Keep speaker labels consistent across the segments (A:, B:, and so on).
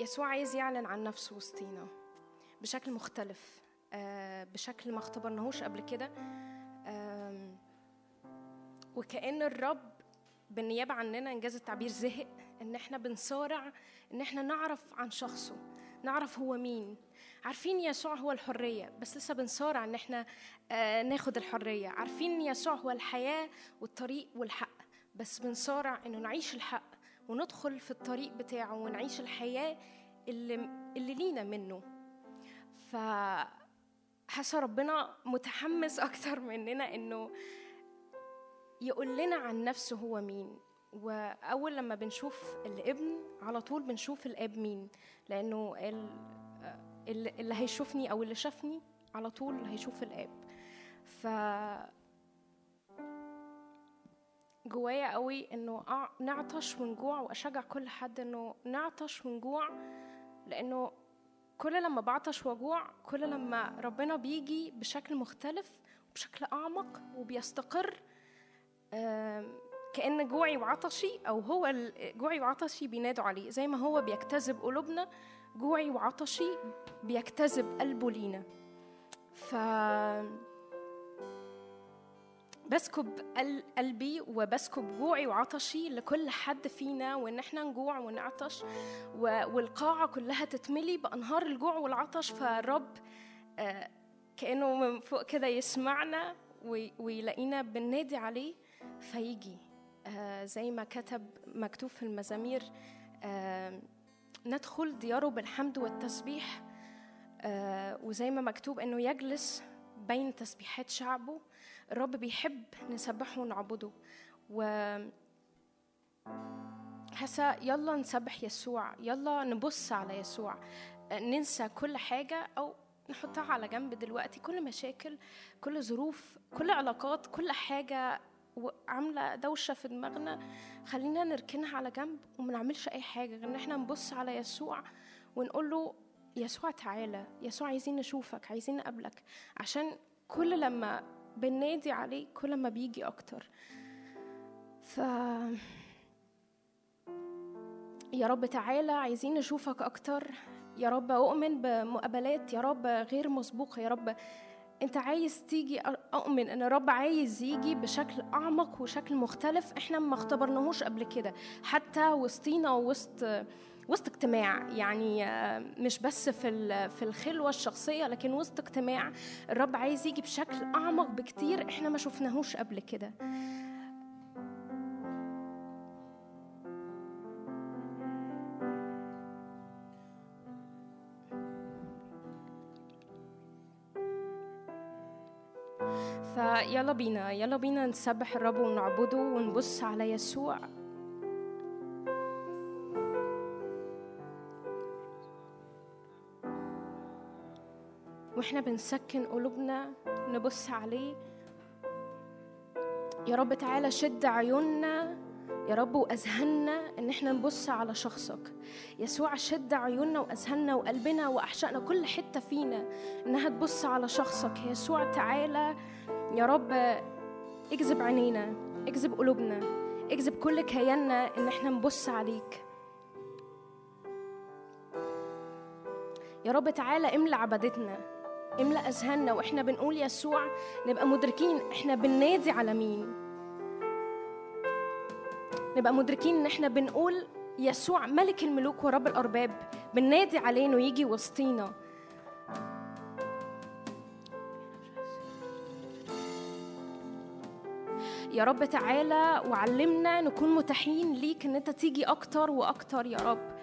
A: يسوع عايز يعلن عن نفسه وسطينا بشكل مختلف آه، بشكل ما اختبرناهوش قبل كده. وكأن الرب بالنيابة عننا إنجاز التعبير زهق إن إحنا بنصارع إن إحنا نعرف عن شخصه نعرف هو مين. عارفين يسوع هو الحرية بس لسه بنصارع إن إحنا آه، ناخد الحرية. عارفين يسوع هو الحياة والطريق والحق بس بنصارع إنه نعيش الحق. وندخل في الطريق بتاعه ونعيش الحياة اللي اللي لينا منه. ف حاسة ربنا متحمس أكتر مننا إنه يقول لنا عن نفسه هو مين. وأول لما بنشوف الابن على طول بنشوف الاب مين. لأنه ال- اللي هيشوفني أو اللي شافني على طول هيشوف الاب. ف جوايا قوي إنه نعطش ونجوع وأشجع كل حد إنه نعطش ونجوع لإنه كل لما بعطش واجوع كل لما ربنا بيجي بشكل مختلف وبشكل أعمق وبيستقر كأن جوعي وعطشي أو هو جوعي وعطشي بينادوا عليه. زي ما هو بيجتذب قلوبنا جوعي وعطشي بيجتذب قلبه لينا. ف بسكب قل- قلبي وبسكب جوعي وعطشي لكل حد فينا وإن إحنا نجوع ونعطش و- والقاعة كلها تتملي بأنهار الجوع والعطش. فالرب آه، كأنه من فوق كده يسمعنا وي- ويلاقينا بننادي عليه فيجي. آه، زي ما كتب مكتوب في المزامير آه، ندخل دياره بالحمد والتسبيح. وزي ما مكتوب إنه يجلس بين تسبيحات شعبه الرب بيحب نسبحه ونعبده. و حاسه يلا نسبح يسوع يلا نبص على يسوع. ننسى كل حاجة أو نحطها على جنب دلوقتي. كل مشاكل كل ظروف كل علاقات كل حاجة عاملة دوشة في دماغنا خلينا نركنها على جنب وما نعملش أي حاجة غير إن إحنا نبص على يسوع ونقول له يسوع تعالى يسوع عايزين نشوفك عايزين نقابلك. عشان كل لما بننادي عليه كل ما بيجي أكتر. ف يا رب تعالى عايزين نشوفك أكتر. يا رب أؤمن بمقابلات. يا رب غير مسبوقة. يا رب أنت عايز تيجي أؤمن إن الرب عايز يجي بشكل أعمق وشكل مختلف. إحنا ما اختبرناهوش قبل كده. حتى وسطينا وسط وسط اجتماع يعني آه، مش بس في في الخلوة الشخصية لكن وسط اجتماع. الرب عايز يجي بشكل أعمق بكتير إحنا ما شفناهوش قبل كده. فيلا بينا يلا بينا نسبح الرب ونعبده ونبص على يسوع. وإحنا بنسكن قلوبنا نبص عليه. يا رب تعالى شد عيوننا يا رب وأذهاننا إن إحنا نبص على شخصك. يسوع شد عيوننا وأذهاننا وقلبنا واحشائنا كل حتة فينا إنها تبص على شخصك. يسوع تعالى يا رب اجذب عينينا اجذب قلوبنا اجذب كل كياننا إن إحنا نبص عليك. يا رب تعالى املى عبادتنا. املى أذهاننا وإحنا بنقول يسوع نبقى مدركين إحنا بننادي على مين. نبقى مدركين إن إحنا بنقول يسوع ملك الملوك ورب الأرباب بننادي عليه إنه يجي وسطينا. يا رب تعالى وعلمنا نكون متاحين ليك إن أنت تيجي أكتر وأكتر يا رب.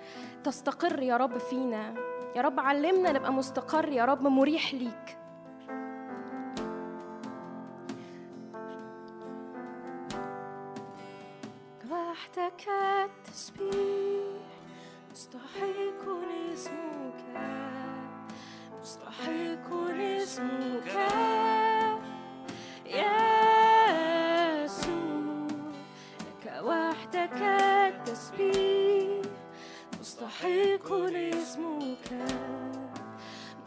A: تستقر يا رب فينا. يا رب علمنا نبقى مستقر يا رب مريح ليك. وحدك التسبيح مستحق اسمك مستحق اسمك. يسوع لك وحدك التسبيح مستحق اسمك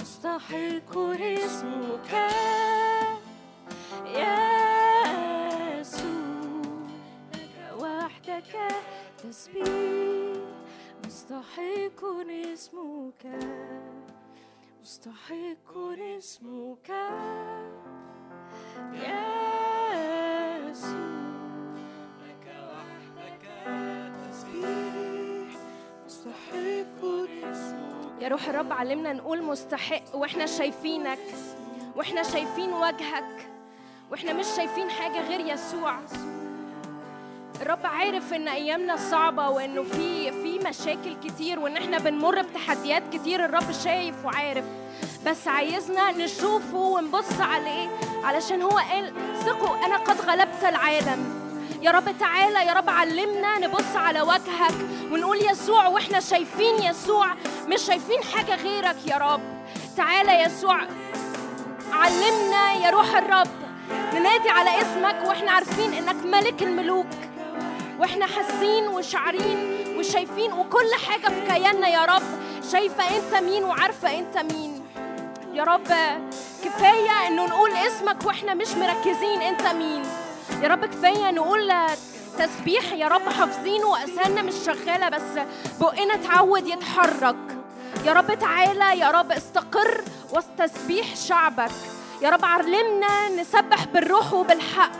A: مستحق اسمك يسوع لك وحدك تسبيح.
B: مستحق اسمك مستحق اسمك يسوع. يا روح الرب علمنا نقول مستحق وإحنا شايفينك وإحنا شايفين وجهك وإحنا مش شايفين حاجة غير يسوع. الرب عارف إن أيامنا صعبة وإنه في في مشاكل كتير وإن إحنا بنمر بتحديات كتير الرب شايف وعارف. بس عايزنا نشوفه ونبص عليه علشان هو قال ثقوا أنا قد غلبت العالم. يا رب تعالى يا رب علمنا نبص على وجهك ونقول يسوع وإحنا شايفين يسوع مش شايفين حاجة غيرك يا رب. تعالى يسوع علمنا يا روح الرب ننادي على اسمك وإحنا عارفين إنك ملك الملوك. وإحنا حاسين وشعرين وشايفين وكل حاجة في كياننا يا رب. شايفة أنت مين وعارفة أنت مين. يا رب كفاية إنه نقول اسمك وإحنا مش مركزين أنت مين. يا رب كفاية نقول تسبيح يا رب حافظينه واسهلنا مش شغالة بس بقنا اتعود يتحرك. يا رب تعالى يا رب استقر وسط تسبيح شعبك. يا رب علمنا نسبح بالروح وبالحق.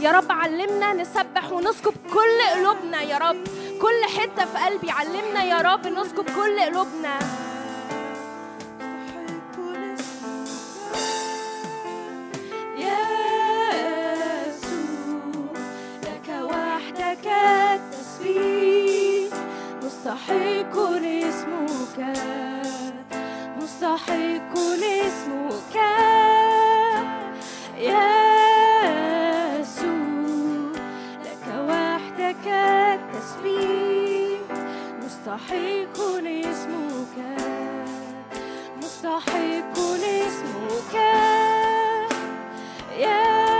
B: يا رب علمنا نسبح ونسكب كل قلوبنا يا رب. كل حتة في قلبي علمنا يا رب نسكب كل قلوبنا. وحدك التسبيح. مستحق مستحق اسمك لك التسبيح. مستحق اسمك مستحق اسمك يسوع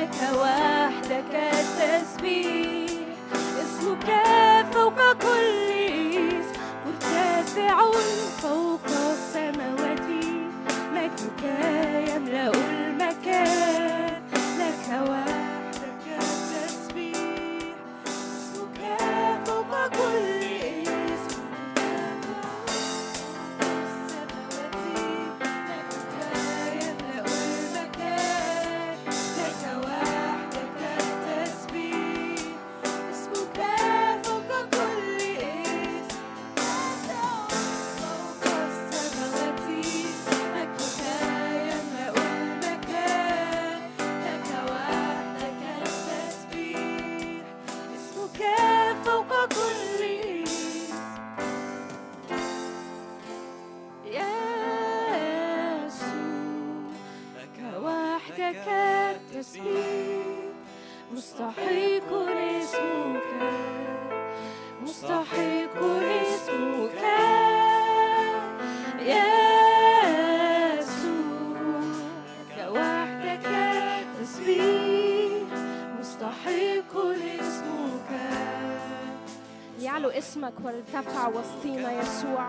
B: لك وحدك التسبيح. اسمك فوق كل اسم مرتفع فوق السماوات. مجدك يملأ المكان لك وحدك التسبيح. اسمك فوق كل وارتفع وسطينا يسوع.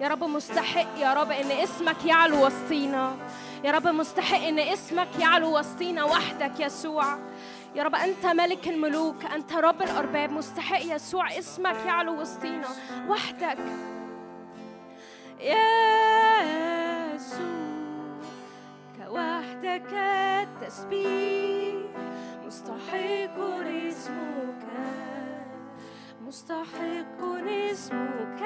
B: يا رب مستحق يا رب إن اسمك يعلو وسطينا. يا رب مستحق إن اسمك يعلو وسطينا وحدك يسوع. يا رب أنت ملك الملوك أنت رب الأرباب. مستحق يسوع اسمك يعلو وسطينا وحدك. يسوع كوحدك التسبيح. مستحق اسمك مستحق اسمك.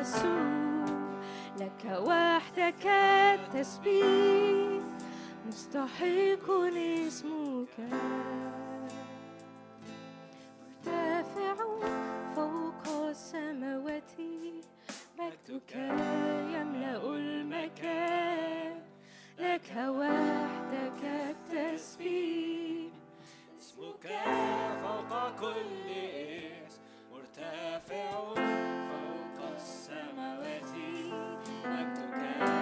B: يسوع لك وحدك التسبيح مستحق اسمك. مرتفع فوق السماوات. مجدك يملأ المكان. لك وحدك التسبيح اسمك فوق كل اسم مرتفع فوق السماوات مجدك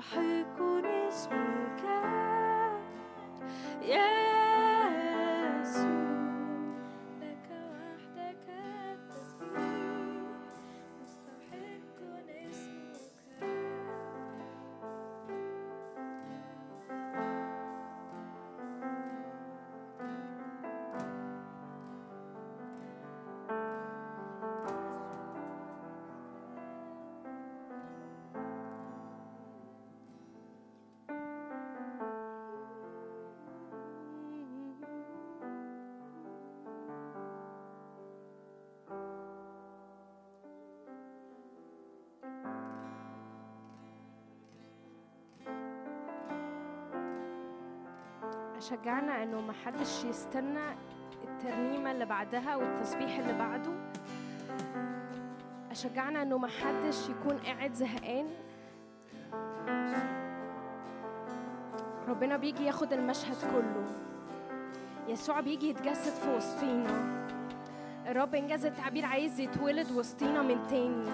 B: مستحق
A: أشجعنا إنه محدش يستنى الترنيمة اللي بعدها والتسبيح اللي بعده. أشجعنا إنه محدش يكون قاعد زهقان. ربنا بيجي ياخد المشهد كله. يسوع بيجي يتجسد في وسطينا. الرب إنجاز التعبير عايز يتولد وسطينا من تاني.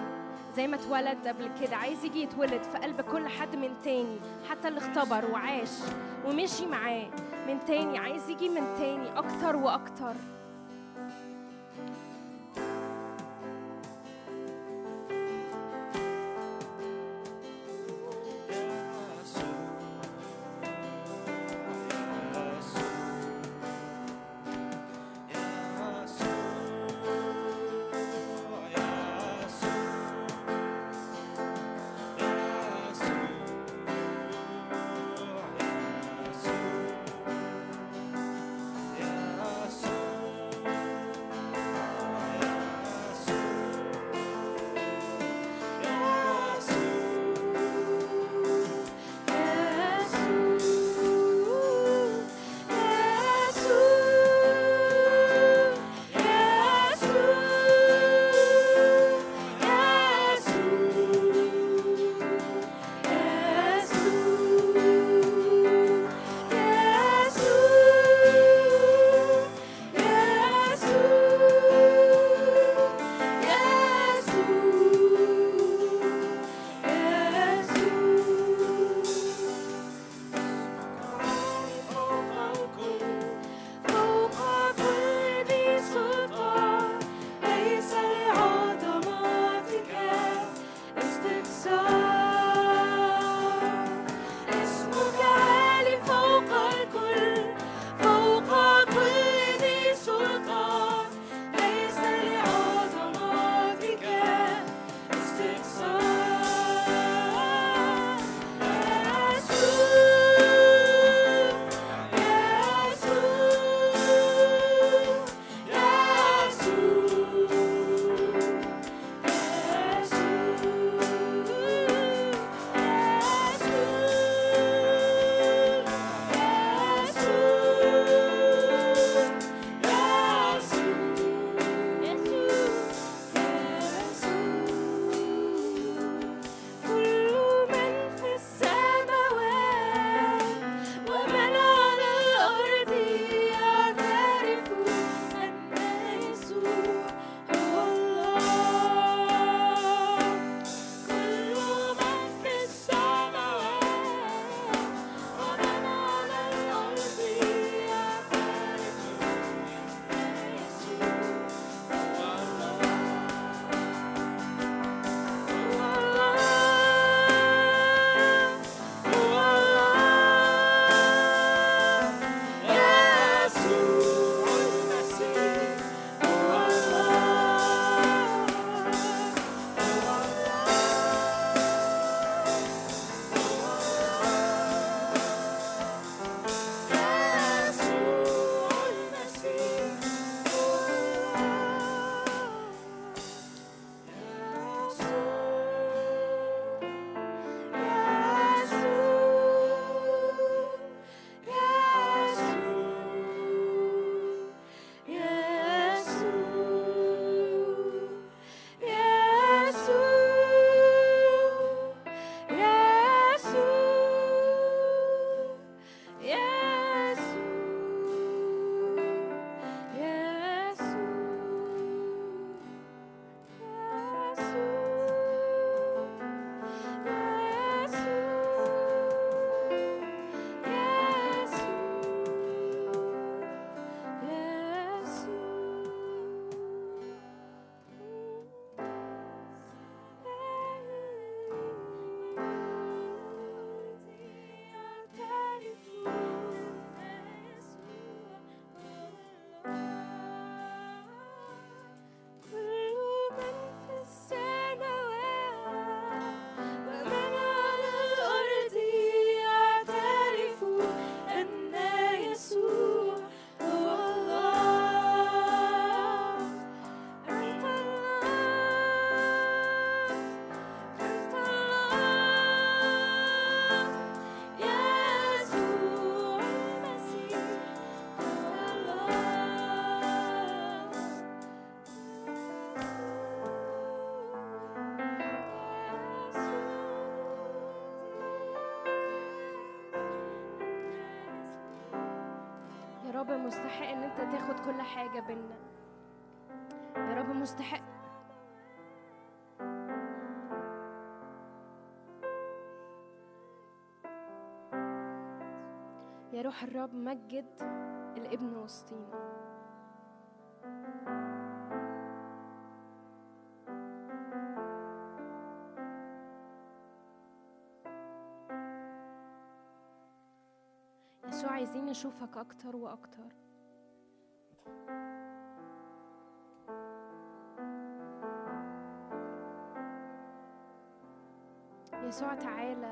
A: زي ما اتولد قبل كده عايز يجي يتولد في قلب كل حد من تاني حتى اللي اختبر وعاش ومشي معاه. من تاني عايز يجي من تاني أكتر وأكتر.
B: رب مستحق إن أنت تاخد كل حاجة بينا. يا رب مستحق. يا روح الرب مجد الابن وسطينا. نشوفك أكتر وأكتر. يسوع تعالى.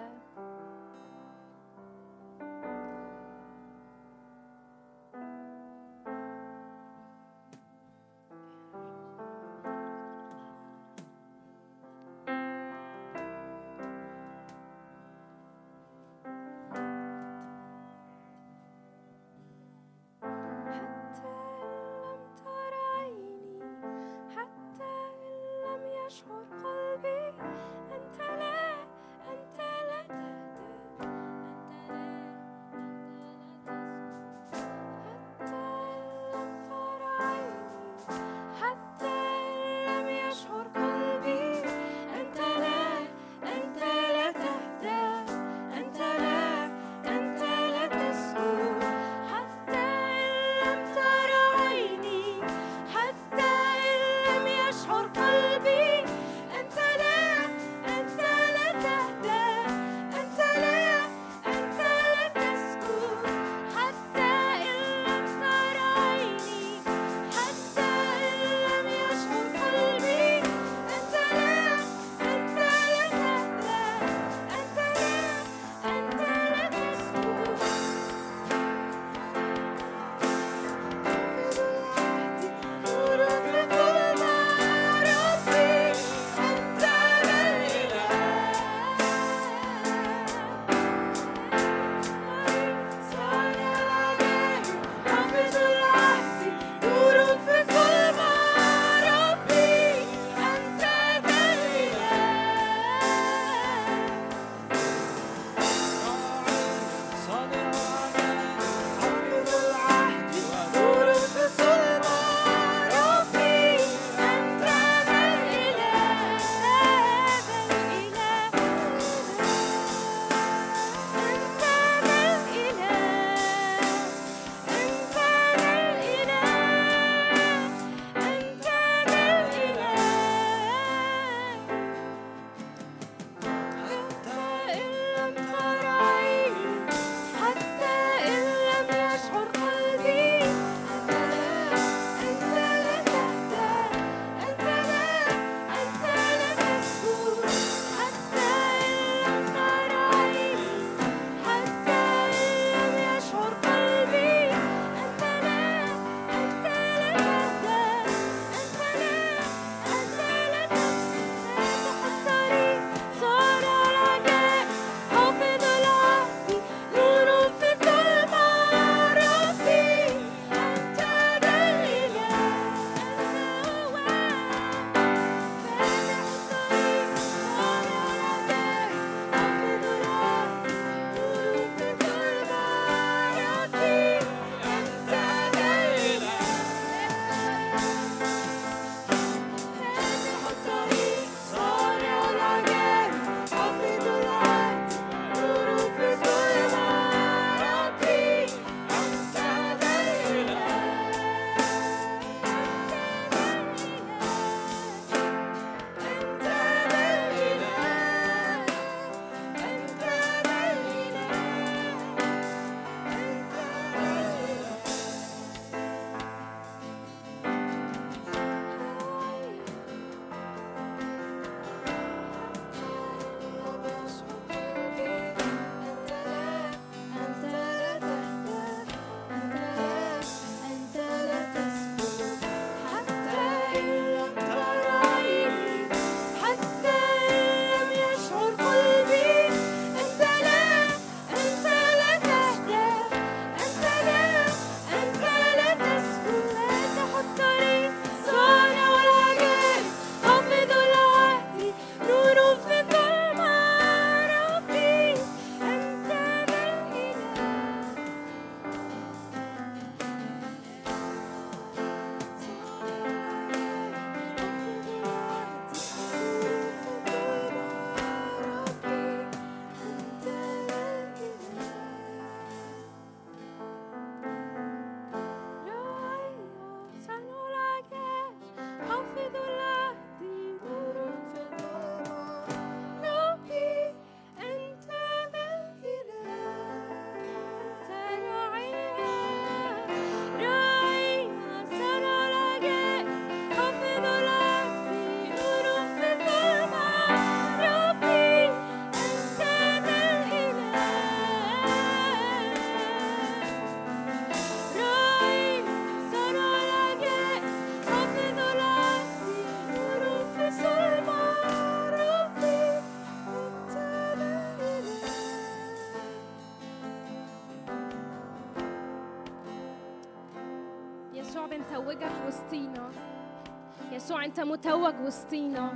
A: انت متوج وسطينا.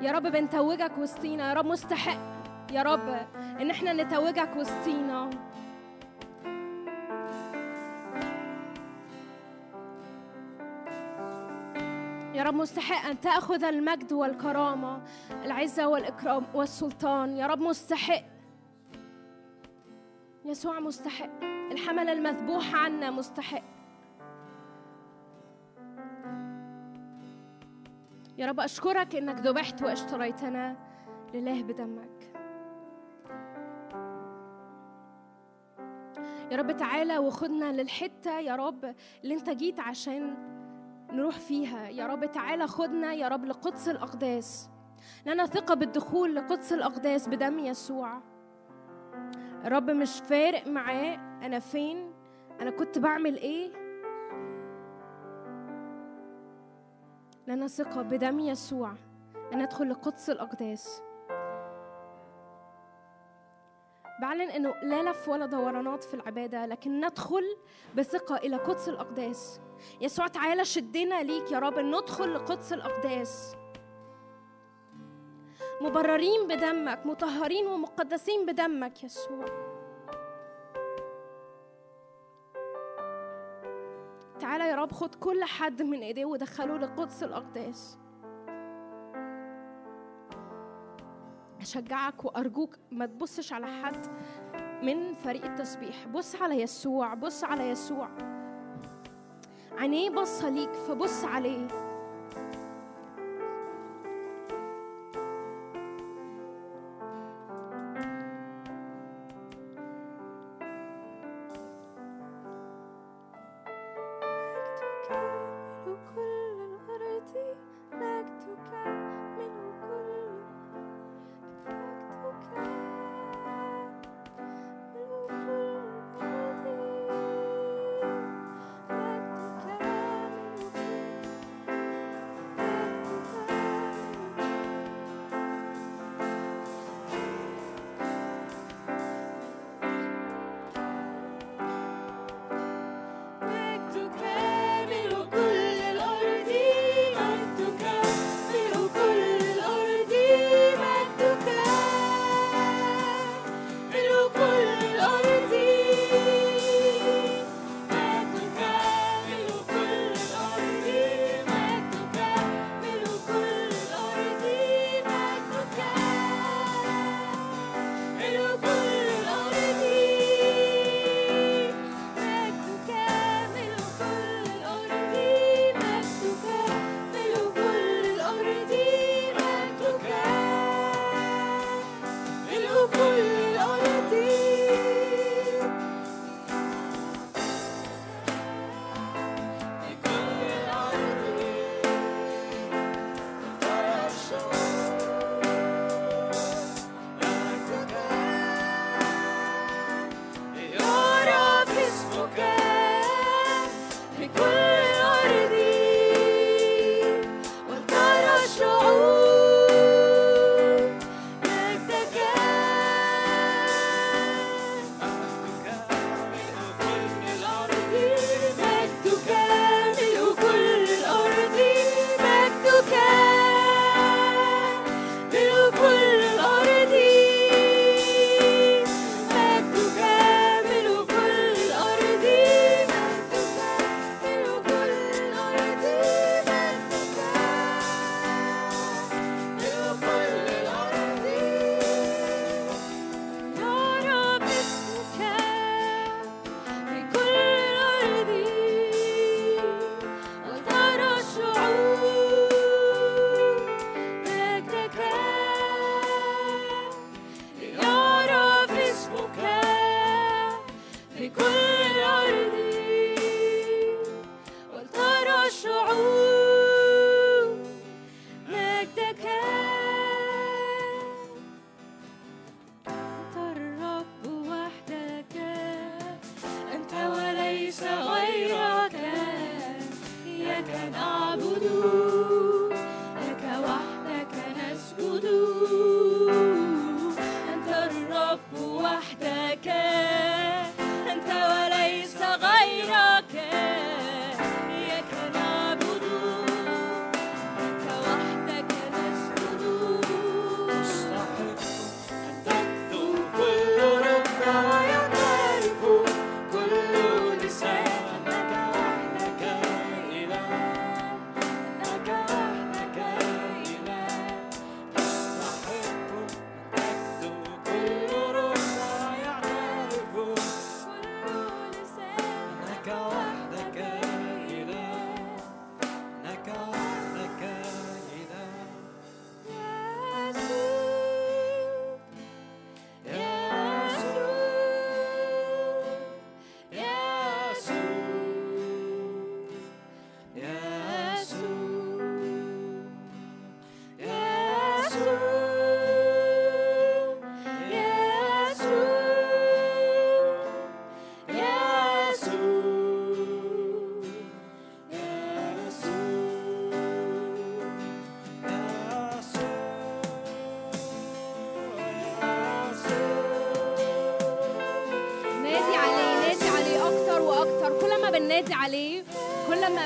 A: يا رب بنتوجك وسطينا. يا رب مستحق. يا رب ان إحنا نتوجك وسطينا. يا رب مستحق ان تأخذ المجد والكرامة العزة والإكرام والسلطان. يا رب مستحق. يسوع مستحق. الحمل المذبوح عنا مستحق. يا رب أشكرك إنك ذبحت واشتريتنا لله بدمك. يا رب تعالى وخدنا للحتة يا رب اللي أنت جيت عشان نروح فيها. يا رب تعالى خدنا يا رب لقدس الأقداس. لنا ثقة بالدخول لقدس الأقداس بدم يسوع. الرب مش فارق معاه أنا فين أنا كنت بعمل إيه لنا ثقة بدم يسوع. أن ندخل لقدس الأقداس. بعلن أنه لا لف ولا دورانات في العبادة لكن ندخل بثقة إلى قدس الأقداس. يسوع تعالى شدنا ليك يا رب ندخل لقدس الأقداس. مبررين بدمك مطهرين ومقدسين بدمك يسوع. تعالى يا رب خد كل حد من ايديه ودخله لقدس الأقداس. أشجعك وأرجوك ما تبصش على حد من فريق التسبيح. بص على يسوع بص على يسوع. عينيه بصة ليك فبص عليه.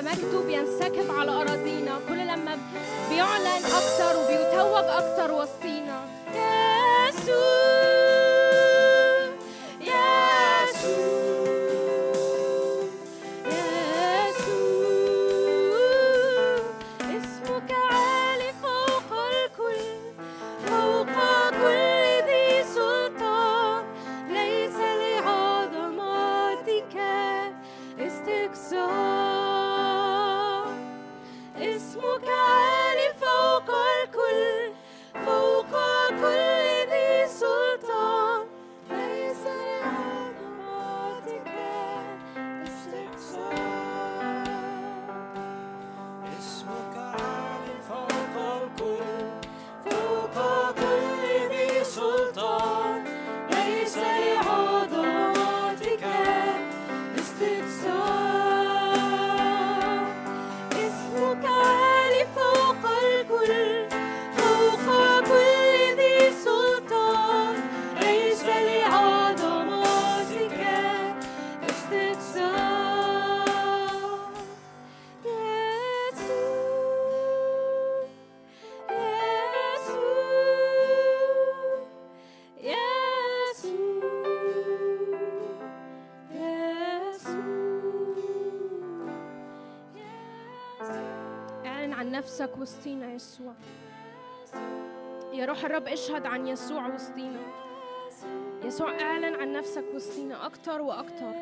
B: 买几多？نفسك وسطينا يسوع. يا روح الرب اشهد عن يسوع وسطينا. يسوع اعلن عن نفسك وسطينا أكتر وأكتر.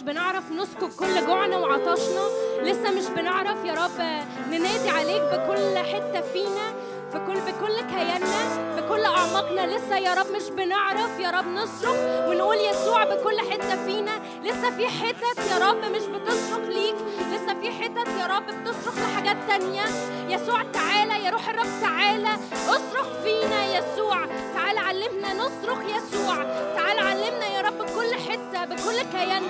B: مش بنعرف نسكب كل جوعنا وعطشنا. لسه مش بنعرف يا رب ننادي عليك بكل حتة فينا في كل بكل كياننا بكل أعماقنا. لسه يا رب مش بنعرف يا رب نصرخ ونقول يسوع بكل حتة فينا. لسه في حتت يا رب مش بتصرخ ليك. لسه في حتت يا رب بتصرخ لحاجات تانية. يسوع تعالى يا روح الرب تعالى. اصرخ فينا يسوع. تعالى علمنا نصرخ يسوع. تعالى علمنا يا رب بكل حتة بكل كياننا. بكل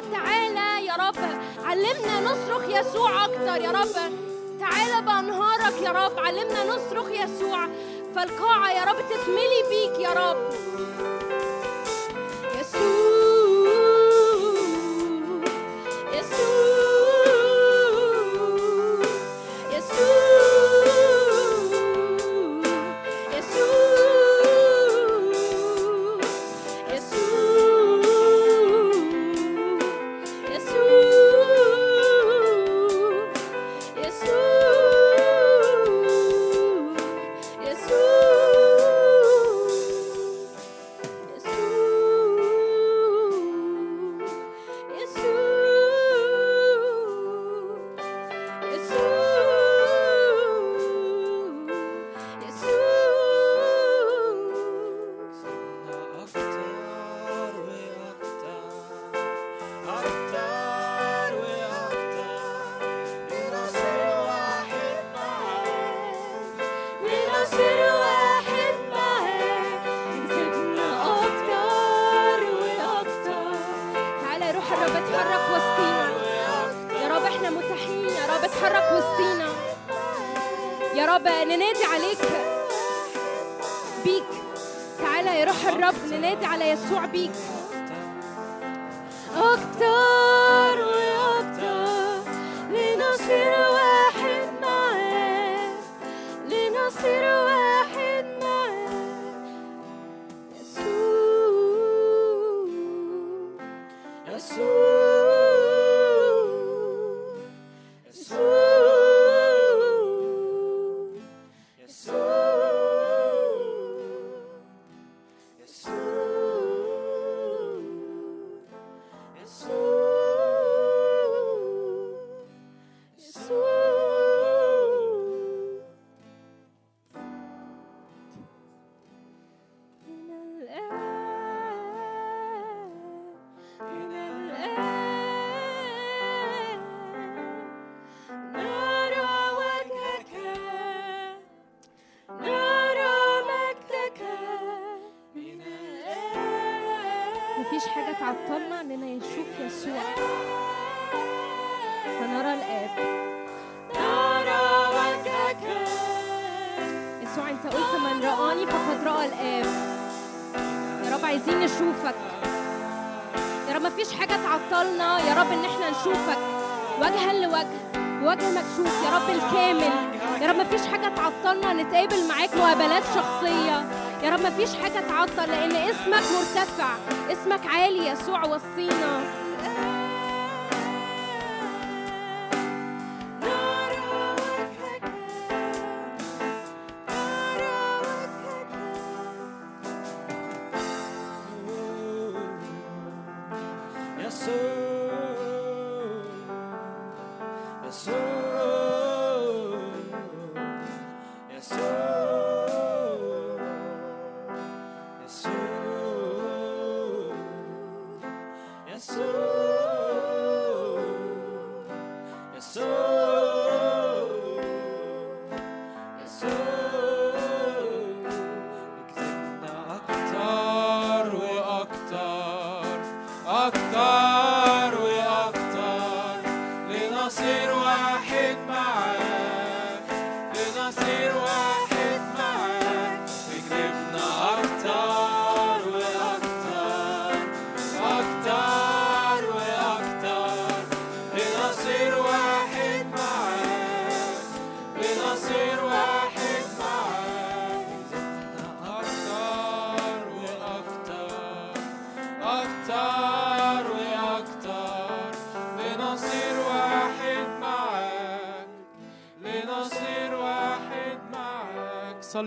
B: رب تعالى يا رب علمنا نصرخ يسوع أكتر يا رب. تعالى بأنهارك يا رب علمنا نصرخ يسوع. فالقاعة يا رب تتملي بيك يا رب.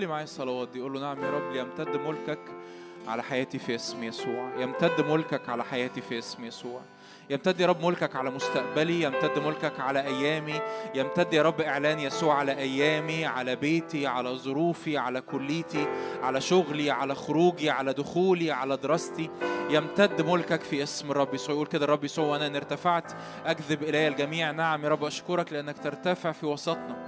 C: صلي معايا الصلوات دي قول له نعم يا رب ليمتد ملكك
D: على حياتي في اسم يسوع. يمتد ملكك على حياتي في اسم يسوع. يمتد يا رب ملكك على مستقبلي يمتد ملكك على أيامي. يمتد يا رب إعلان يسوع على أيامي على بيتي على ظروفي على كليتي على شغلي على خروجي على دخولي على دراستي. يمتد ملكك في اسم الرب يسوع. يقول كده الرب يسوع وأنا إن ارتفعت أجذب إلي الجميع. نعم يا رب أشكرك لأنك ترتفع في وسطنا.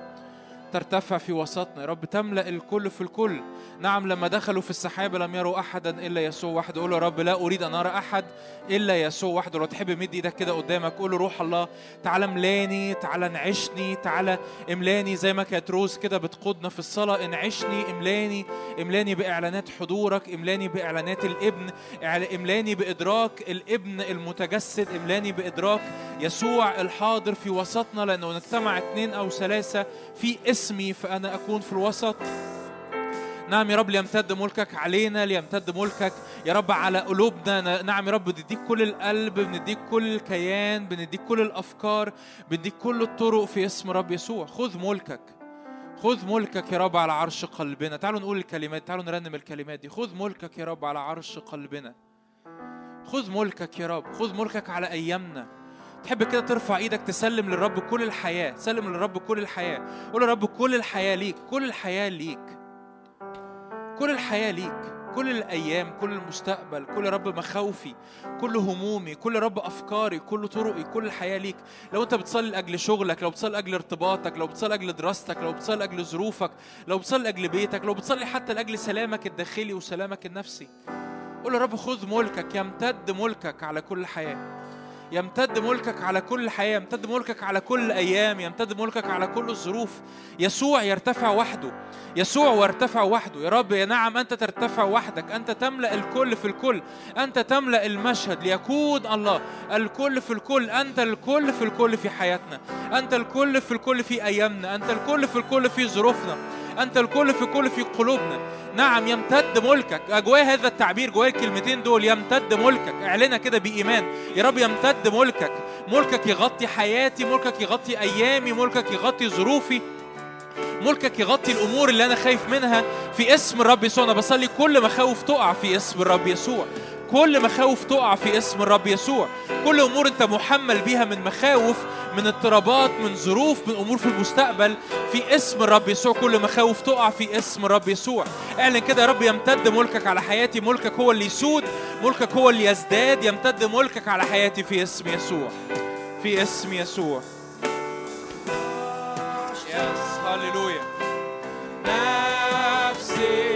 D: ترتفع في وسطنا يا رب تملأ الكل في الكل. نعم لما دخلوا في السحابة لم يروا أحدا إلا يسوع وحده. قول له رب لا أريد أن أرى أحد إلا يسوع وحده. لو تحب مد إيدك كده قدامك قول له روح الله تعالى املاني تعالى انعشني تعالى املاني زي ما كانت روز كده بتقودنا في الصلاة. انعشني املاني املاني بإعلانات حضورك املاني بإعلانات الابن املاني بإدراك الابن المتجسد املاني بإدراك يسوع الحاضر في وسطنا. لأنه نجتمع اثنين أو ثلاثة في اسمي فأنا أكون في الوسط. نعم يا رب ليمتد ملكك علينا ليمتد ملكك يا رب على قلوبنا. نعم يا رب بنديك كل القلب بنديك كل الكيان بنديك كل الأفكار بنديك كل الطرق في اسم رب يسوع. خذ ملكك خذ ملكك يا رب على عرش قلبنا. تعالوا نقول الكلمات تعالوا نرنم الكلمات دي. خذ ملكك يا رب على عرش قلبنا. خذ ملكك يا رب خذ ملكك على أيامنا. تحب كده ترفع إيدك تسلم للرب كل الحياة سلم للرب كل الحياة. قول يا رب كل الحياة ليك كل الحياة ليك. كل الحياة ليك كل الأيام كل المستقبل كل رب مخاوفي كل همومي كل رب أفكاري كل طرقي كل الحياة ليك. لو أنت بتصلي لأجل شغلك لو بتصلي لأجل ارتباطك لو بتصلي لأجل دراستك لو بتصلي لأجل ظروفك لو بتصلي لأجل بيتك لو بتصلي حتى لأجل سلامك الداخلي وسلامك النفسي قول يا رب خذ ملكك يمتد ملكك على كل حياة. يمتد ملكك على كل حياة يمتد ملكك على كل أيام يمتد ملكك على كل الظروف. يسوع يرتفع وحده يسوع وارتفع وحده. يا رب يا نعم أنت ترتفع وحدك أنت تملأ الكل في الكل أنت تملأ المشهد ليكون الله. الكل في الكل أنت الكل في الكل في حياتنا أنت الكل في الكل في أيامنا أنت الكل في الكل في ظروفنا. أنت الكل في الكل في قلوبنا. نعم يمتد ملكك. جوايا هذا التعبير جوايا الكلمتين دول يمتد ملكك. اعلنها كده بإيمان. يا رب يمتد ملكك. ملكك يغطي حياتي ملكك يغطي أيامي ملكك يغطي ظروفي ملكك يغطي الأمور اللي أنا خايف منها. في اسم الرب يسوع أنا بصلي كل مخاوف تقع في اسم الرب يسوع. كل مخاوف تقع في اسم الرب يسوع. كل أمور أنت محمل بيها من مخاوف من اضطرابات من ظروف من أمور في المستقبل في اسم الرب يسوع. كل مخاوف تقع في اسم الرب يسوع. اعلن كده يا رب يمتد ملكك على حياتي. ملكك هو اللي يسود ملكك هو اللي يزداد. يمتد ملكك على حياتي في اسم يسوع. في اسم يسوع. يس هللويا
E: نفسي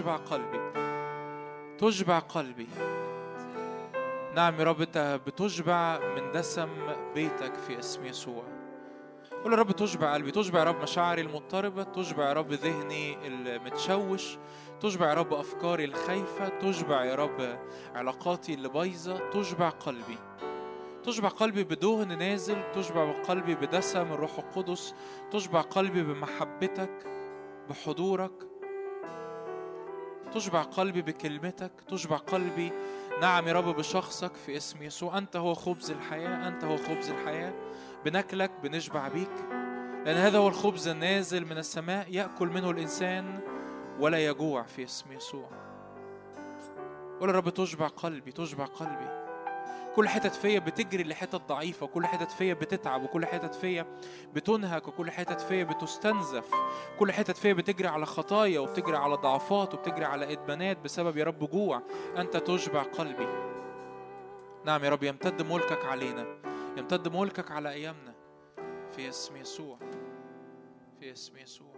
B: تشبع قلبي. تشبع قلبي. نعم يا رب بتشبع من دسم بيتك في اسم يسوع. قول يا رب تشبع قلبي. تشبع يا رب مشاعري المضطربة. تشبع يا رب ذهني المتشوش. تشبع يا رب أفكاري الخايفة. تشبع يا رب علاقاتي اللي بايظة. تشبع قلبي. تشبع قلبي بدهن نازل. تشبع قلبي بدسم الروح القدس. تشبع قلبي بمحبتك بحضورك. تشبع قلبي بكلمتك تشبع قلبي. نعم يا رب بشخصك في اسم يسوع. أنت هو خبز الحياة أنت هو خبز الحياة. بناكلك بنشبع بيك. لأن هذا هو الخبز النازل من السماء يأكل منه الإنسان ولا يجوع في اسم يسوع. قول يا رب تشبع قلبي تشبع قلبي. كل حتت فيا بتجري لحتت ضعيفة وكل حتت فيا بتتعب وكل حتت فيا بتنهك وكل حتت فيا بتستنزف. كل حتت فيا بتجري على خطايا وبتجري على ضعفات وبتجري على إدمانات بسبب يا رب جوع. أنت تشبع قلبي. نعم يا رب يمتد ملكك علينا. يمتد ملكك على أيامنا. في اسم يسوع. في اسم يسوع.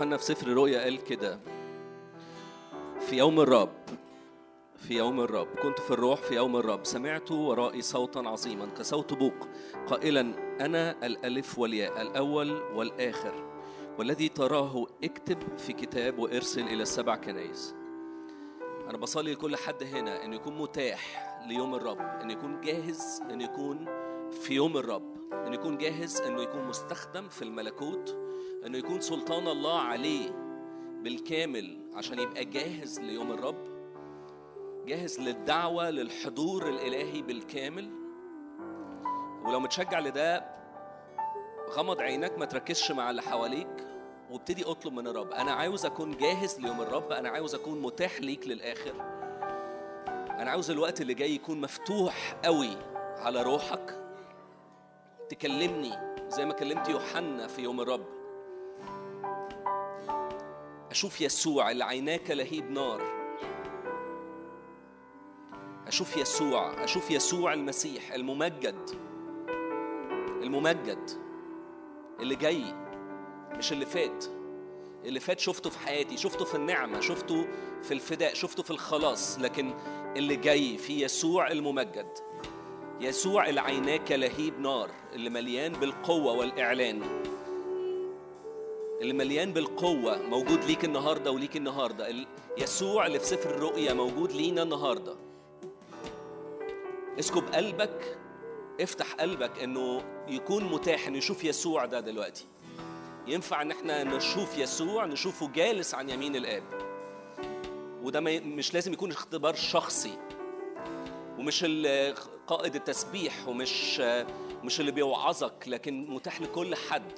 C: يوحنا في سفر الرؤيا قال كده. في يوم الرب في يوم الرب كنت في الروح في يوم الرب سمعت ورائي صوتا عظيما كصوت بوق قائلا أنا الألف والياء الأول والآخر والذي تراه اكتب في كتاب وارسل إلى السبع كنائس. أنا بصلي لكل حد هنا إنه يكون متاح ليوم الرب إنه يكون جاهز إنه يكون في يوم الرب إنه يكون جاهز إنه يكون مستخدم في الملكوت إنه يكون سلطان الله عليه بالكامل عشان يبقى جاهز ليوم الرب جاهز للدعوة للحضور الإلهي بالكامل. ولو متشجع لده غمض عينك ما تركزش مع اللي حواليك وابتدي اطلب من الرب. أنا عاوز أكون جاهز ليوم الرب أنا عاوز أكون متاح ليك للآخر. أنا عاوز الوقت اللي جاي يكون مفتوح قوي على روحك. تكلمني زي ما كلمت يوحنا في يوم الرب. أشوف يسوع اللي عيناك لهيب نار. أشوف يسوع أشوف يسوع المسيح الممجد. الممجد. اللي جاي مش اللي فات. اللي فات شفته في حياتي شفته في النعمة شفته في الفداء شفته في الخلاص. لكن اللي جاي في يسوع الممجد. يسوع اللي عيناك لهيب نار اللي مليان بالقوة والإعلان. اللي مليان بالقوة موجود ليك النهاردة وليك النهاردة. ال- يسوع اللي في سفر الرؤيا موجود لينا النهاردة. اسكب قلبك افتح قلبك إنه يكون متاح إنه يشوف يسوع ده دلوقتي. ينفع إن إحنا نشوف يسوع نشوفه جالس عن يمين الآب. وده مش لازم يكون اختبار شخصي. ومش قائد التسبيح ومش مش اللي بيوعظك لكن متاح لكل حد.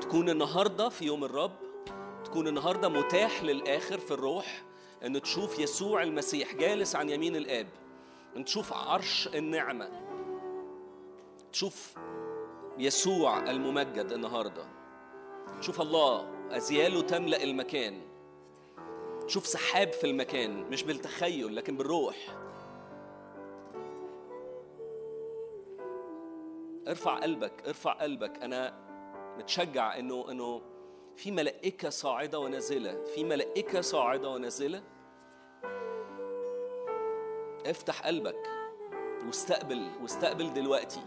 C: تكون النهارده في يوم الرب تكون النهارده متاح للآخر في الروح إن تشوف يسوع المسيح جالس عن يمين الآب إن تشوف عرش النعمة تشوف يسوع الممجد النهارده شوف الله أزياله تملأ المكان شوف سحاب في المكان مش بالتخيل لكن بالروح. ارفع قلبك ارفع قلبك أنا متشجع إنه إنه في ملائكة صاعدة ونازلة في ملائكة صاعدة ونازلة؟ افتح قلبك واستقبل واستقبل دلوقتي.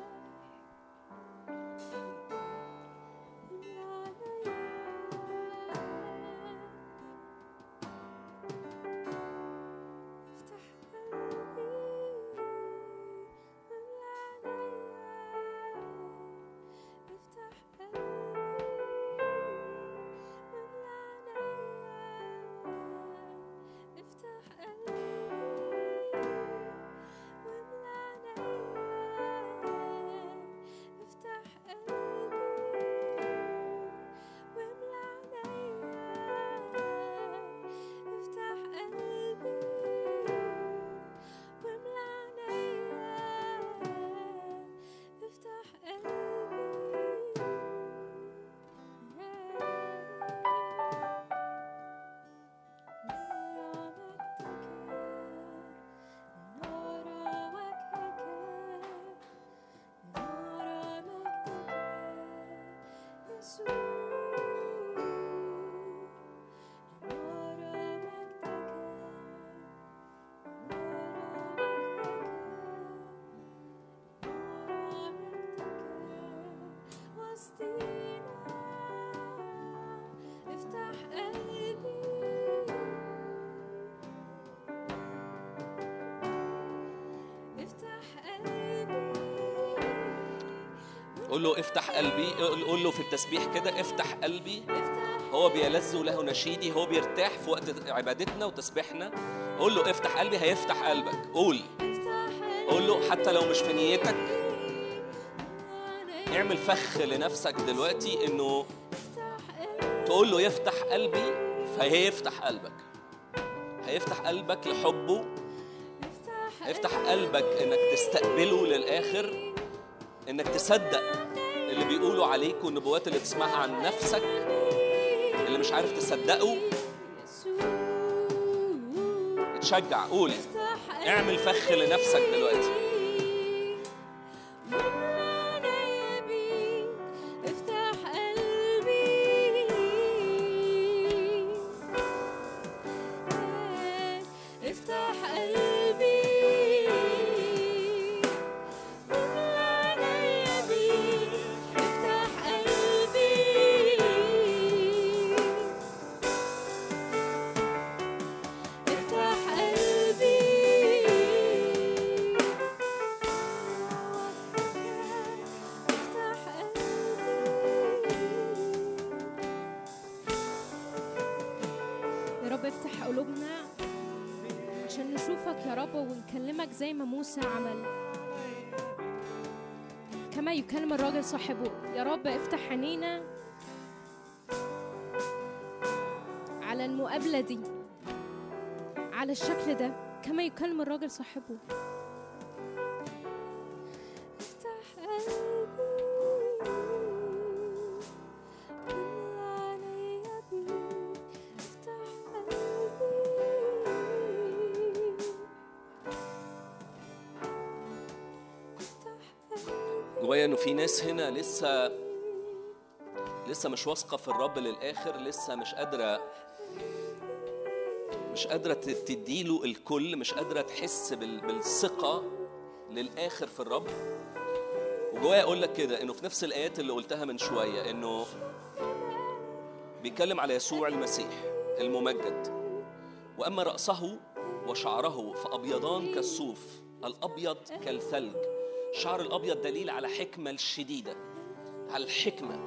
F: افتح
C: قول له افتح قلبي قول له في التسبيح كده افتح قلبي. هو بيلذ له نشيدي هو بيرتاح في وقت عبادتنا وتسبيحنا. قول له افتح قلبي هيفتح قلبك. قول. قول له حتى لو مش في نيتك اعمل فخ لنفسك دلوقتي انه تقول له يفتح قلبي فهيفتح قلبك. هيفتح قلبك لحبه. هيفتح قلبك انك تستقبله للآخر. إنك تصدق اللي بيقولوا عليك والنبوات اللي تسمعها عن نفسك اللي مش عارف تصدقه. اتشجع قول. اعمل فخ لنفسك دلوقتي.
F: افتح قلبي.
C: جوايا إنه في ناس هنا لسه لسه مش واثقة في الرب للآخر لسه مش قادرة مش قادرة ت- تديله الكل مش قادرة تحس بال- بالثقة للآخر في الرب. وجوايا أقول لك كده إنه في نفس الآيات اللي قلتها من شوية إنه بيتكلم على يسوع المسيح الممجد. وأما رأسه وشعره فأبيضان كالصوف الأبيض كالثلج. شعر الأبيض دليل على حكمة الشديدة على الحكمة.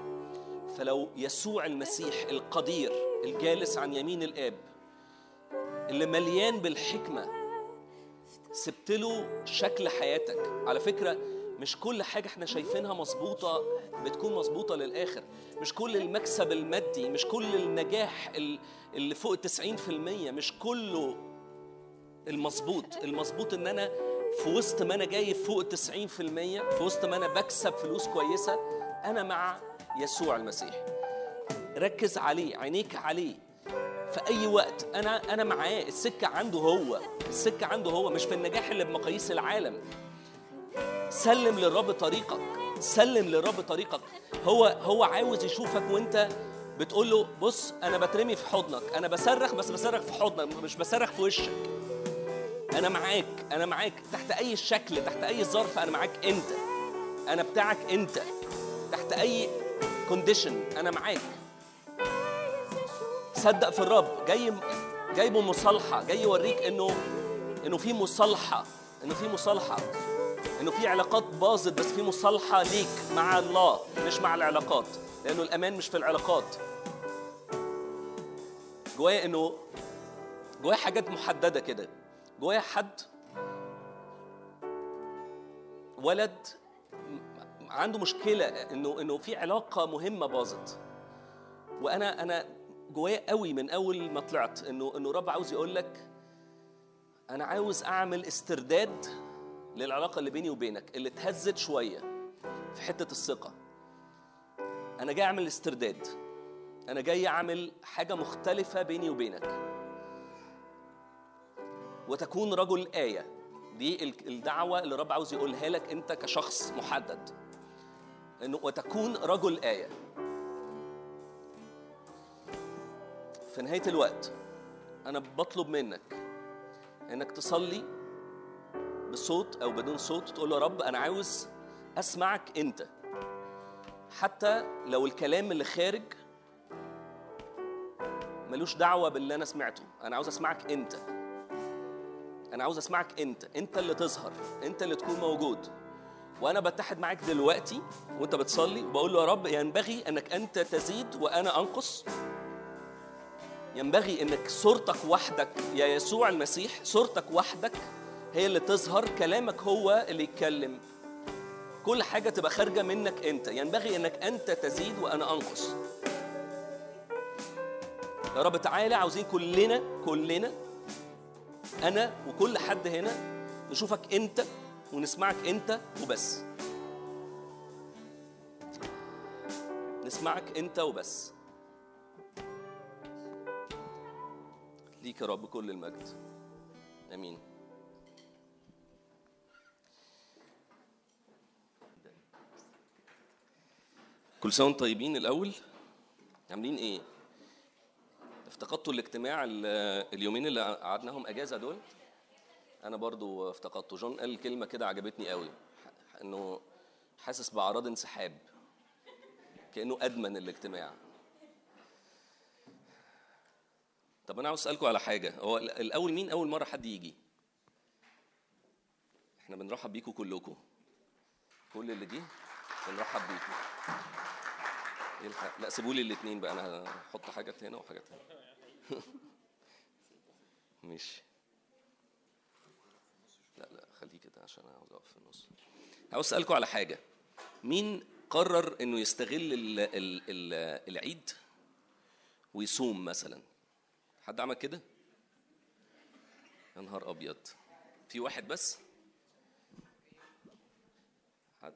C: فلو يسوع المسيح القدير الجالس عن يمين الآب اللي مليان بالحكمة. سبت له شكل حياتك. على فكرة مش كل حاجة إحنا شايفينها مظبوطة بتكون مظبوطة للآخر. مش كل المكسب المادي مش كل النجاح ال- اللي فوق 90% مش كله المظبوط. المظبوط إن أنا في وسط ما أنا جايب فوق 90% في وسط ما أنا بكسب فلوس كويسة أنا مع يسوع المسيح. ركز عليه عينيك عليه. في أي وقت. أنا أنا معاه. السكة عنده هو. السكة عنده هو مش في النجاح اللي بمقاييس العالم. سلم للرب طريقك. سلم للرب طريقك. هو هو عاوز يشوفك وأنت بتقول له بص أنا بترمي في حضنك. أنا بصرخ بس بصرخ في حضنك مش بصرخ في وشك. أنا معاك. أنا معاك. تحت أي شكل تحت أي ظرف أنا معاك أنت. أنا بتاعك أنت. تحت أي كونديشن أنا معاك. صدق في الرب جاي جايبه مصالحه جاي يوريك إنه إنه في مصالحة إنه في مصالحة إنه في علاقات باظت بس في مصالحة ليك مع الله مش مع العلاقات لأنه الأمان مش في العلاقات. جوايا إنه جوايا حاجات محددة كده. جوايا حد ولد عنده مشكلة إنه إنه في علاقة مهمة باظت. وأنا أنا جوايا قوي من أول ما طلعت إنه إنه رب عاوز يقول لك أنا عاوز أعمل استرداد للعلاقة اللي بيني وبينك اللي اتهزت شوية في حتة الثقة. أنا جاي أعمل استرداد. أنا جاي أعمل حاجة مختلفة بيني وبينك. وتكون رجل آية. دي ال- الدعوة اللي الرب عاوز يقولها لك أنت كشخص محدد. إنه وتكون رجل آية. في نهاية الوقت أنا بطلب منك إنك تصلي بصوت أو بدون صوت تقول له يا رب أنا عاوز أسمعك أنت. حتى لو الكلام اللي خارج ملوش دعوة باللي أنا سمعته. أنا عاوز أسمعك أنت. أنا عاوز أسمعك أنت. أنت اللي تظهر. أنت اللي تكون موجود. وأنا بتحد معاك دلوقتي وأنت بتصلي وبقول له يا رب ينبغي أنك أنت تزيد وأنا أنقص. ينبغي إنك صورتك وحدك. يا يسوع المسيح صورتك وحدك هي اللي تظهر كلامك هو اللي يتكلم. كل حاجة تبقى خارجة منك أنت. ينبغي إنك أنت تزيد وأنا أنقص. يا رب تعالى عاوزين كلنا كلنا أنا وكل حد هنا نشوفك أنت ونسمعك أنت وبس. نسمعك أنت وبس. ليك يا رب كل المجد. آمين. كل سنة طيبين الأول. عاملين إيه؟ افتقدتوا الاجتماع ال- اليومين اللي قعدناهم أجازة دول. أنا برضو افتقدته. جون قال كلمة كده عجبتني قوي. إنه حاسس بأعراض انسحاب. كأنه أدمن الاجتماع. طب أنا عاوز أسألكم على حاجة. هو ال- الأول مين أول مرة حد يجي؟ إحنا بنرحب بيكم كلكم. كل اللي جه بنرحب بيكم. لا سيبوا لي الاثنين بقى. أنا هحط حاجات هنا وحاجات هنا. ماشي. لا لا خليه كده عشان أنا أقف في النص. عاوز أسألكم على حاجة. مين قرر إنه يستغل ال ال ال العيد ويصوم مثلا؟ حد عمل كده؟ يا نهار أبيض. في واحد بس؟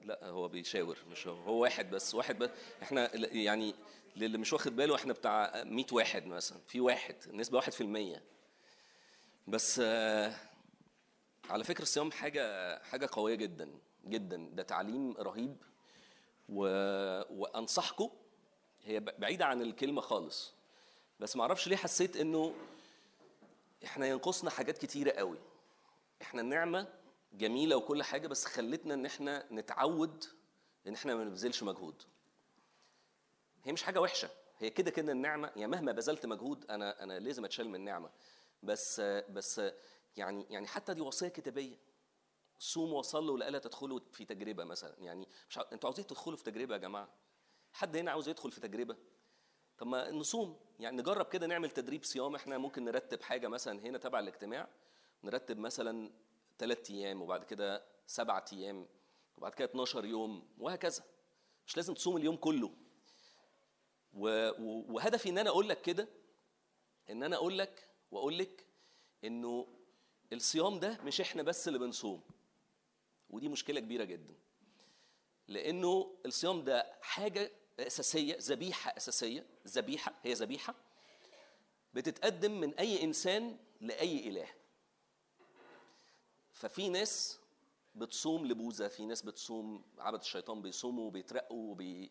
C: لا هو بيشاور مش هو. هو واحد بس واحد بس. إحنا يعني للي مش واخد باله إحنا بتاع 100 واحد مثلا. في واحد النسبة واحد في المية. بس آه، على فكرة الصيام حاجة حاجة قوية جدا جدا. ده تعليم رهيب. و... وأنصحكم هي ب- بعيدة عن الكلمة خالص. بس معرفش ليه حسيت إنه إحنا ينقصنا حاجات كتيرة قوي. إحنا النعمة جميلة وكل حاجة بس خلتنا إن إحنا نتعود إن إحنا ما نبذلش مجهود. هي مش حاجة وحشة هي كده كده النعمة يعني مهما بذلت مجهود أنا أنا لازم أتشال من النعمة. بس بس يعني يعني حتى دي وصية كتابية. صوموا وصلوا لألا تدخلوا في تجربة مثلا. يعني مش. أنتوا عاوزين تدخلوا في تجربة يا جماعة؟ حد هنا عاوز يدخل في تجربة؟ طب ما نصوم. يعني نجرب كده نعمل تدريب صيام. إحنا ممكن نرتب حاجة مثلا هنا تبع الاجتماع نرتب مثلا ثلاث أيام وبعد كده سبعة أيام وبعد كده 12 يوم وهكذا. مش لازم تصوم اليوم كله. وهدفي إن أنا أقول لك كده إن أنا أقول لك وأقول لك إنه الصيام ده مش إحنا بس اللي بنصوم. ودي مشكلة كبيرة جدا. لأنه الصيام ده حاجة أساسية ذبيحة أساسية ذبيحة هي ذبيحة بتتقدم من أي إنسان لأي إله. ففي ناس بتصوم لبوذا في ناس بتصوم عبد الشيطان بيصوموا وبيترقوا وبي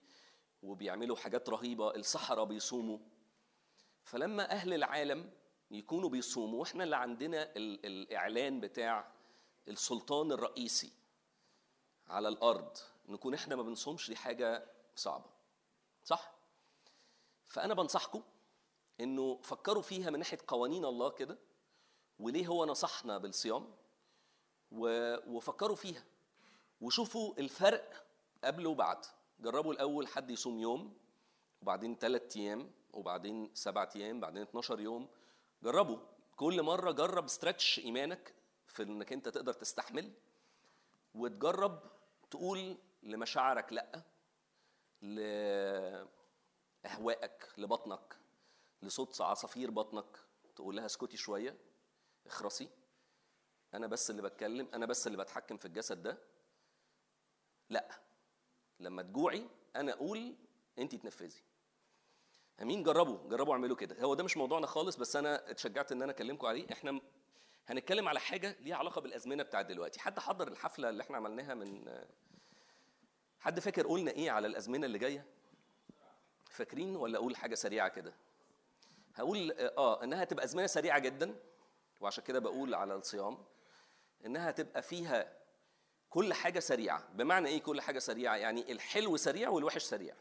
C: وبيعملوا حاجات رهيبة السحره بيصوموا. فلما أهل العالم يكونوا بيصوموا وإحنا اللي عندنا ال- الإعلان بتاع السلطان الرئيسي على الأرض نكون إحنا ما بنصومش دي حاجة صعبة. صح؟ فأنا بنصحكم إنه فكروا فيها من ناحية قوانين الله كده وليه هو نصحنا بالصيام؟ وفكروا فيها وشوفوا الفرق قبل وبعد. جربوا الأول حد يصوم يوم وبعدين ثلاث أيام وبعدين سبعة أيام بعدين 12 يوم. جربوا. كل مرة جرب استرتش إيمانك في إنك أنت تقدر تستحمل وتجرب تقول لمشاعرك لأ. لأهوائك لبطنك لصوت عصافير بطنك تقول لها اسكتي شوية اخرسي. أنا بس اللي بتكلم أنا بس اللي بتحكم في الجسد ده. لأ لما تجوعي أنا أقول انت تنفذي. أمين؟ جربوا جربوا اعملوا كده. هو ده مش موضوعنا خالص بس أنا اتشجعت إن أنا أكلمكم عليه. إحنا هنتكلم على حاجة ليها علاقة بالأزمنة بتاعت دلوقتي. حد حضر الحفلة اللي إحنا عملناها من حد فاكر قلنا إيه على الأزمنة اللي جاية؟ فاكرين ولا أقول حاجة سريعة كده؟ هقول آه إنها تبقى أزمنة سريعة جدا وعشان كده بقول على الصيام إنها تبقى فيها كل حاجة سريعة. بمعنى إيه كل حاجة سريعة؟ يعني الحلو سريع والوحش سريع.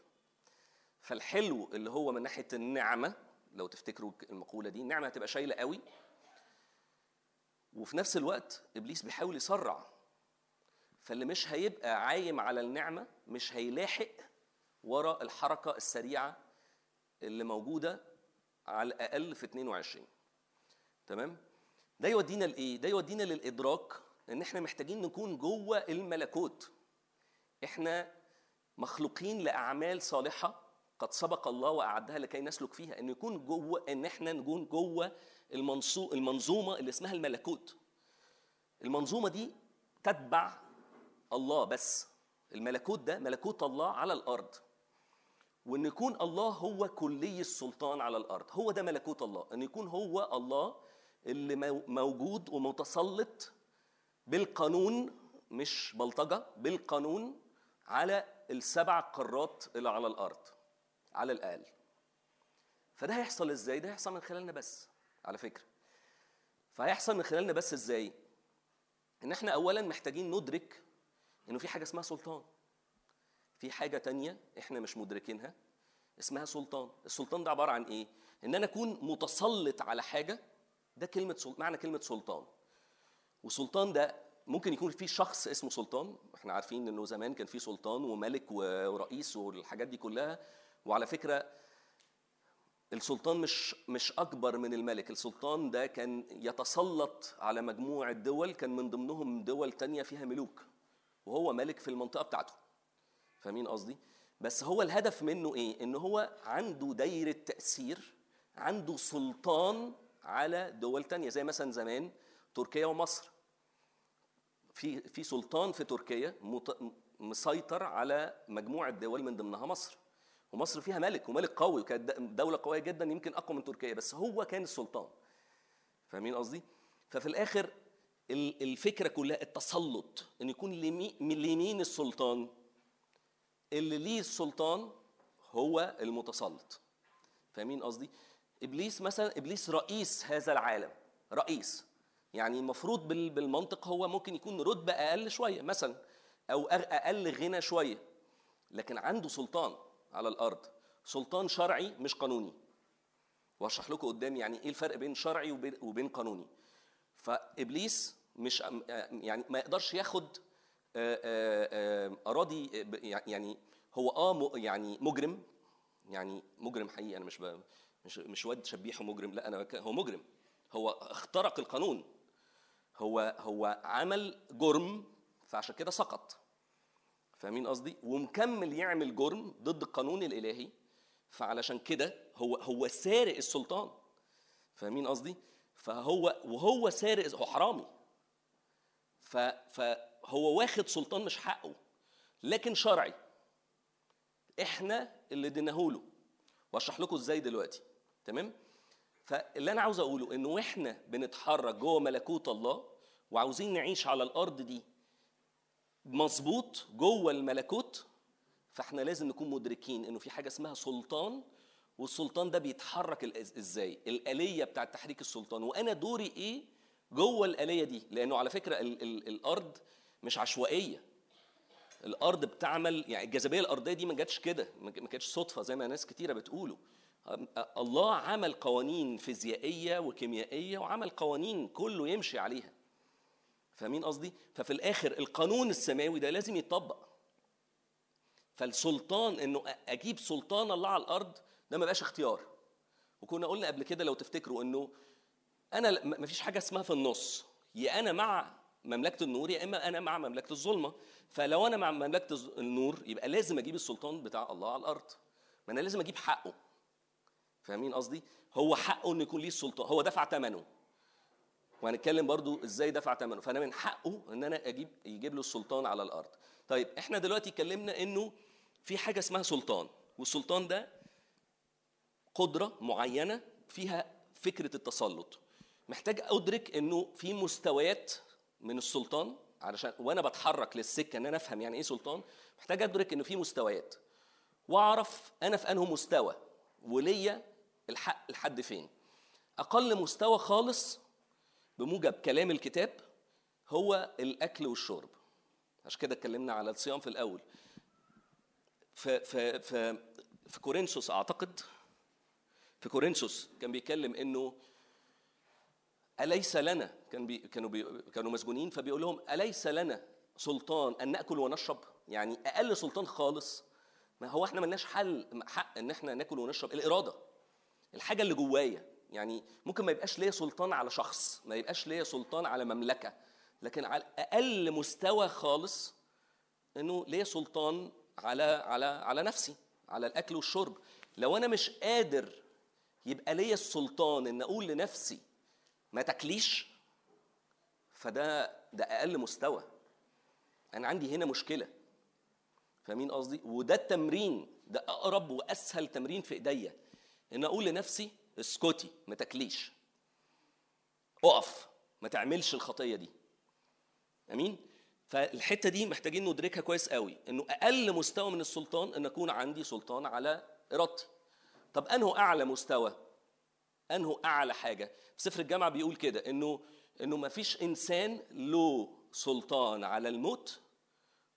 C: فالحلو اللي هو من ناحية النعمة لو تفتكروا المقولة دي النعمة هتبقى شايلة قوي وفي نفس الوقت إبليس بيحاول يسرع فاللي مش هيبقى عايم على النعمة مش هيلاحق ورا الحركة السريعة اللي موجودة على الأقل في 22 تمام؟ ده يودينا لإيه؟ ده يودينا للإدراك إن إحنا محتاجين نكون جوه الملكوت. إحنا مخلوقين لأعمال صالحة قد سبق الله وأعدها لكي نسلك فيها. إن يكون جوه إن إحنا نكون جوه المنظومة اللي اسمها الملكوت. المنظومة دي تتبع الله بس. الملكوت ده ملكوت الله على الأرض. وإن يكون الله هو كلي السلطان على الأرض. هو ده ملكوت الله. إن يكون هو الله اللي مو- موجود ومتسلط بالقانون مش بلطجة بالقانون على السبع قارات اللي على الأرض على الاقل فده هيحصل إزاي؟ ده هيحصل من خلالنا بس على فكرة. فهيحصل من خلالنا بس إزاي؟ إن إحنا اولا محتاجين ندرك إنه في حاجة اسمها سلطان. في حاجة تانية إحنا مش مدركينها اسمها سلطان. السلطان ده عبارة عن إيه؟ إن أنا أكون متسلط على حاجة ده كلمة سل... معنى كلمة سلطان. وسلطان ده ممكن يكون في شخص اسمه سلطان. إحنا عارفين إنه زمان كان في سلطان وملك ورئيس والحاجات دي كلها. وعلى فكرة السلطان مش مش أكبر من الملك. السلطان ده كان يتسلط على مجموعة دول كان من ضمنهم دول تانية فيها ملوك. وهو ملك في المنطقة بتاعته. فاهمين قصدي؟ بس هو الهدف منه إيه؟ إن هو عنده دايرة تأثير عنده سلطان على دول تانية. زي مثلا زمان تركيا ومصر. في في سلطان في تركيا مسيطر على مجموعة دول من ضمنها مصر. ومصر فيها ملك وملك قوي وكانت د- دولة قوية جدا يمكن أقوى من تركيا بس هو كان السلطان. فاهمين قصدي؟ ففي الآخر ال- الفكرة كلها التسلط إن يكون لمين السلطان؟ اللي ليه السلطان هو المتسلط. فاهمين قصدي؟ إبليس مثلا إبليس رئيس هذا العالم رئيس. يعني المفروض بال- بالمنطق هو ممكن يكون رتبة أقل شوية مثلا أو أقل غنى شوية. لكن عنده سلطان على الأرض. سلطان شرعي مش قانوني. وأشرح لكم قدام يعني إيه الفرق بين شرعي وبين قانوني. فإبليس مش يعني ما يقدرش ياخد آه، آه، آه، أراضي يعني هو آه يعني مجرم يعني مجرم حقيقي أنا مش مش مش واد شبيح ومجرم لا أنا هو مجرم. هو اخترق القانون. هو هو عمل جرم فعشان كده سقط. فاهمين قصدي؟ ومكمل يعمل جرم ضد القانون الإلهي فعلشان كده هو هو سارق السلطان. فاهمين قصدي؟ فهو وهو سارق هو حرامي. فهو واخد سلطان مش حقه لكن شرعي. إحنا اللي اديناه له. وأشرح لكم إزاي دلوقتي. تمام؟ فاللي أنا عاوز أقوله إنه وإحنا بنتحرك جوه ملكوت الله وعاوزين نعيش على الأرض دي مظبوط جوه الملكوت فإحنا لازم نكون مدركين إنه في حاجة اسمها سلطان والسلطان ده بيتحرك إزاي؟ الآلية بتاعه تحريك السلطان. وأنا دوري إيه؟ جوه الآلية دي لأنه على فكرة ال ال الأرض مش عشوائية. الأرض بتعمل يعني الجاذبية الأرضية دي ما جاتش كده ما كانتش صدفة زي ما ناس كتيرة بتقولوا أم- الله عمل قوانين فيزيائية وكيميائية وعمل قوانين كله يمشي عليها. فاهمين قصدي؟ ففي الآخر القانون السماوي ده لازم يتطبق. فالسلطان إنه أجيب سلطان الله على الأرض ده ما بقاش اختيار. وكنا قلنا قبل كده لو تفتكروا إنه أنا ما فيش حاجة اسمها في النص. يا أنا مع مملكة النور يا إما أنا مع مملكة الظلمة. فلو أنا مع مملكة النور يبقى لازم أجيب السلطان بتاع الله على الأرض. ما أنا لازم أجيب حقه. فاهمين قصدي؟ هو حقه إنه يكون ليه السلطان. هو دفع ثمنه وهنتكلم برضو إزاي دفع ثمنه فأنا من حقه إن أنا أجيب يجيب له السلطان على الأرض. طيب إحنا دلوقتي اتكلمنا إنه في حاجة اسمها سلطان. والسلطان ده قدرة معينة فيها فكرة التسلط. محتاج أدرك إنه في مستويات من السلطان علشان وأنا بتحرك للسكة إن أنا أفهم يعني إيه سلطان محتاج أدرك إنه في مستويات. وأعرف أنا في انه مستوى وليا الحق لحد فين. أقل مستوى خالص بموجب كلام الكتاب هو الأكل والشرب. عشان كده اتكلمنا على الصيام في الأول. في في في في كورنثوس أعتقد في كورنثوس كان بيتكلم إنه أليس لنا؟ كان بي كانوا بي كانوا مسجونين فبيقول لهم أليس لنا سلطان أن نأكل ونشرب؟ يعني أقل سلطان خالص. ما هو إحنا ملناش حل حق إن إحنا ناكل ونشرب. الإرادة الحاجة اللي جوايا. يعني ممكن ما يبقاش ليا سلطان على شخص ما يبقاش ليا سلطان على مملكة. لكن على أقل مستوى خالص إنه ليا سلطان على على على نفسي على الأكل والشرب. لو أنا مش قادر يبقى ليا السلطان إن أقول لنفسي ما تاكليش فده ده أقل مستوى. أنا عندي هنا مشكلة. فاهمين قصدي؟ وده التمرين ده أقرب وأسهل تمرين في إيديا. إن أقول لنفسي اسكتي ما تاكليش. أقف ما تعملش الخطية دي. أمين؟ فالحتة دي محتاجين ندركها كويس قوي. إنه أقل مستوى من السلطان إن أكون عندي سلطان على إرادتي. طب انه أعلى مستوى؟ أنه أعلى حاجة. في سفر الجامعة بيقول كده إنه إنه ما فيش إنسان له سلطان على الموت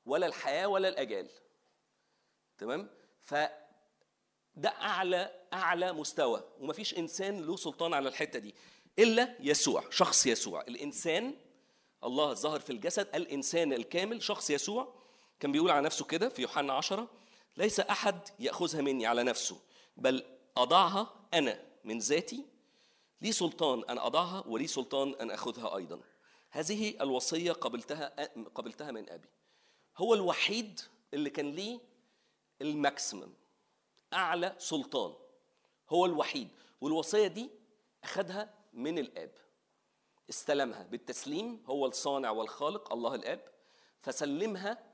C: ولا الحياة ولا الأجال. تمام؟ ف ده أعلى أعلى مستوى ومفيش إنسان له سلطان على الحتة دي. إلا يسوع شخص يسوع. الإنسان الله الظاهر في الجسد الإنسان الكامل شخص يسوع. كان بيقول على نفسه كده في يوحنا عشرة ليس أحد يأخذها مني على نفسه بل أضعها أنا. من ذاتي لي سلطان أن أضعها ولي سلطان أن أخذها أيضا. هذه الوصية قبلتها قبلتها من أبي. هو الوحيد اللي كان ليه الماكسيمم أعلى سلطان. هو الوحيد. والوصية دي اخذها من الآب. استلمها بالتسليم هو الصانع والخالق الله الآب. فسلمها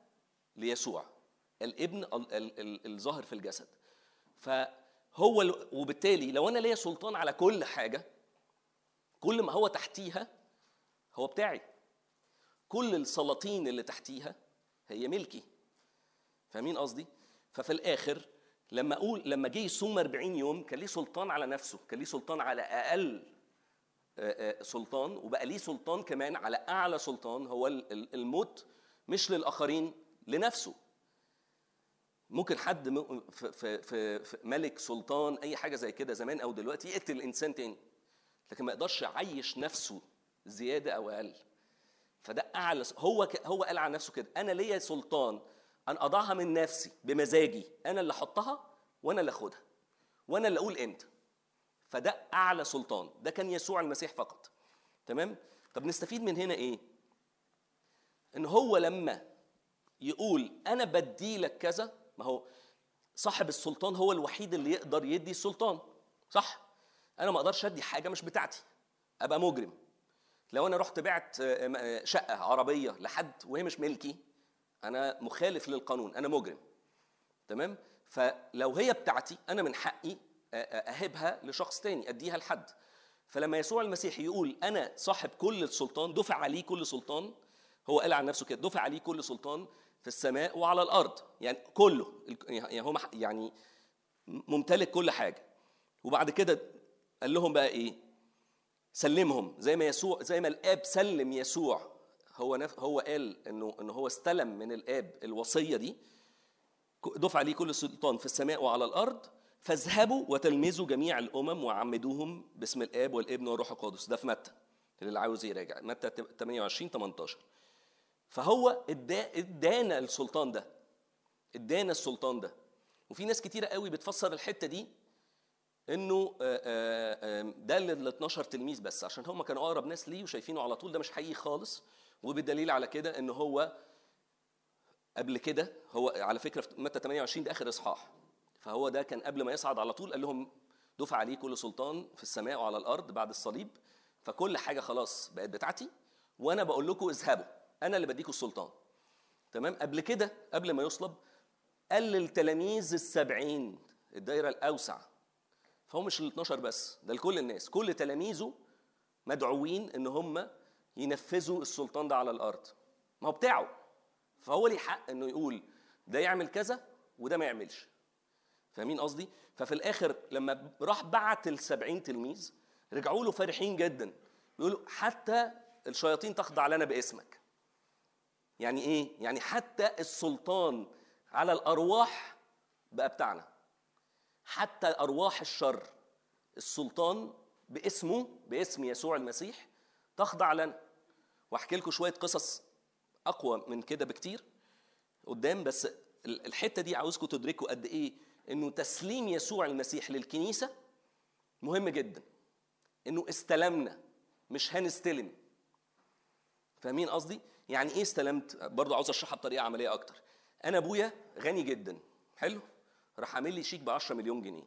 C: ليسوع الابن ال- ال- ال- الظاهر في الجسد. فهو ال- وبالتالي لو أنا ليا سلطان على كل حاجة كل ما هو تحتيها هو بتاعي. كل السلاطين اللي تحتيها هي ملكي. فاهمين قصدي؟ ففي الآخر لما أقول لما جه يصوم 40 يوم كان ليه سلطان على نفسه كان ليه سلطان على أقل آه، آه، سلطان وبقى ليه سلطان كمان على أعلى سلطان هو ال- ال- الموت مش للآخرين لنفسه. ممكن حد في, في, في ملك سلطان أي حاجة زي كده زمان أو دلوقتي يقتل انسان تاني لكن ما يقدرش يعيش نفسه زيادة أو أقل. فده أعلى هو ك... هو قال عن نفسه كده أنا ليا سلطان ان أضعها من نفسي بمزاجي أنا اللي أحطها وأنا اللي أخدها وأنا اللي أقول إمتى فده أعلى سلطان ده كان يسوع المسيح فقط. تمام؟ طب نستفيد من هنا إيه؟ إن هو لما يقول أنا بدي لك كذا ما هو صاحب السلطان هو الوحيد اللي يقدر يدي السلطان صح؟ أنا ما أقدرش أدي حاجة مش بتاعتي أبقى مجرم. لو أنا رحت بعت آه، آه، شقة عربية لحد وهي مش ملكي أنا مخالف للقانون أنا مجرم. تمام؟ فلو هي بتاعتي أنا من حقي أ- أهبها لشخص تاني أديها لحد. فلما يسوع المسيح يقول أنا صاحب كل السلطان دفع عليه كل سلطان هو قال عن نفسه كده دفع عليه كل سلطان في السماء وعلى الأرض. يعني كله يعني هو يعني ممتلك كل حاجة. وبعد كده قال لهم بقى إيه؟ سلمهم. زي ما يسوع زي ما الآب سلم يسوع هو نف هو قال إنه إنه هو استلم من الآب الوصية دي دفع لي كل سلطان في السماء وعلى الأرض فاذهبوا وتلمذوا جميع الأمم وعمدوهم باسم الآب والابن والروح القدس. ده في متى؟ اللي عاوز يراجع. متى؟ 28 18 فهو ادانا السلطان ده ادانا السلطان ده. وفي ناس كتيرة قوي بتفسر الحتة دي إنه ده لل 12 تلميذ بس عشان هم كانوا أقرب ناس ليه وشايفينه على طول ده مش حقيقي خالص. وبالدليل على كده إن هو قبل كده هو على فكرة في متى 28 ده آخر إصحاح. فهو ده كان قبل ما يصعد على طول قال لهم دفع عليه كل سلطان في السماء وعلى الأرض بعد الصليب فكل حاجة خلاص بقت بتاعتي وأنا بقول لكم اذهبوا. أنا اللي بديكم السلطان. تمام؟ قبل كده قبل ما يصلب قال للتلاميذ السبعين الدايره الأوسع. فهو مش ال 12 بس ده لكل الناس. كل تلاميذه مدعوين إن هم ينفذوا السلطان ده على الأرض. ما هو بتاعه. فهو ليه حق إنه يقول ده يعمل كذا وده ما يعملش. فاهمين قصدي؟ ففي الآخر لما راح بعت السبعين تلميذ رجعوا له فرحين جدا. بيقولوا حتى الشياطين تخضع لنا باسمك. يعني إيه؟ يعني حتى السلطان على الأرواح بقى بتاعنا. حتى أرواح الشر السلطان باسمه باسم يسوع المسيح تخضع لنا. وأحكي لكم شوية قصص أقوى من كده بكتير قدام بس ال- الحتة دي عاوزكم تدركوا قد إيه إنه تسليم يسوع المسيح للكنيسة مهم جدا. إنه استلمنا مش هنستلم. فاهمين قصدي؟ يعني إيه استلمت؟ برضو عاوز أشرحها بطريقة عملية أكتر. أنا أبويا غني جدا. حلو؟ راح عامل لي شيك ب 10 مليون جنيه.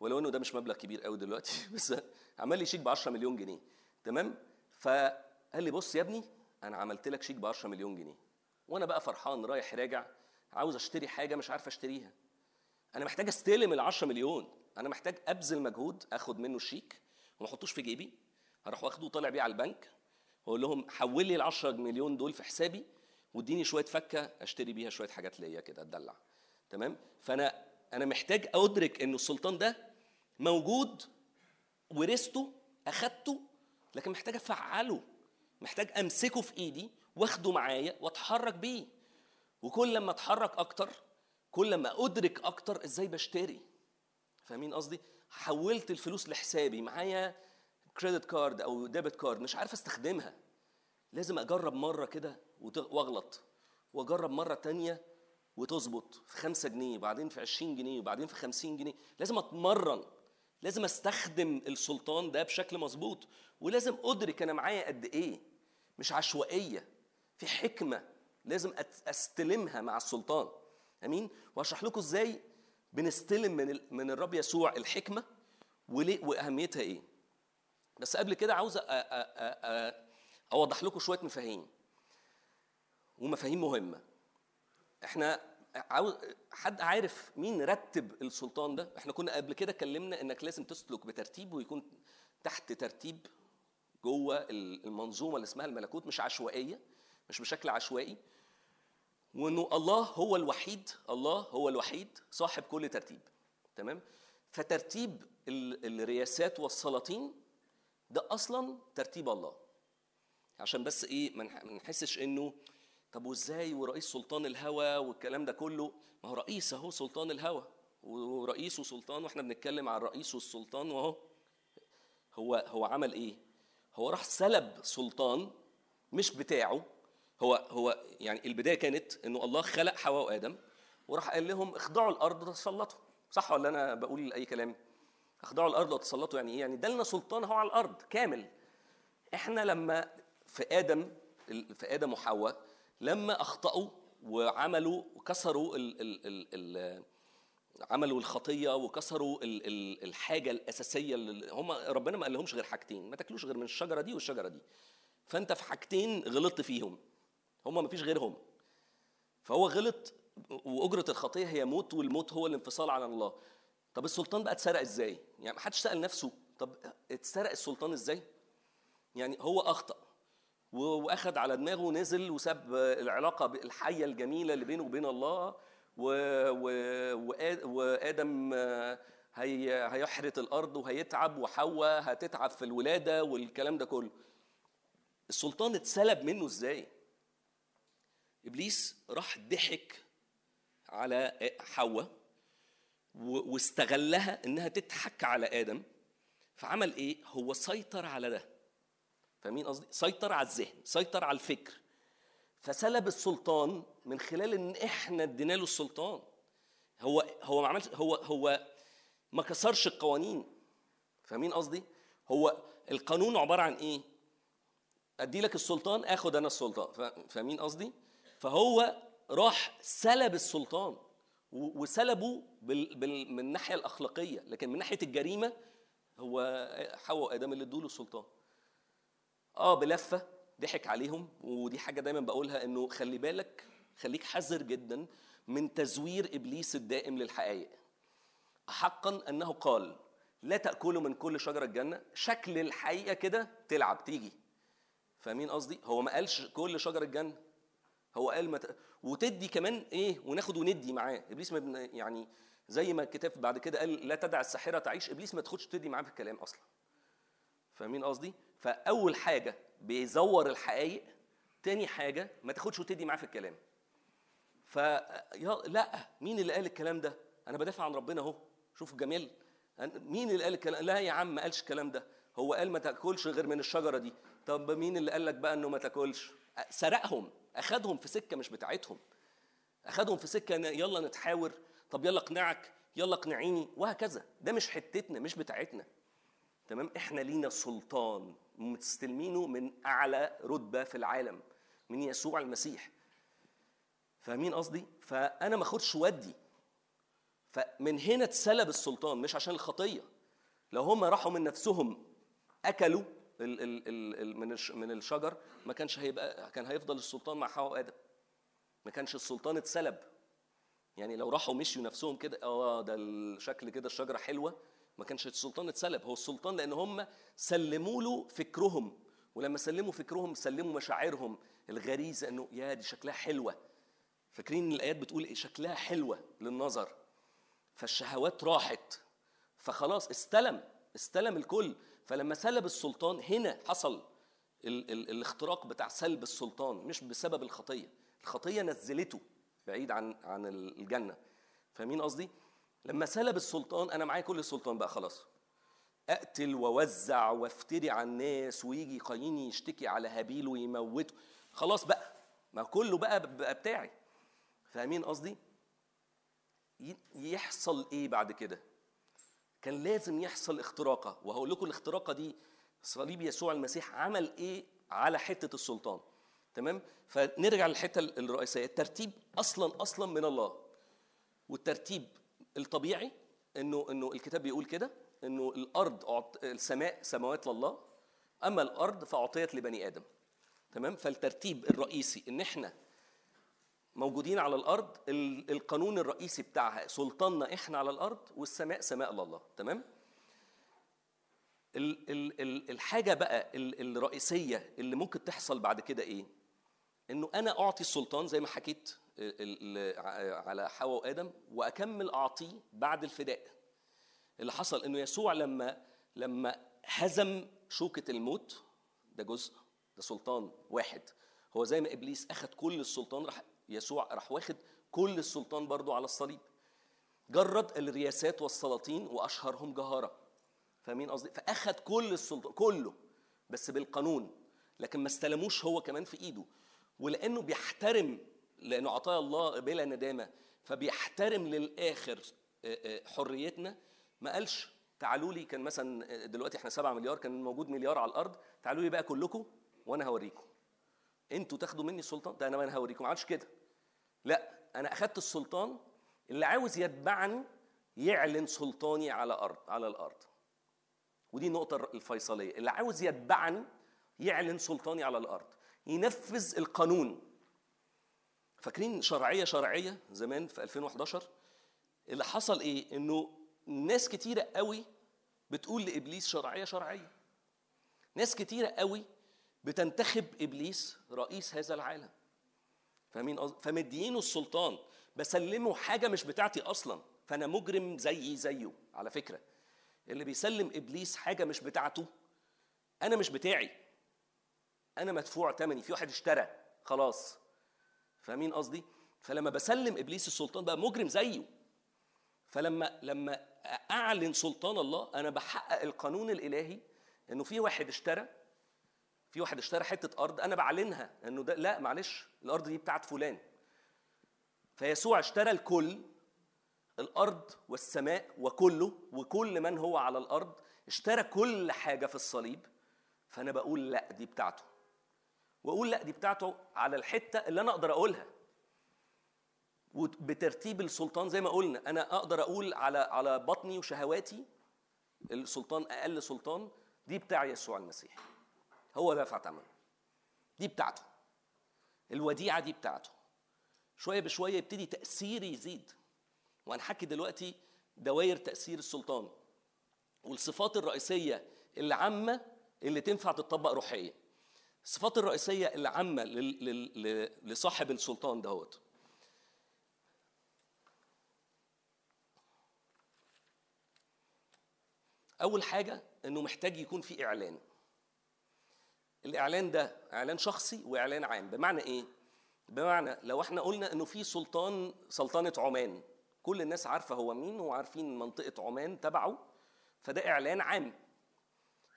C: ولو إنه ده مش مبلغ كبير قوي دلوقتي بس عمل لي شيك ب 10 مليون جنيه. تمام؟ فقال لي بص يا ابني أنا عملت لك شيك ب 10 مليون جنيه. وأنا بقى فرحان رايح راجع عاوز أشتري حاجة مش عارف أشتريها. أنا محتاج أستلم ال 10 مليون. أنا محتاج أبذل مجهود أخد منه الشيك وما أحطوش في جيبي. هروح واخده وطالع بيه على البنك. واقول لهم حول لي ال 10 مليون دول في حسابي واديني شوية فكة أشتري بيها شوية حاجات ليا كده أتدلع. تمام؟ فأنا أنا محتاج أدرك انه السلطان ده موجود ورثته أخدته لكن محتاج أفعله. محتاج أمسكه في إيدي وأخده معايا وأتحرك بيه. وكل لما أتحرك أكتر كل لما أدرك أكتر إزاي بشتري. فاهمين قصدي؟ حولت الفلوس لحسابي. معايا credit card أو debit card مش عارف أستخدمها. لازم أجرب مرة كده وأغلط. وأجرب مرة تانية وتظبط في خمسة جنيه وبعدين في عشرين جنيه وبعدين في خمسين جنيه. لازم أتمرن. لازم أستخدم السلطان ده بشكل مظبوط. ولازم أدرك أنا معايا قد إيه. مش عشوائية. في حكمة لازم أستلمها مع السلطان. أمين؟ وهشرح لكم إزاي بنستلم من من الرب يسوع الحكمة وليه وأهميتها إيه. بس قبل كده عاوز أوضح لكم شوية مفاهيم. ومفاهيم مهمة. إحنا عاوز حد عارف مين رتب السلطان ده؟ إحنا كنا قبل كده اتكلمنا إنك لازم تسلك بترتيب ويكون تحت ترتيب جوه المنظومة اللي اسمها الملكوت مش عشوائية مش بشكل عشوائي. وإنه الله هو الوحيد الله هو الوحيد صاحب كل ترتيب. تمام؟ فترتيب ال- الرياسات والسلاطين ده أصلا ترتيب الله. عشان بس إيه ما نح- ما نحسش إنه طب وإزاي ورئيس سلطان الهوى والكلام ده كله؟ ما هو رئيس أهو سلطان الهوى ورئيس وسلطان وإحنا بنتكلم عن الرئيس والسلطان واهو هو هو عمل إيه؟ هو راح سلب سلطان مش بتاعه هو هو يعني البداية كانت إنه الله خلق حواء وآدم وراح قال لهم اخضعوا الأرض وتسلطوا صح ولا أنا بقول أي كلام؟ أخضعوا الأرض وتسلطوا يعني إيه؟ يعني ده لنا سلطان هو على الأرض كامل. إحنا لما في آدم في آدم وحواء لما أخطأوا وعملوا وكسروا ال ال ال ال عملوا الخطية وكسروا ال ال الحاجة الأساسية اللي هم ربنا ما قال لهمش غير حاجتين ما تاكلوش غير من الشجرة دي والشجرة دي. فأنت في حاجتين غلطت فيهم هم ما فيش غيرهم. فهو غلط وأجرة الخطية هي موت والموت هو الانفصال عن الله. طب السلطان بقى اتسرق إزاي؟ يعني ما حدش سأل نفسه طب اتسرق السلطان إزاي؟ يعني هو أخطأ وأخد على دماغه ونزل وساب العلاقة الحية الجميلة اللي بينه وبين الله و... و... وآدم آه، هي... هيحرث الأرض وهيتعب وحواء هتتعب في الولادة والكلام ده كله. السلطان اتسلب منه إزاي؟ إبليس راح ضحك على حواء واستغلها إنها تضحك على آدم فعمل إيه؟ هو سيطر على ده. فاهمين قصدي؟ سيطر على الذهن سيطر على الفكر. فسلب السلطان من خلال إن إحنا ادينا له السلطان. هو هو ما عملش هو هو ما كسرش القوانين. فاهمين قصدي؟ هو القانون عبارة عن إيه؟ أدي لك السلطان آخد أنا السلطان. فا- فاهمين قصدي؟ فهو راح سلب السلطان. و- وسلبه بال بال من الناحية الأخلاقية. لكن من ناحية الجريمة هو حواء وآدم اللي ادوا له السلطان آه بلفة ضحك عليهم ودي حاجة دايما بقولها إنه خلي بالك خليك حذر جدا من تزوير إبليس الدائم للحقائق. حقا أنه قال لا تأكلوا من كل شجرة الجنة شكل الحقيقة كده تلعب تيجي. فاهمين قصدي؟ هو ما قالش كل شجر الجنة. هو قال مت... وتدي كمان إيه وناخد وندي معاه. إبليس ما. يعني زي ما الكتاب بعد كده قال لا تدع الساحرة تعيش. إبليس ما تاخدش تدي معاه في الكلام أصلا. فاهمين قصدي؟ فأول حاجة بيزور الحقائق تاني حاجة ما تاخدش وتدي معاه في الكلام. ف لأ مين اللي قال الكلام ده؟ أنا بدافع عن ربنا أهو. شوف جميل مين اللي قال الكلام؟ لا يا عم ما قالش الكلام ده. هو قال ما تاكلش غير من الشجرة دي. طب مين اللي قال لك بقى إنه ما تاكلش؟ سرقهم أخدهم في سكة مش بتاعتهم. أخدهم في سكة يلا نتحاور طب يلا اقنعك يلا اقنعيني وهكذا. ده مش حتتنا مش بتاعتنا. تمام؟ إحنا لينا سلطان مستلمينه من أعلى رتبة في العالم من يسوع المسيح. فاهمين قصدي؟ فأنا ما أخدش ودي. فمن هنا اتسلب السلطان مش عشان الخطية. لو هم راحوا من نفسهم أكلوا من من الشجر ما كانش هيبقى كان هيفضل السلطان مع حواء وادم ما كانش السلطان اتسلب. يعني لو راحوا مشيوا نفسهم كده آه ده الشكل كده الشجرة حلوة. ما كانش السلطان اتسلب. هو السلطان لأن هم سلموا له فكرهم. ولما سلموا فكرهم سلموا مشاعرهم. الغريزة إنه يا دي شكلها حلوة. فاكرين الآيات بتقول إيه؟ شكلها حلوة للنظر. فالشهوات راحت. فخلاص استلم. استلم الكل. فلما سلب السلطان هنا حصل ال ال الاختراق بتاع سلب السلطان مش بسبب الخطية. الخطية نزلته بعيد عن عن الجنة. فاهمين قصدي؟ لما سلب السلطان أنا معايا كل السلطان بقى خلاص. أقتل وأوزع وأفتري على الناس ويجي قايين يشتكي على هابيل ويموته. خلاص بقى. ما كله بقى بقى بتاعي. فاهمين قصدي؟ يحصل إيه بعد كده؟ كان لازم يحصل اختراقة. وهقول لكم الاختراقة دي صليب يسوع المسيح عمل إيه على حتة السلطان. تمام؟ فنرجع للحتة الرئيسية. الترتيب أصلا أصلا من الله. والترتيب الطبيعي إنه إنه الكتاب بيقول كده إنه الأرض السماء سماوات لله. أما الأرض فأعطيت لبني آدم. تمام؟ فالترتيب الرئيسي إن إحنا موجودين على الأرض ال- القانون الرئيسي بتاعها سلطاننا إحنا على الأرض والسماء سماء لله تمام؟ ال- ال- ال- الحاجة بقى ال- الرئيسية اللي ممكن تحصل بعد كده إيه؟ إنه أنا أعطي السلطان زي ما حكيت ع- على حواء وآدم وأكمل أعطيه بعد الفداء. اللي حصل إنه يسوع لما لما هزم شوكة الموت ده جزء ده سلطان واحد. هو زي ما إبليس اخذ كل السلطان راح يسوع راح واخد كل السلطان برضو على الصليب. جرد الرياسات والسلاطين وأشهرهم جهارة. فاهمين قصدي؟ فاخذ كل السلطان كله بس بالقانون. لكن ما استلموش هو كمان في إيده. ولأنه بيحترم لأنه عطايا الله بلا ندامة فبيحترم للآخر آه، آه، حريتنا. ما قالش تعالوا لي كان مثلا آه، دلوقتي إحنا 7 مليار كان موجود مليار على الأرض. تعالوا لي بقى كلكم وأنا هوريكم. أنتوا تاخدوا مني السلطان؟ ده أنا أنا هوريكم ما عادش كده. لا أنا اخدت السلطان اللي عاوز يتبعني يعلن سلطاني على أرض على الأرض. ودي النقطة الفيصلية. اللي عاوز يتبعني يعلن سلطاني على الأرض ينفذ القانون. فاكرين شرعية شرعية زمان في 2011 اللي حصل إيه؟ إنه ناس كتيرة قوي بتقول لإبليس شرعية شرعية. ناس كتيرة قوي بتنتخب إبليس رئيس هذا العالم. فاهمين قصدي؟ فمديينه السلطان بسلمه حاجة مش بتاعتي أصلا. فأنا مجرم زيي زيه على فكرة. اللي بيسلم إبليس حاجة مش بتاعته أنا مش بتاعي. أنا مدفوع ثمني في واحد اشترى خلاص. فاهمين قصدي؟ فلما بسلم إبليس السلطان بقى مجرم زيه. فلما لما أعلن سلطان الله أنا بحقق القانون الإلهي إنه في واحد اشترى في واحد اشترى حتة أرض أنا بعلنها إنه ده لا معلش الأرض دي بتاعت فلان. فيسوع اشترى الكل الأرض والسماء وكله وكل من هو على الأرض اشترى كل حاجة في الصليب. فأنا بقول لا دي بتاعته. وأقول لا دي بتاعته على الحتة اللي أنا أقدر أقولها. وبترتيب السلطان زي ما قلنا أنا أقدر أقول على على بطني وشهواتي السلطان أقل سلطان دي بتاع يسوع المسيح. هو دفع ثمن دي بتاعته. الوديعة دي بتاعته. شوية بشوية يبتدي تاثيري يزيد. وهنحكي دلوقتي دوائر تأثير السلطان والصفات الرئيسية العامة اللي تنفع تطبق روحيا. الصفات الرئيسية العامة لصاحب السلطان دهوت أول حاجة إنه محتاج يكون في إعلان. الإعلان ده إعلان شخصي وإعلان عام. بمعنى إيه؟ بمعنى لو إحنا قلنا إنه في سلطان سلطنة عمان كل الناس عارفة هو مين وعارفين منطقة عمان تبعه فده إعلان عام.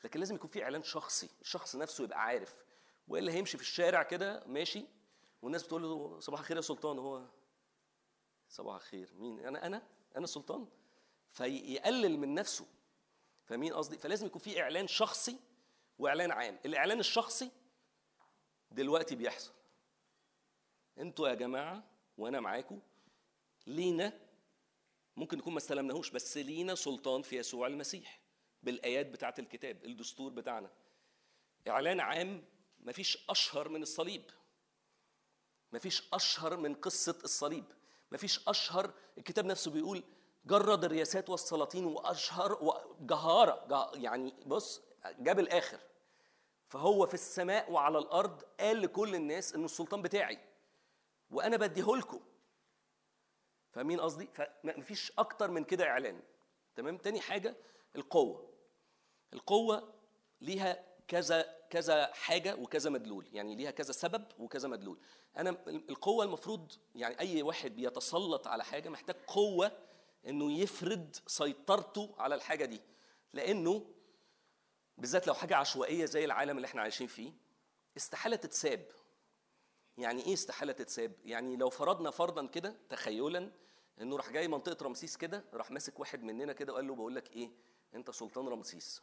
C: لكن لازم يكون في إعلان شخصي الشخص نفسه يبقى عارف. والا هيمشي في الشارع كده؟ ماشي. والناس بتقول له صباح الخير يا سلطان. هو صباح الخير. مين؟ أنا أنا؟ أنا السلطان؟ فيقلل من نفسه. فاهمين قصدي؟ فلازم يكون في إعلان شخصي وإعلان عام. الإعلان الشخصي دلوقتي بيحصل. أنتوا يا جماعة وأنا معاكم لينا ممكن نكون ما استلمناهوش بس لينا سلطان في يسوع المسيح بالآيات بتاعة الكتاب الدستور بتاعنا. إعلان عام مفيش أشهر من الصليب. مفيش أشهر من قصة الصليب. مفيش أشهر الكتاب نفسه بيقول جرد الرياسات والسلاطين وأشهر وجهارة جه- يعني بص جاب الآخر. فهو في السماء وعلى الأرض قال لكل الناس إنه السلطان بتاعي وأنا بديهولكم فاهمين قصدي؟ فمفيش أكتر من كده إعلان. تمام؟ تاني حاجة القوة. القوة ليها كذا كذا حاجة وكذا مدلول. يعني ليها كذا سبب وكذا مدلول. أنا القوة المفروض يعني أي واحد بيتسلط على حاجة محتاج قوة إنه يفرض سيطرته على الحاجة دي. لأنه بالذات لو حاجة عشوائية زي العالم اللي إحنا عايشين فيه استحالة تتساب. يعني إيه استحالة تتساب؟ يعني لو فرضنا فرضا كده تخيلا إنه راح جاي منطقة رمسيس كده راح ماسك واحد مننا كده وقال له بقول لك إيه أنت سلطان رمسيس.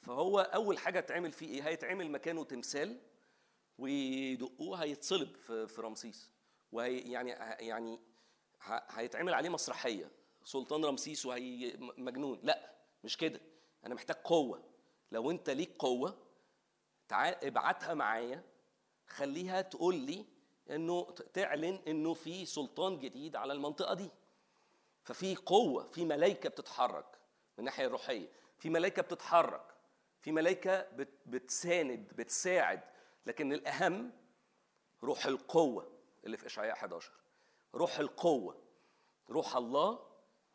C: فهو أول حاجة تعمل فيه إيه؟ هيتعمل مكانه تمثال ويدقوه هيتصلب في رمسيس. وهي يعني يعني هيتعمل عليه مسرحية. سلطان رمسيس وهي مجنون. لأ مش كده. أنا محتاج قوة. لو انت ليك قوة تعال ابعتها معايا خليها تقول لي إنه تعلن إنه في سلطان جديد على المنطقة دي. ففي قوة في ملائكه بتتحرك من الناحيه الروحيه في ملائكه بتتحرك في ملائكه بت- بتساند بتساعد. لكن الأهم روح القوة اللي في إشعياء 11 روح القوة روح الله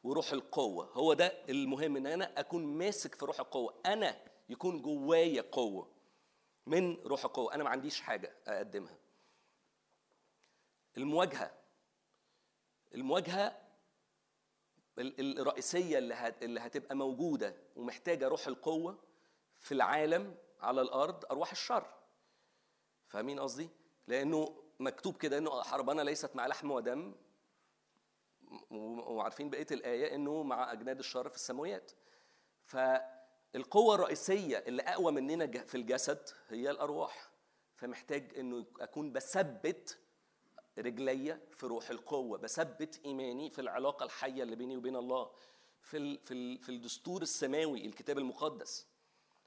C: وروح القوة. هو ده المهم إن أنا أكون ماسك في روح القوة. أنا يكون جوايا قوة من روح القوة. أنا ما عنديش حاجة أقدمها. المواجهة. المواجهة ال- ال- الرئيسية اللي هت- اللي هتبقى موجودة ومحتاجة روح القوة في العالم على الأرض أرواح الشر. فاهمين قصدي؟ لأنه مكتوب كده إنه حربنا ليست مع لحم ودم. وعارفين بقية الآية إنه مع أجناد الشر في السماويات. فالقوه الرئيسية اللي أقوى مننا في الجسد هي الأرواح. فمحتاج إنه أكون بثبت رجليا في روح القوة بثبت إيماني في العلاقة الحية اللي بيني وبين الله في في في الدستور السماوي الكتاب المقدس.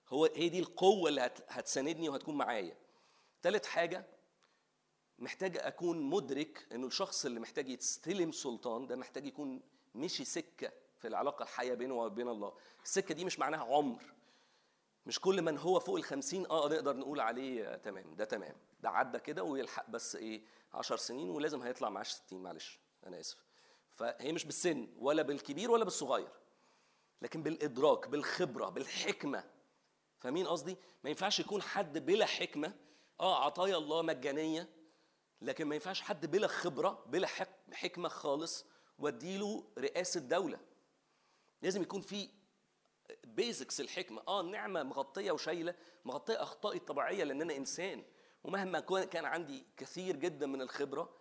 C: هو هي دي القوة اللي هت- هتساندني وهتكون معايا. ثالث حاجة محتاج أكون مدرك إنه الشخص اللي محتاج يستلم سلطان ده محتاج يكون مشي سكة في العلاقة الحية بينه وبين الله. السكة دي مش معناها عمر. مش كل من هو فوق الخمسين آه نقدر نقول عليه تمام ده تمام. ده عدى كده ويلحق بس إيه عشر سنين ولازم هيطلع معاش ستين معلش أنا آسف. فهي مش بالسن ولا بالكبير ولا بالصغير لكن بالإدراك بالخبرة بالحكمة. فاهمين قصدي؟ ما ينفعش يكون حد بلا حكمة آه عطايا الله مجانية لكن ما ينفعش حد بلا خبرة بلا حك- حكمة خالص واديله رئاسة دولة. لازم يكون في بيزكس الحكمة. آه النعمه مغطية وشايلة مغطية اخطائي الطبيعيه لأن أنا إنسان. ومهما كان عندي كثير جدا من الخبرة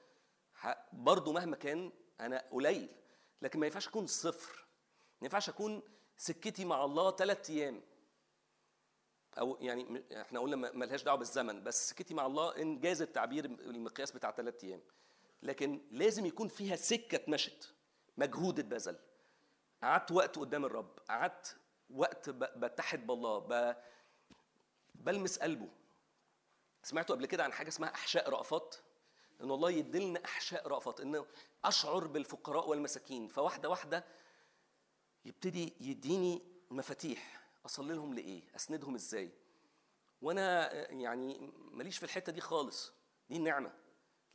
C: ه- برضو مهما كان أنا قليل. لكن ما ينفعش أكون صفر. ما ينفعش أكون سكتي مع الله ثلاث أيام. أو يعني إحنا قلنا ملهاش دعوة بالزمن بس سكتي مع الله إنجاز التعبير المقياس بتاع ثلاث أيام. لكن لازم يكون فيها سكة اتمشت. مجهود اتبذل. قعدت وقت قدام الرب. قعدت وقت بتحد بالله ب... بلمس قلبه. سمعتوا قبل كده عن حاجة اسمها أحشاء رأفات؟ إن الله يدلنا أحشاء رأفات انه أشعر بالفقراء والمساكين. فواحدة واحدة يبتدي يديني مفاتيح. أصلي لهم لإيه؟ أسندهم إزاي؟ وأنا يعني ماليش في الحتة دي خالص. دي النعمة.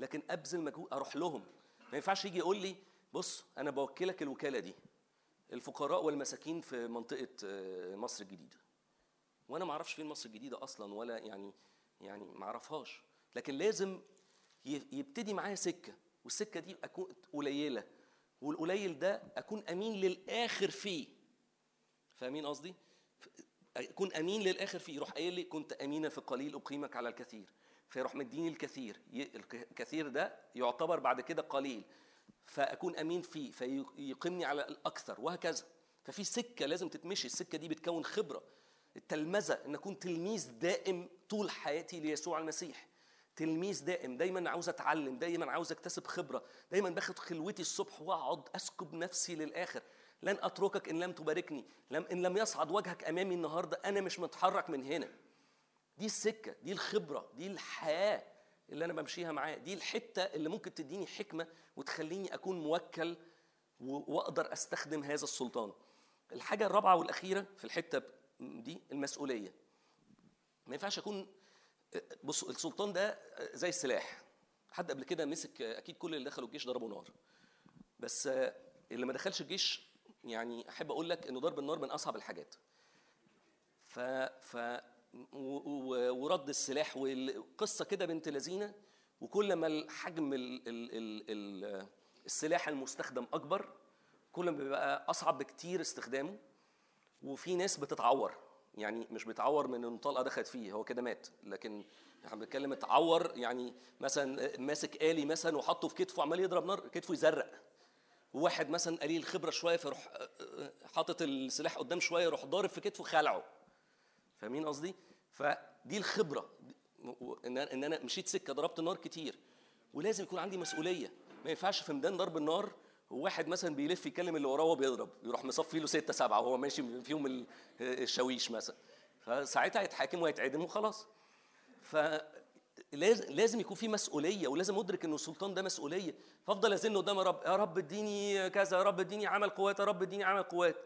C: لكن أبذل مجهود أروح لهم. ما ينفعش يجي يقول لي بص أنا بوكلك الوكالة دي. الفقراء والمساكين في منطقة آه، مصر الجديدة. وأنا ما أعرفش فين مصر الجديدة أصلا ولا يعني يعني ما أعرفهاش. لكن لازم يبتدي معايا سكة والسكة دي أكون قليلة والقليل ده أكون أمين للآخر فيه. فاهمين قصدي؟ أكون أمين للآخر فيه. يروح قايل لي كنت امينا في القليل أقيمك على الكثير. فيروح مديني الكثير. الكثير ده يعتبر بعد كده قليل. فأكون أمين فيه فيقيمني على الأكثر وهكذا. ففي سكة لازم تتمشي. السكة دي بتكون خبرة التلمذة إن أكون تلميذ دائم طول حياتي ليسوع المسيح. تلميذ دائم دايما عاوز أتعلم دايما عاوز أكتسب خبرة دايما باخد خلوتي الصبح وأقعد أسكب نفسي للآخر. لن أتركك إن لم تباركني لم إن لم يصعد وجهك أمامي النهارده أنا مش متحرك من هنا. دي السكة دي الخبرة دي الحياة. اللي أنا بمشيها معاه. دي الحتة اللي ممكن تديني حكمة وتخليني أكون موكل وأقدر أستخدم هذا السلطان. الحاجة الرابعة والأخيرة في الحتة دي المسؤولية. ما ينفعش أكون بصوا السلطان ده زي السلاح. حد قبل كده مسك أكيد كل اللي دخلوا الجيش ضربوا نار. بس اللي ما دخلش الجيش يعني أحب أقول لك إنه ضرب النار من أصعب الحاجات. ف ف ورد السلاح والقصة كده بنت لذينة. وكل ما ال السلاح المستخدم أكبر كل ما بيبقى أصعب بكتير استخدامه. وفي ناس بتتعور يعني مش بتعور من إن طلقة دخلت فيه هو كده مات. لكن إحنا بنتكلم اتعور يعني مثلا ماسك آلي مثلا وحطه في كتفه عمال يضرب نار كتفه يزرق. وواحد مثلا قليل الخبره شوية فيروح آه، آه، حاطط السلاح قدام شوية يروح ضارب في كتفه خلعه. فاهمين قصدي؟ فدي الخبرة. إن إن أنا مشيت سكة ضربت النار كتير. ولازم يكون عندي مسؤولية. ما ينفعش في ميدان ضرب النار وواحد مثلا بيلف يكلم اللي وراه وهو بيضرب يروح مصفي له ستة سبعة وهو ماشي فيهم ال- الشاويش مثلا. فساعتها هيتحاكم وهيتعدم وخلاص. فلازم لازم يكون في مسؤولية ولازم أدرك ان السلطان ده مسؤولية. فأفضل ازن قدام رب يا رب اديني كذا يا رب اديني عمل قوات يا رب اديني عمل قوات.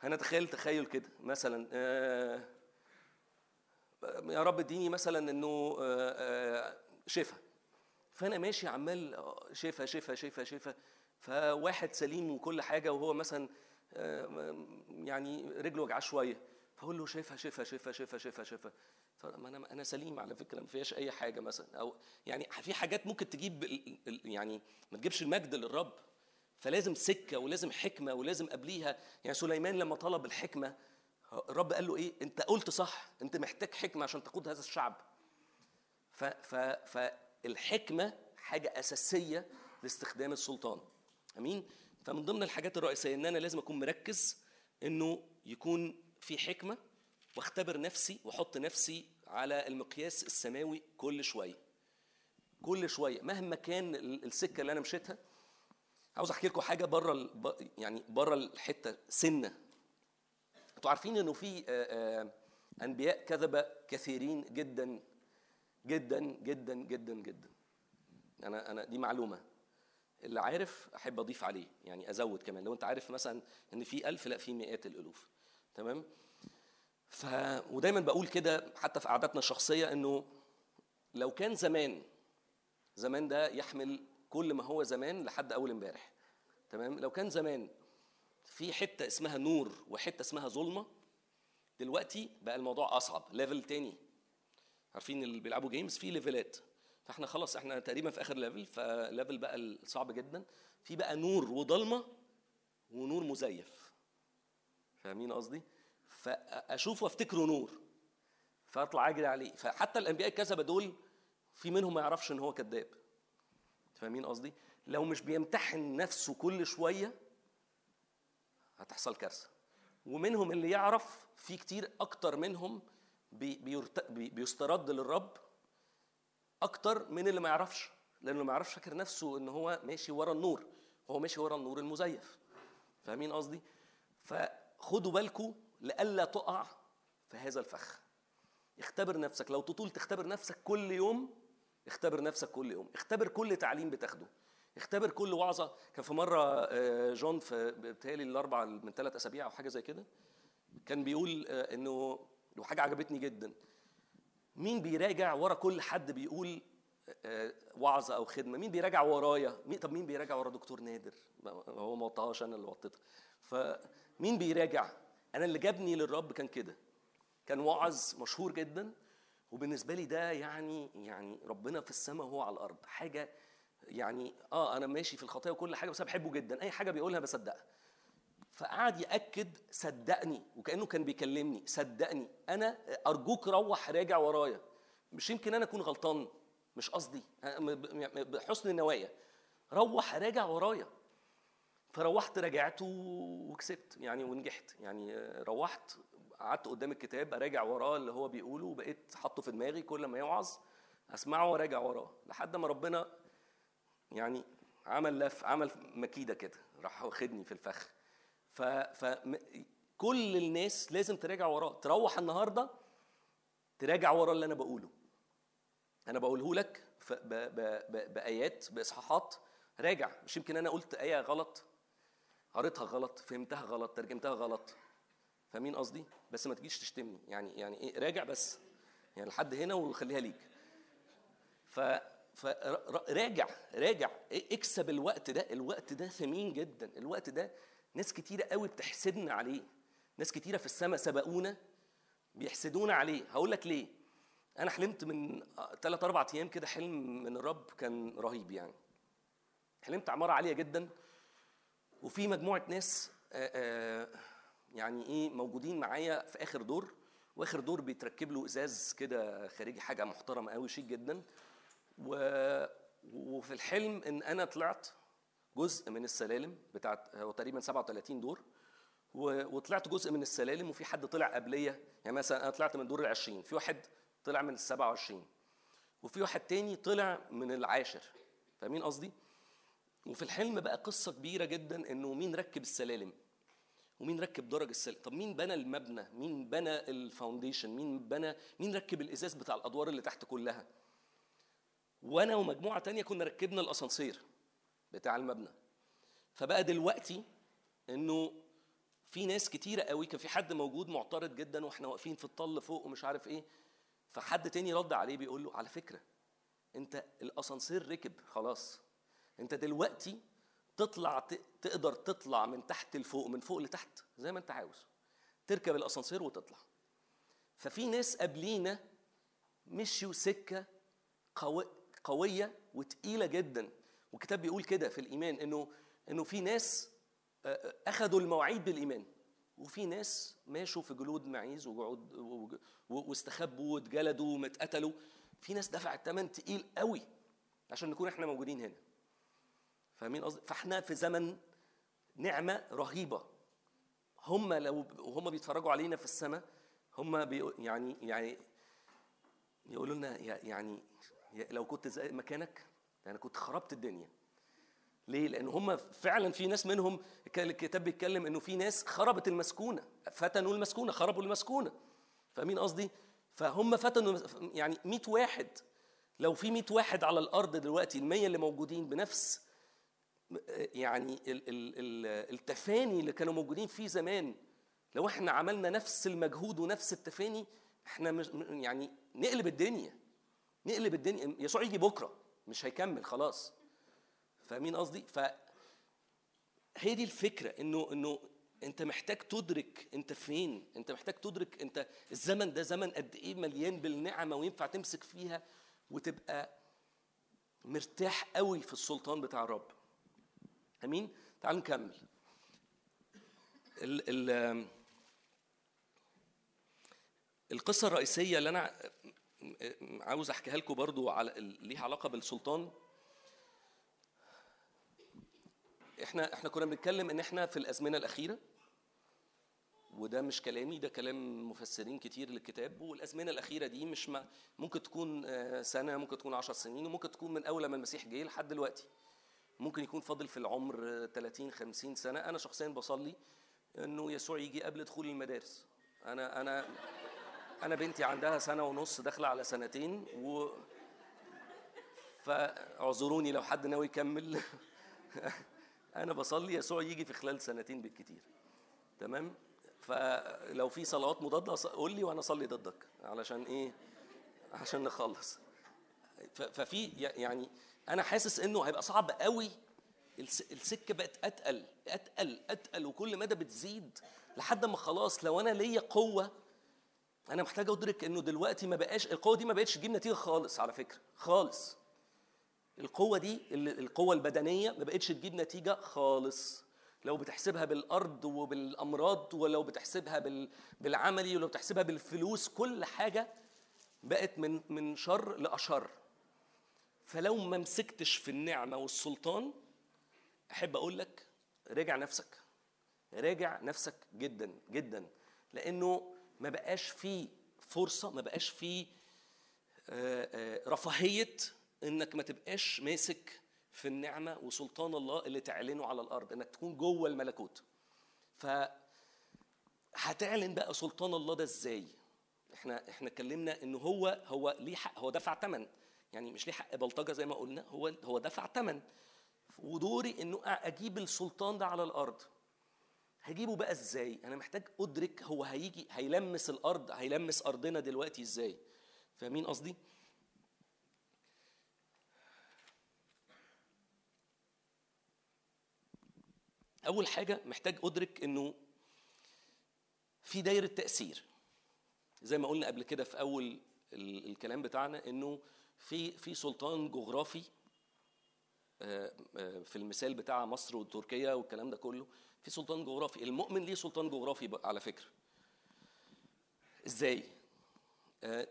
C: هنتخيل تخيل كده مثلا آه، يا رب اديني مثلا إنه آه، آه، شفا. فأنا ماشي عمال آه، شفا شفا شفا شفا. فواحد سليم وكل حاجة وهو مثلا آه، يعني رجله وجعاه شوية. فأقول له شفا شفا شفا شفا شفا شفا. فما أنا أنا سليم على فكرة ما فيهاش أي حاجة مثلا. أو يعني في حاجات ممكن تجيب يعني ما تجيبش المجد للرب. فلازم سكة ولازم حكمة ولازم قبليها. يعني سليمان لما طلب الحكمة الرب قال له إيه؟ أنت قلت صح. أنت محتاج حكمة عشان تقود هذا الشعب. ف ف فالحكمه حاجة أساسية لاستخدام السلطان. أمين؟ فمن ضمن الحاجات الرئيسية إن أنا لازم أكون مركز إنه يكون في حكمة واختبر نفسي وأحط نفسي على المقياس السماوي كل شوية. كل شوية. مهما كان ال- السكة اللي أنا مشيتها. عاوز أحكي لكم حاجة بره يعني بره الحتة سنة. أنتوا عارفين انه في آه، آه، انبياء كذبه كثيرين جدا جدا جدا جدا جدا. أنا أنا دي معلومة. اللي عارف أحب أضيف عليه يعني أزود كمان. لو أنت عارف مثلا إن في ألف لا في مئات الألوف. تمام؟ ف ودايما بقول كده حتى في قعداتنا الشخصية إنه لو كان زمان زمان ده يحمل كل ما هو زمان لحد أول امبارح. تمام؟ لو كان زمان في حتة اسمها نور وحتة اسمها ظلمة دلوقتي بقى الموضوع أصعب level تاني. عارفين اللي بيلعبوا games في level ات فإحنا خلاص إحنا تقريبا في آخر level ف level بقى الصعب جدا. في بقى نور وضلمه ونور مزيف. فاهمين قصدي؟ فاشوفه وأفتكره نور. فأطلع أجري عليه. فحتى الانبياء الكذبه دول في منهم ما يعرفش إن هو كذاب. فاهمين قصدي؟ لو مش بيمتحن نفسه كل شوية هتحصل كارثة. ومنهم اللي يعرف في كتير أكتر منهم بي بيرت... بي بيسترد للرب أكتر من اللي ما يعرفش. لأنه ما يعرفش فاكر نفسه إن هو ماشي ورا النور. هو ماشي ورا النور المزيف. فاهمين قصدي؟ فخدوا بالكم لئلا تقع في هذا الفخ. اختبر نفسك. لو تطول تختبر نفسك كل يوم اختبر نفسك كل يوم. اختبر كل تعليم بتاخده. اختبر كل وعظة. كان في مرة آه، جون في بتهيألي الأربع من ثلاث أسابيع أو حاجة زي كده كان بيقول آه، إنه وحاجه عجبتني جدا مين بيراجع ورا كل حد بيقول آه، وعظة أو خدمة؟ مين بيراجع ورايا؟ مين طب مين بيراجع ورا دكتور نادر؟ هو ما وطاهاش أنا اللي وطيتها. فمين بيراجع؟ أنا اللي جابني للرب كان كده. كان واعظ مشهور جدا وبالنسبة لي ده يعني يعني ربنا في السماء وهو على الأرض. حاجة يعني آه أنا ماشي في الخطايا وكل حاجة بس أنا بحبه جدا. أي حاجة بيقولها بصدقها. فقعد يأكد صدقني وكأنه كان بيكلمني صدقني. أنا أرجوك روح راجع ورايا. مش يمكن أنا أكون غلطان مش قصدي. بحسن النوايا. روح راجع ورايا. فروحت راجعت و- وكسبت يعني ونجحت. يعني روحت قعدت قدام الكتاب أراجع وراه اللي هو بيقوله وبقيت حاطه في دماغي كل ما يوعظ أسمعه وراجع وراه. لحد ما ربنا يعني عمل لف عمل مكيدة كده راح واخدني في الفخ. ف, ف كل الناس لازم تراجع وراه. تروح النهارده تراجع ورا اللي أنا بقوله. أنا بقوله لك ب- ب- ب- بآيات بإصحاحات. راجع. مش يمكن أنا قلت آية غلط. قريتها غلط. فهمتها غلط. ترجمتها غلط. فاهمين قصدي؟ بس ما تجيش تشتمني. يعني يعني إيه؟ راجع بس. يعني لحد هنا وخليها ليك. ف فراجع راجع إيه- اكسب الوقت ده. الوقت ده ثمين جدا. الوقت ده ناس كتيرة قوي بتحسدنا عليه. ناس كتيرة في السماء سبقونا بيحسدونا عليه. هقول لك ليه. أنا حلمت من ثلاث أربع أيام كده حلم من الرب كان رهيب يعني. حلمت عمارة عالية جدا. وفي مجموعة ناس يعني إيه موجودين معايا في آخر دور. وآخر دور بيتركب له إزاز كده خارجي حاجة محترمة قوي شيك جدا. و... وفي الحلم إن أنا طلعت جزء من السلالم بتاعت هو تقريبا 37 دور و- وطلعت جزء من السلالم وفي حد طلع قبليه يعني مثلا أنا طلعت من الدور ال 20 في واحد طلع من ال 27 وفي واحد تاني طلع من العاشر. فاهمين قصدي؟ وفي الحلم بقى قصة كبيرة جدا إنه مين ركب السلالم ومين ركب درج السلالم. طب مين بنى المبنى؟ مين بنى الفاونديشن مين بنى مين ركب الإزاز بتاع الأدوار اللي تحت كلها؟ وأنا ومجموعة تانية كنا ركبنا الأسانسير بتاع المبنى. فبقى دلوقتي إنه في ناس كتيرة قوي كان في حد موجود معترض جدا وإحنا واقفين في الطل فوق ومش عارف إيه فحد تاني رد عليه بيقول له على فكرة أنت الأسانسير ركب خلاص. أنت دلوقتي تطلع تقدر تطلع من تحت لفوق من فوق لتحت زي ما أنت عاوز. تركب الأسانسير وتطلع. ففي ناس قبلينا مشيوا سكة قوي قوية وتقيلة جدا. والكتاب بيقول كده في الإيمان إنه إنه في ناس آه، آه، أخذوا المواعيد بالإيمان. وفي ناس ماشوا في جلود معيز وجعود وج- و- واستخبوا واتجلدوا واتقتلوا. في ناس دفعت ثمن تقيل قوي عشان نكون إحنا موجودين هنا. فاهمين قصدي؟ فإحنا في زمن نعمة رهيبة. هم لو وهم بيتفرجوا علينا في السماء هم بي يعني يعني يقولوا لنا يعني لو كنت زي مكانك ده أنا كنت خربت الدنيا ليه؟ لأن هم فعلا في ناس منهم الكتاب بيتكلم إنه في ناس خربت المسكونة، فتنوا المسكونة، خربوا المسكونة. فاهمين قصدي؟ فهم فتنوا يعني 100 واحد لو في 100 واحد على الأرض دلوقتي ال 100 اللي موجودين بنفس يعني ال- ال- ال- التفاني اللي كانوا موجودين فيه زمان لو إحنا عملنا نفس المجهود ونفس التفاني إحنا يعني نقلب الدنيا نقلب الدنيا يسوع يجي بكرة مش هيكمل خلاص. فاهمين قصدي؟ ف هي دي الفكرة إنه إنه أنت محتاج تدرك أنت فين أنت محتاج تدرك أنت الزمن ده زمن قد إيه مليان بالنعمة وينفع تمسك فيها وتبقى مرتاح قوي في السلطان بتاع الرب. آمين؟ تعالوا نكمل. ال ال القصة الرئيسية اللي أنا عاوز احكيها لكم برضو على ليها علاقة بالسلطان. إحنا إحنا كنا بنتكلم ان إحنا في الأزمنة الأخيرة وده مش كلامي ده كلام مفسرين كتير للكتاب. والأزمنة الأخيرة دي مش ما ممكن تكون آه، سنة ممكن تكون عشر سنين وممكن تكون من أول ما المسيح جه لحد دلوقتي. ممكن يكون فاضل في العمر آه، 30 50 سنة. أنا شخصيا بصلي إنه يسوع يجي قبل دخول المدارس. أنا أنا أنا بنتي عندها سنة ونص داخلة على سنتين و فاعذروني لو حد ناوي يكمل. أنا بصلي يسوع يجي في خلال سنتين بالكتير. تمام؟ فلو في صلوات مضادة قول لي وأنا أصلي ضدك. علشان إيه؟ عشان نخلص. ففي يعني أنا حاسس إنه هيبقى صعب قوي. الس- السكة بقت أتقل أتقل أتقل وكل مدى بتزيد لحد ما خلاص لو أنا ليا قوة أنا محتاج ادرك إنه دلوقتي ما بقاش القوة دي ما بقتش تجيب نتيجة خالص على فكرة خالص. القوة دي ال- القوة البدنية ما بقتش تجيب نتيجة خالص. لو بتحسبها بالأرض وبالأمراض ولو بتحسبها بال- بالعملي ولو بتحسبها بالفلوس كل حاجة بقت من من شر لأشر. فلو ما مسكتش في النعمة والسلطان أحب أقول لك راجع نفسك راجع نفسك جدا جدا. لأنه ما بقاش فيه فرصة ما بقاش فيه آه، آه، رفاهية إنك ما تبقاش ماسك في النعمة وسلطان الله اللي تعلنه على الأرض إنك تكون جوه الملكوت. ف هتعلن بقى سلطان الله ده إزاي؟ إحنا إحنا اتكلمنا إن هو هو ليه حق هو دفع ثمن يعني مش ليه حق بلطجة زي ما قلنا هو هو دفع ثمن ودوري إنه أجيب السلطان ده على الأرض. هجيبه بقى إزاي؟ أنا محتاج أدرك هو هيجي هيلمس الأرض هيلمس أرضنا دلوقتي إزاي؟ فاهمين قصدي؟ أول حاجة محتاج أدرك إنه في دايرة تأثير. زي ما قلنا قبل كده في أول ال- الكلام بتاعنا إنه في في سلطان جغرافي آه، آه، في المثال بتاع مصر وتركيا والكلام ده كله في سلطان جغرافي المؤمن ليه سلطان جغرافي على فكرة. إزاي؟ آه،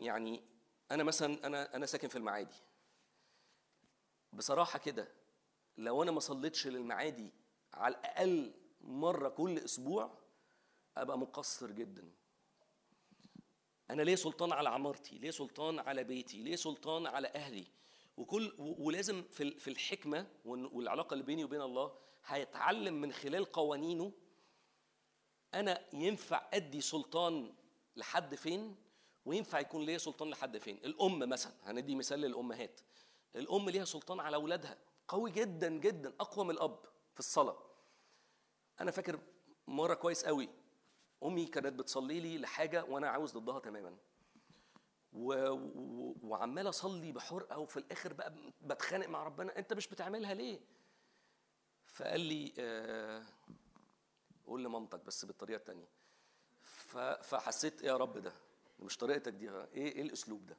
C: يعني أنا مثلا أنا أنا ساكن في المعادي. بصراحة كده لو أنا ما صليتش للمعادي على الأقل مرة كل أسبوع أبقى مقصر جدا. أنا ليه سلطان على عمارتي؟ ليه سلطان على بيتي؟ ليه سلطان على أهلي؟ وكل ولازم في ال- في الحكمة وال- والعلاقة اللي بيني وبين الله هيتعلم من خلال قوانينه. أنا ينفع أدي سلطان لحد فين؟ وينفع يكون ليا سلطان لحد فين؟ الأم مثلا هندي مثال للأمهات. الأم ليها سلطان على أولادها. قوي جدا جدا أقوى من الأب في الصلاة. أنا فاكر مرة كويس قوي. أمي كانت بتصلي لي لحاجة وأنا عاوز ضدها تماما. و... و... وعمال أصلي بحرقة وفي الآخر بقى بتخانق مع ربنا. أنت مش بتعملها ليه؟ فقال لي آه... قول لمامتك بس بالطريقة التانية. ف... فحسيت إيه يا رب ده؟ مش طريقتك دي إيه إيه الأسلوب ده؟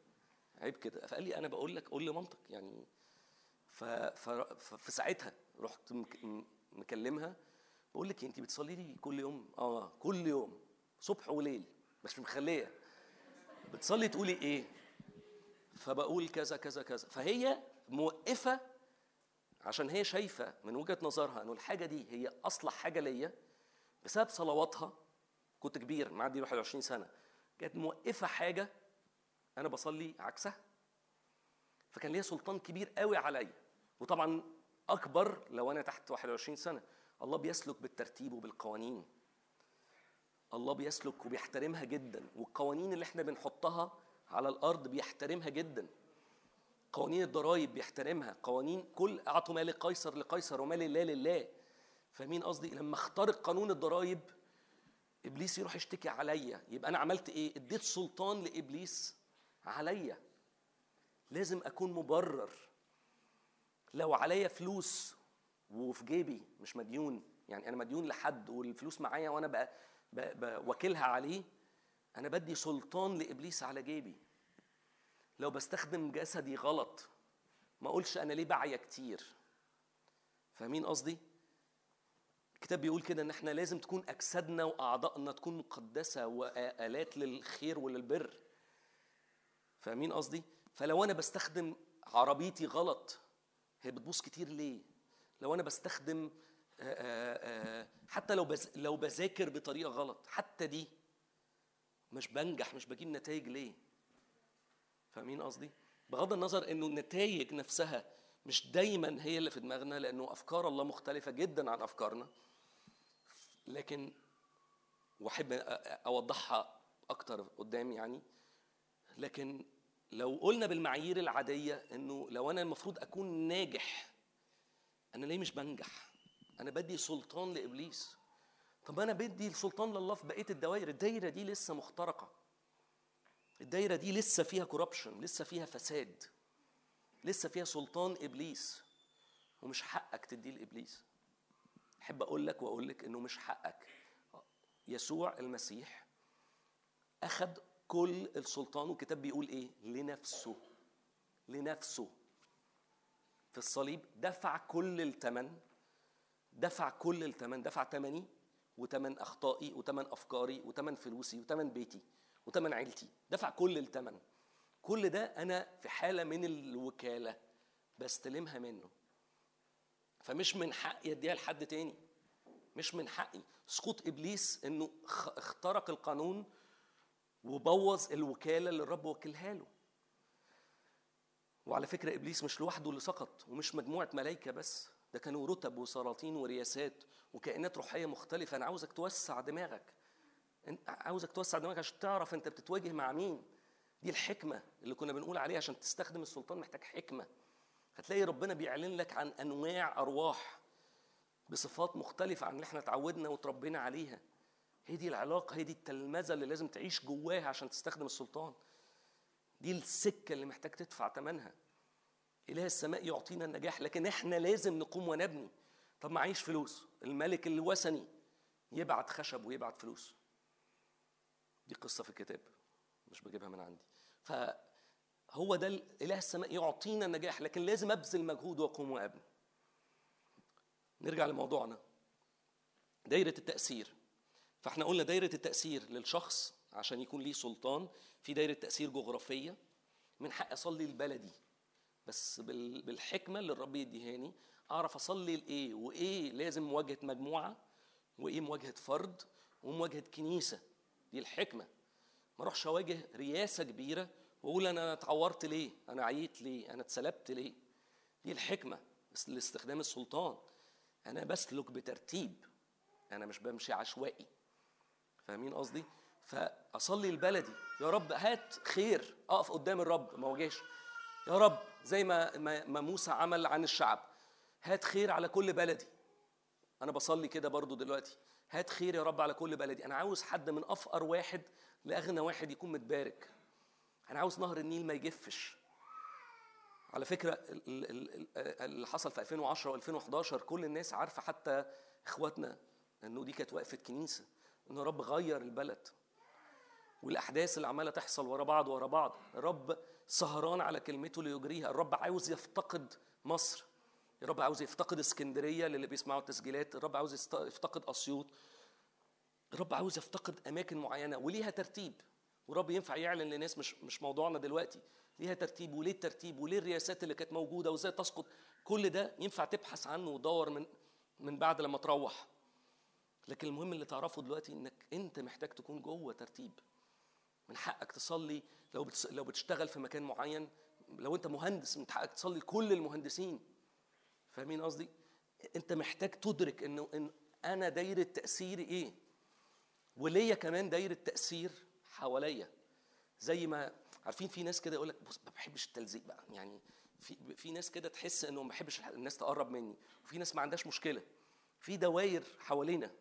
C: عيب كده. فقال لي أنا بقول لك قول لمامتك يعني. ف... ف... ففي ساعتها رحت مكلمها بقول لك انت بتصلي لي كل يوم؟ آه كل يوم صبح وليل بس مش مخلية. بتصلي تقولي إيه؟ فبقول كذا كذا كذا. فهي موقفة عشان هي شايفة من وجهة نظرها إنه الحاجة دي هي أصلح حاجة ليا بسبب صلواتها. كنت كبير معدي 21 سنة. كانت موقفة حاجة أنا بصلي عكسها. فكان ليا سلطان كبير قوي عليا. وطبعا أكبر لو أنا تحت 21 سنة. الله بيسلك بالترتيب وبالقوانين. الله بيسلك وبيحترمها جدا. والقوانين اللي إحنا بنحطها على الأرض بيحترمها جدا. قوانين الضرائب بيحترمها قوانين كل اعطوا ما لقيصر لقيصر وما لله لله. فاهمين قصدي؟ لما اخترق قانون الضرائب إبليس يروح يشتكي عليا. يبقى أنا عملت إيه؟ إديت سلطان لإبليس عليا. لازم أكون مبرر. لو عليا فلوس وفي جيبي مش مديون. يعني أنا مديون لحد والفلوس معايا وأنا بقى بوكلها عليه أنا بدي سلطان لإبليس على جيبي. لو بستخدم جسدي غلط ما اقولش أنا ليه بعيا كتير. فاهمين قصدي؟ الكتاب بيقول كده إن إحنا لازم تكون أجسادنا وأعضائنا تكون مقدسة وآلات للخير وللبر. فاهمين قصدي؟ فلو أنا بستخدم عربيتي غلط هي بتبوظ كتير ليه؟ لو أنا بستخدم آآ آآ حتى لو لو بذاكر بطريقة غلط حتى دي مش بنجح مش بجيب نتائج ليه؟ فاهمين قصدي؟ بغض النظر إنه النتائج نفسها مش دايما هي اللي في دماغنا لأنه أفكار الله مختلفة جدا عن أفكارنا. لكن وأحب أوضحها أكتر قدام يعني. لكن لو قلنا بالمعايير العادية إنه لو أنا المفروض أكون ناجح أنا ليه مش بنجح؟ أنا بدي سلطان لإبليس. طب أنا بدي السلطان لله في بقية الدوائر. الدايرة دي لسه مخترقة. الدايرة دي لسه فيها كوربشن لسه فيها فساد لسه فيها سلطان إبليس. ومش حقك تديه لإبليس. أحب أقول لك وأقول لك إنه مش حقك. يسوع المسيح أخذ كل السلطان والكتاب بيقول إيه؟ لنفسه لنفسه. في الصليب دفع كل الثمن دفع كل الثمن دفع ثمني وثمن أخطائي وثمن أفكاري وثمن فلوسي وثمن بيتي. وثمن عيلتي. دفع كل الثمن كل ده أنا في حالة من الوكالة بستلمها منه. فمش من حقي أديها لحد تاني. مش من حقي. سقوط إبليس إنه اخترق القانون وبوظ الوكالة اللي الرب وكلها له. وعلى فكرة إبليس مش لوحده اللي سقط ومش مجموعة ملائكه بس. ده كانوا رتب وسلاطين ورياسات وكائنات روحية مختلفة. أنا عاوزك توسع دماغك. عاوزك توسع دماغك عشان تعرف أنت بتتواجه مع مين. دي الحكمة اللي كنا بنقول عليها عشان تستخدم السلطان محتاج حكمة. هتلاقي ربنا بيعلن لك عن أنواع أرواح بصفات مختلفة عن اللي إحنا اتعودنا وتربينا عليها. هي دي العلاقة هي دي التلمذة اللي لازم تعيش جواها عشان تستخدم السلطان. دي السكة اللي محتاج تدفع ثمنها إله السماء يعطينا النجاح لكن إحنا لازم نقوم ونبني. طب معيش فلوس. الملك الوثني يبعت خشب ويبعت فلوس. دي قصة في الكتاب مش بجيبها من عندي. فهو ده إله السماء يعطينا النجاح لكن لازم أبذل مجهود وأقوم وأبني. نرجع لموضوعنا. دايرة التأثير. فإحنا قلنا دايرة التأثير للشخص عشان يكون ليه سلطان في دايرة تأثير جغرافية. من حق أصلي البلدي بس بالحكمة اللي الرب يديهاني أعرف أصلي لإيه وإيه لازم مواجهة مجموعة وإيه مواجهة فرد ومواجهة كنيسة. دي الحكمة. ما اروحش أواجه رياسة كبيرة وأقول أنا اتعورت ليه؟ أنا عييت ليه؟ أنا اتسلبت ليه؟ دي الحكمة لاستخدام السلطان. أنا بسلك بترتيب. أنا مش بمشي عشوائي. فاهمين قصدي؟ فأصلي البلدي. يا رب هات خير. أقف قدام الرب. ما واجهش يا رب زي ما ما ما موسى عمل عن الشعب. هات خير على كل بلدي. أنا بصلي كده برضو دلوقتي. هات خير يا رب على كل بلدي. أنا عاوز حد من أفقر واحد لأغنى واحد يكون متبارك. أنا عاوز نهر النيل ما يجفش. على فكرة ال- ال- ال- اللي حصل في 2010 و2011 كل الناس عارفة حتى إخواتنا إنه دي كانت وقفة كنيسة. إن رب غير البلد. والأحداث اللي عمالة تحصل ورا بعض ورا بعض. الرب سهران على كلمته ليجريها. الرب عاوز يفتقد مصر. الرب عاوز يفتقد اسكندرية للي بيسمعوا التسجيلات. الرب عاوز يفتقد أسيوط. الرب عاوز يفتقد أماكن معينة وليها ترتيب. ورب ينفع يعلن لناس مش مش موضوعنا دلوقتي. ليها ترتيب وليه الترتيب وليه الرياسات اللي كانت موجودة وازاي تسقط. كل ده ينفع تبحث عنه وتدور من من بعد لما تروح. لكن المهم اللي تعرفه دلوقتي إنك أنت محتاج تكون جوه ترتيب. من حقك تصلي. لو. لو بتشتغل في مكان معين لو أنت مهندس من حقك تصلي كل المهندسين. فاهمين قصدي؟ انت محتاج تدرك انه إن أنا دايرة تأثيري إيه؟ وليا كمان دايرة تأثير حواليا. زي ما عارفين في ناس كده يقول لك بص ما بحبش التلزيق بقى. يعني في في ناس كده تحس إنه ما بحبش الناس تقرب مني. وفي ناس ما عندهاش مشكلة. في دواير حوالينا.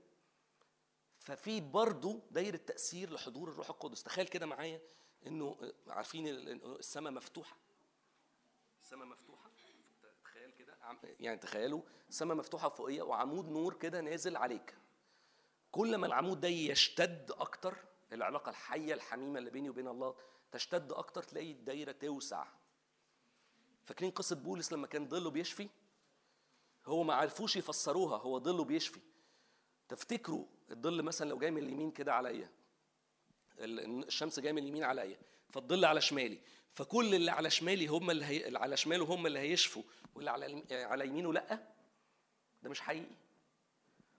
C: ففي برضه دايرة تأثير لحضور الروح القدس. تخيل كده معايا إنه عارفين السماء مفتوحة. السماء مفتوحة. يعني تخيلوا السماء مفتوحة فوقية وعمود نور كده نازل عليك. كل ما العمود ده يشتد أكتر العلاقة الحية الحميمة اللي بيني وبين الله تشتد أكتر تلاقي الدايرة توسع. فاكرين قصة بولس لما كان ظله بيشفي؟ هو ما عرفوش يفسروها هو ظله بيشفي. تفتكروا الظل مثلا لو جاي من اليمين كده عليا ال- الشمس جاية من اليمين عليا فالظل على شمالي. فكل اللي على شمالي هم اللي, هي... على شماله هم اللي هيشفوا واللي على على يمينه لأ. ده مش حقيقي.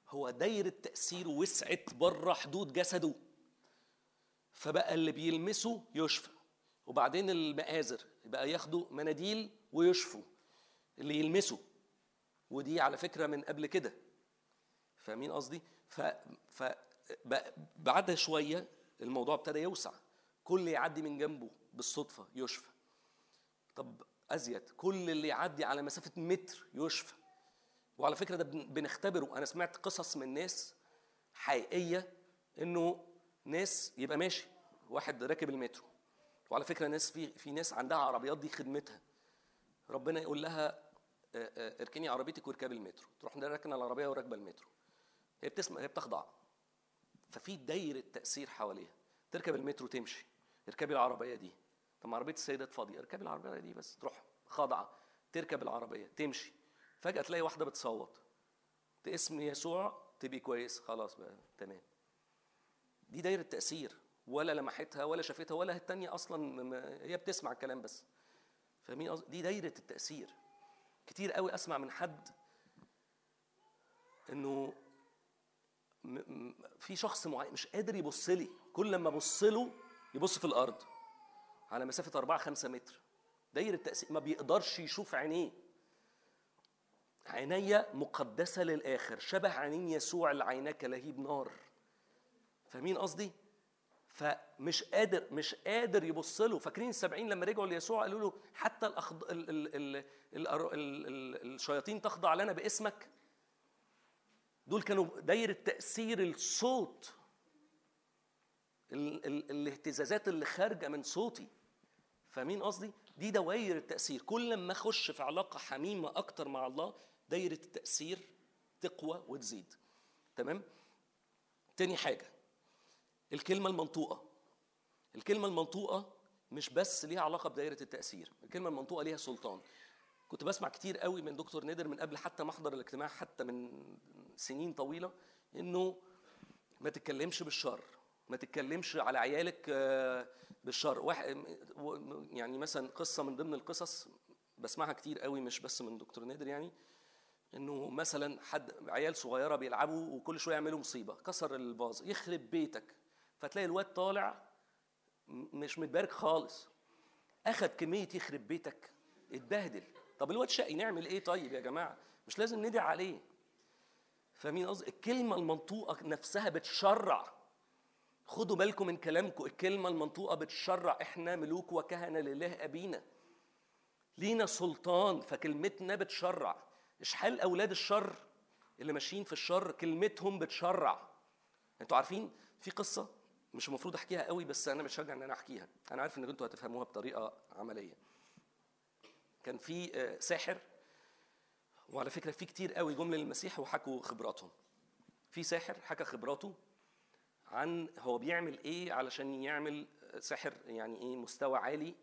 C: هو دايرة تأثيره وسعت بره حدود جسده. فبقى اللي بيلمسه يشفى. وبعدين المآزر بقى ياخدوا مناديل ويشفوا. اللي يلمسه. ودي على فكرة من قبل كده. فاهمين قصدي؟ ف, ف بعدها شوية الموضوع ابتدى يوسع. كل يعدي من جنبه. بالصدفة يشفى. طب أزيد كل اللي يعدي على مسافة متر يشفى. وعلى فكرة ده بن- بنختبره. أنا سمعت قصص من ناس حقيقية إنه ناس يبقى ماشي واحد راكب المترو. وعلى فكرة ناس في في ناس عندها عربيات دي خدمتها. ربنا يقول لها اركني عربيتك واركبي المترو. تروح راكنة العربية وراكبة المترو. هي بتسمع هي بتخضع. ففي دايرة تأثير حواليها. تركب المترو تمشي. اركبي العربية دي. طب عربية السيدات فاضيه اركبي العربية دي بس تروح خاضعة تركب العربية تمشي. فجأة تلاقي واحدة بتصوت. اسم يسوع تبقي كويس خلاص بقى تمام. دي دايرة تأثير ولا لمحتها ولا شافتها ولا التانية أصلا هي بتسمع الكلام بس. فاهمين؟ دي دايرة التأثير. كتير قوي أسمع من حد إنه في شخص معين مش قادر يبص لي. كل لما أبص له يبص في الأرض. على مسافة 4 5 متر. دايره تاثير ما بيقدرش يشوف عينيه. عينيا مقدسة للآخر شبه عينين يسوع اللي عيناه كلهيب نار. فاهمين قصدي؟ فمش قادر مش قادر يبص له. فاكرين السبعين لما رجعوا ليسوع قالوا له حتى الأخض... ال... ال... ال... ال... ال... ال... الشياطين تخضع لنا باسمك. دول كانوا دايرة تأثير الصوت ال... ال... الاهتزازات اللي خارجة من صوتي. فاهمين قصدي؟ دي دوائر التأثير. كل ما أخش في علاقة حميمة أكتر مع الله دايرة التأثير تقوى وتزيد. تمام؟ تاني حاجة الكلمة المنطوقة. الكلمة المنطوقة مش بس ليها علاقة بدايرة التأثير الكلمة المنطوقة ليها سلطان. كنت بسمع كتير قوي من دكتور نادر من قبل حتى ما أحضر الاجتماع حتى من سنين طويلة إنه ما تتكلمش بالشر. ما تتكلمش على عيالك آه، بالشر. واحد يعني مثلا قصة من ضمن القصص بسمعها كتير قوي مش بس من دكتور نادر يعني إنه مثلا حد عيال صغيرة بيلعبوا وكل شوية يعملوا مصيبة كسر الفاز يخرب بيتك. فتلاقي الواد طالع مش متبارك خالص. أخد كمية يخرب بيتك اتبهدل. طب الواد شقي نعمل إيه طيب يا جماعة؟ مش لازم ندعي عليه. فاهمين قصدي؟ الكلمة المنطوقة نفسها بتشرع. خدوا بالكم من كلامكم الكلمة المنطوقة بتشرع إحنا ملوك وكهنة لله أبينا. لينا سلطان فكلمتنا بتشرع. إشحال أولاد الشر اللي ماشيين في الشر كلمتهم بتشرع. أنتوا عارفين في قصة مش المفروض أحكيها قوي بس أنا بشجع إن أنا أحكيها. أنا عارف إن أنتوا هتفهموها بطريقة عملية. كان في آه، ساحر وعلى فكرة في كتير قوي جم للمسيح وحكوا خبراتهم. في ساحر حكى خبراته عن هو بيعمل إيه علشان يعمل ساحر يعني إيه مستوى عالي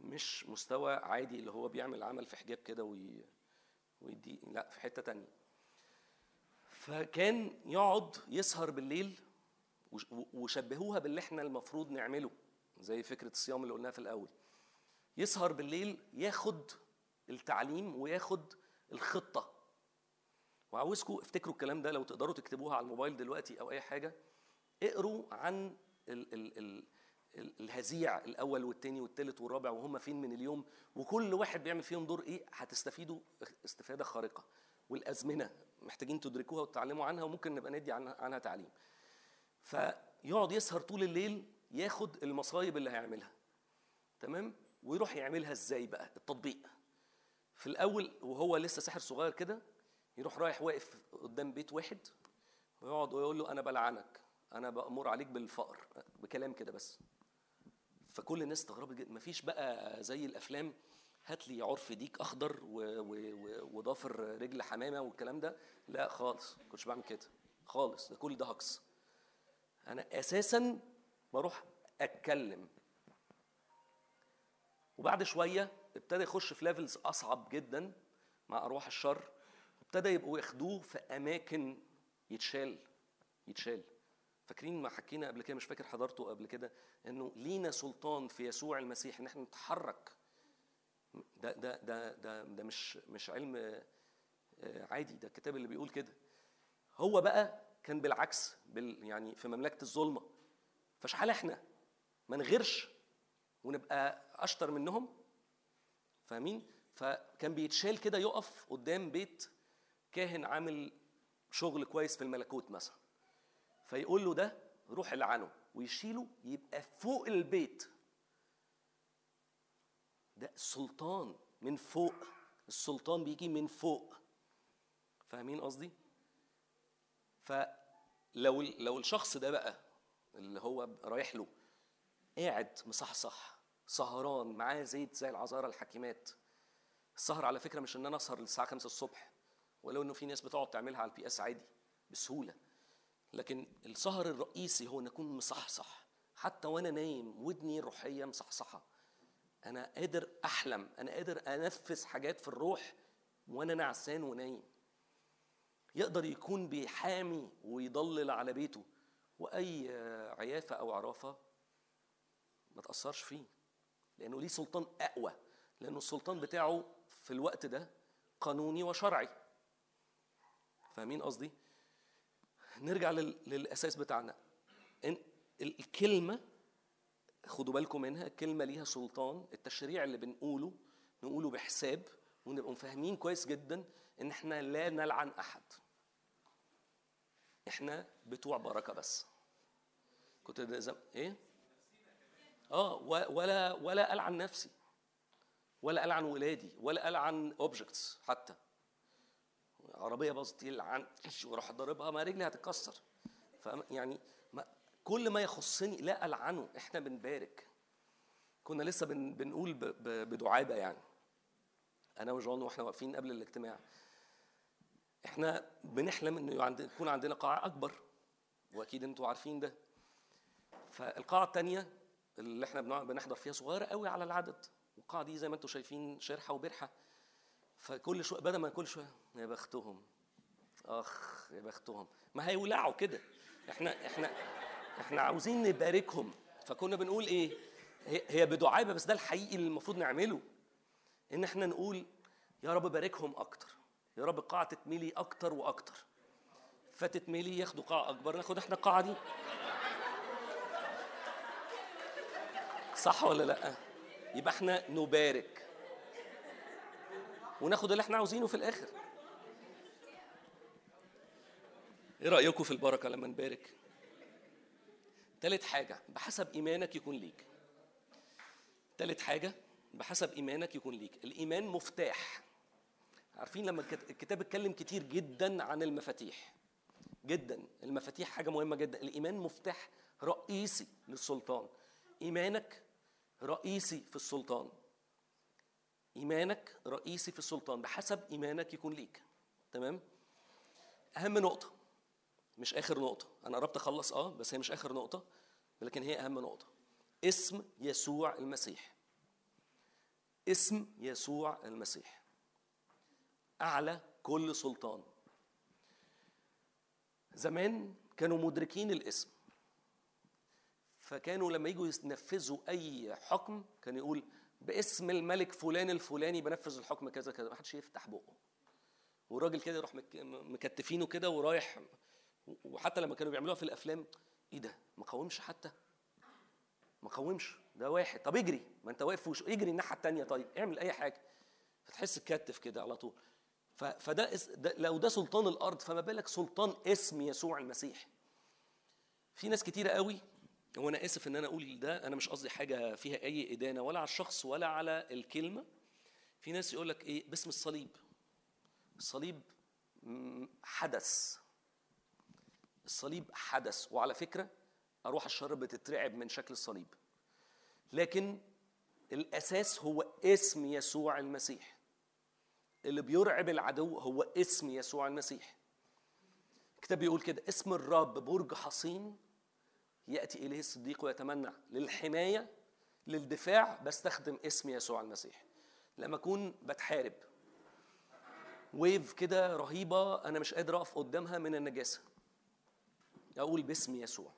C: مش مستوى عادي اللي هو بيعمل عمل في حجاب كده وي... ويدي لا في حتة تانية. فكان يقعد يسهر بالليل وش- وشبهوها باللي إحنا المفروض نعمله زي فكرة الصيام اللي قلناها في الأول. يسهر بالليل ياخد التعليم وياخد الخطة. وعاوزكم افتكروا الكلام ده لو تقدروا تكتبوها على الموبايل دلوقتي أو أي حاجة. اقروا عن ال ال ال ال- الهزيع الأول والثاني والثالث والرابع وهم فين من اليوم وكل واحد بيعمل فيهم دور إيه هتستفيدوا استفادة خارقة والأزمنة محتاجين تدركوها وتتعلموا عنها وممكن نبقى ندي عنها, عنها تعليم. فيقعد يسهر طول الليل ياخد المصايب اللي هيعملها تمام؟ ويروح يعملها إزاي بقى؟ التطبيق. في الأول وهو لسه ساحر صغير كده يروح رايح واقف قدام بيت واحد ويقعد ويقول له أنا بلعنك. أنا بأمر عليك بالفقر بكلام كده بس. فكل الناس استغربت جدا. مفيش بقى زي الأفلام هات لي عرف ديك أخضر وضافر رجل حمامة والكلام ده. لا خالص ما كنتش بعمل كده. خالص ده كل ده هجص. أنا أساسا بروح أتكلم. وبعد شوية ابتدى يخش في levels أصعب جدا مع أرواح الشر. ابتدى يبقوا ياخدوه في أماكن يتشال يتشال. فاكرين ما حكينا قبل كده؟ مش فاكر حضرته قبل كده إنه لينا سلطان في يسوع المسيح إن إحنا نتحرك. ده ده ده ده, ده مش مش علم آه، عادي ده الكتاب اللي بيقول كده. هو بقى كان بالعكس بال يعني في مملكة الظلمة. فشحال إحنا؟ ما نغيرش ونبقى أشطر منهم؟ فاهمين؟ فكان بيتشال كده يقف قدام بيت كاهن عامل شغل كويس في الملكوت مثلا. فيقول له ده روح العنه ويشيله يبقى فوق البيت. ده السلطان من فوق السلطان بيجي من فوق. فاهمين قصدي؟ فلو لو الشخص ده بقى اللي هو رايح له قاعد مصحصح سهران معاه زيت زي العذارى الحكيمات. السهر على فكرة مش إن أنا أسهر للساعة 5 الصبح ولو إنه في ناس بتقعد تعملها على ال PS عادي بسهولة. لكن السهر الرئيسي هو إن أكون مصحصح. حتى وأنا نايم ودني الروحيه مصحصحة. أنا قادر أحلم. أنا قادر أنفذ حاجات في الروح وأنا نعسان ونايم. يقدر يكون بيحامي ويظلل على بيته. وأي عيافة أو عرافة ما تأثرش فيه. لأنه ليه سلطان أقوى. لأنه السلطان بتاعه في الوقت ده قانوني وشرعي. فاهمين قصدي؟ نرجع لل- للأساس بتاعنا. الكلمة خدوا بالكم منها الكلمة ليها سلطان. التشريع اللي بنقوله نقوله بحساب ونبقى فاهمين كويس جدا إن إحنا لا نلعن أحد. إحنا بتوع بركة بس. كنت زم... إيه؟ آه ولا ولا ألعن نفسي ولا ألعن ولادي ولا ألعن اوبجكتس حتى. عربية باظت يلعن وأروح ضاربها ما رجلي هتتكسر. يعني ما كل ما يخصني لا ألعنه. إحنا بنبارك. كنا لسه بن بنقول بدعابة يعني. أنا وجون وإحنا واقفين قبل الاجتماع. إحنا بنحلم إنه يكون عندنا قاعة أكبر. وأكيد أنتوا عارفين ده. فالقاعة الثانية اللي إحنا بنحضر فيها صغيرة قوي على العدد. والقاعة دي زي ما أنتوا شايفين شرحة وبرحة. فكل شوية بدل ما كل شوية يا بختهم. أخ يا بختهم. ما هيولعوا كده. إحنا إحنا إحنا عاوزين نباركهم. فكنا بنقول إيه؟ هي بدعابه بس ده الحقيقي اللي المفروض نعمله. إن إحنا نقول يا رب باركهم أكتر. يا رب القاعه تتملي أكتر وأكتر. فتتملي ياخدوا قاعة أكبر ناخد إحنا القاعة دي. صح ولا لأ؟ يبقى إحنا نبارك. وناخد اللي إحنا عاوزينه في الآخر. إيه رأيكم في البركة لما نبارك؟ تالت حاجة بحسب إيمانك يكون ليك. تالت حاجة بحسب إيمانك يكون ليك. الإيمان مفتاح. عارفين لما الكت- الكتاب اتكلم كتير جدا عن المفاتيح. جدا. المفاتيح حاجة مهمة جدا. الإيمان مفتاح رئيسي للسلطان. إيمانك رئيسي في السلطان. إيمانك رئيسي في السلطان بحسب إيمانك يكون ليك. تمام؟ أهم نقطة مش آخر نقطة. أنا قربت أخلص آه بس هي مش آخر نقطة لكن هي أهم نقطة. اسم يسوع المسيح. اسم يسوع المسيح. أعلى كل سلطان. زمان كانوا مدركين الاسم. فكانوا لما يجوا ينفذوا أي حكم كان يقول باسم الملك فلان الفلاني بنفذ الحكم كذا كذا. ما حدش يفتح بقه. والراجل كده يروح مك- مكتفينه كده ورايح وحتى لما كانوا بيعملوها في الأفلام إيه ده؟ ما قاومش حتى. ما قاومش. ده واحد. طب اجري. ما انت واقف وش اجري الناحية التانية. طيب اعمل أي حاجة. فتحس تكتف كده على طول. فده اس- ده لو ده سلطان الأرض فما بالك سلطان اسم يسوع المسيح. في ناس كتيرة قوي وأنا اسف ان أنا أقول ده أنا مش قصدي حاجة فيها أي إدانة ولا على الشخص ولا على الكلمة. في ناس يقول لك إيه؟ باسم الصليب. الصليب حدث. الصليب حدث. وعلى فكرة أروح الشر بتترعب من شكل الصليب. لكن الأساس هو اسم يسوع المسيح. اللي بيرعب العدو هو اسم يسوع المسيح. الكتاب بيقول كده اسم الرب برج حصين يأتي إليه الصديق ويتمنى للحماية للدفاع بستخدم اسم يسوع المسيح. لما أكون بتحارب. ويف كده رهيبة أنا مش قادر أقف قدامها من النجاسة. أقول باسم يسوع.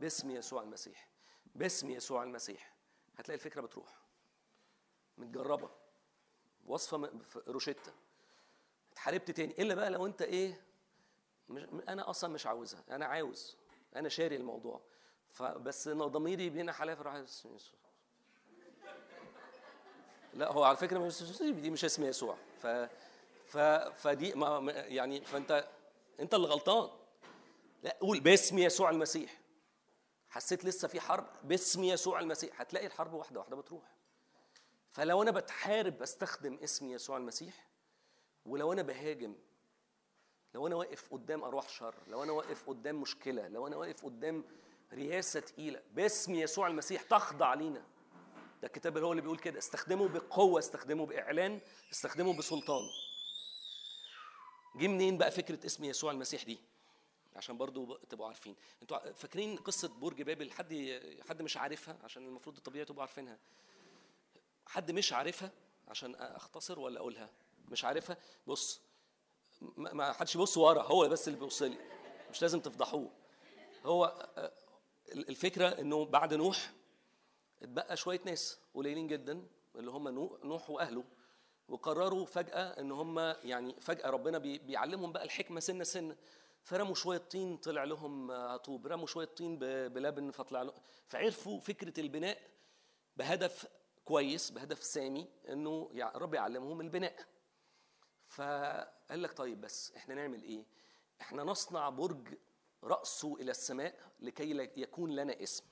C: باسم يسوع المسيح. باسم يسوع المسيح. هتلاقي الفكرة بتروح. متجربة. وصفة م- في روشتة. اتحاربت تاني. إلا بقى لو أنت إيه مش أنا أصلا مش عاوزها. أنا عاوز أنا شاري الموضوع. فبس ضميري راح اسم يسوع. لا هو على فكرة دي مش اسم يسوع. ف ف فدي ما- يعني فأنت أنت اللي غلطان. لا قول باسم يسوع المسيح. حسيت لسه في حرب؟ باسم يسوع المسيح. هتلاقي الحرب واحدة واحدة بتروح. فلو أنا بتحارب بستخدم اسم يسوع المسيح ولو أنا بهاجم لو أنا واقف قدام أرواح شر لو أنا واقف قدام مشكلة لو أنا واقف قدام رياسه تقيلة باسم يسوع المسيح تخضع لينا. ده الكتاب هو اللي بيقول كده استخدمه بقوة استخدمه بإعلان استخدمه بسلطان. جه منين بقى فكرة اسم يسوع المسيح دي؟ عشان برضو تبقوا عارفين. أنتوا فاكرين قصة برج بابل؟ حد حد مش عارفها؟ عشان المفروض الطبيعي تبقوا عارفينها. حد مش عارفها؟ عشان أختصر ولا أقولها؟ مش عارفها؟ بص ما حدش يبص ورا هو بس اللي بيبص لي مش لازم تفضحوه. هو آه، الفكرة إنه بعد نوح اتبقى شوية ناس قليلين جدا اللي هم نو- نوح وأهله وقرروا فجأة إن هم يعني فجأة ربنا بي- بيعلمهم بقى الحكمة سنة سنة. فرموا شوية طين طلع لهم آه، طوب رموا شوية طين بلبن فطلع لهم فعرفوا فكرة البناء بهدف كويس بهدف سامي إنه يع- رب يعلمهم البناء. فقال لك طيب بس إحنا نعمل إيه؟ إحنا نصنع برج رأسه إلى السماء لكي يكون لنا اسم.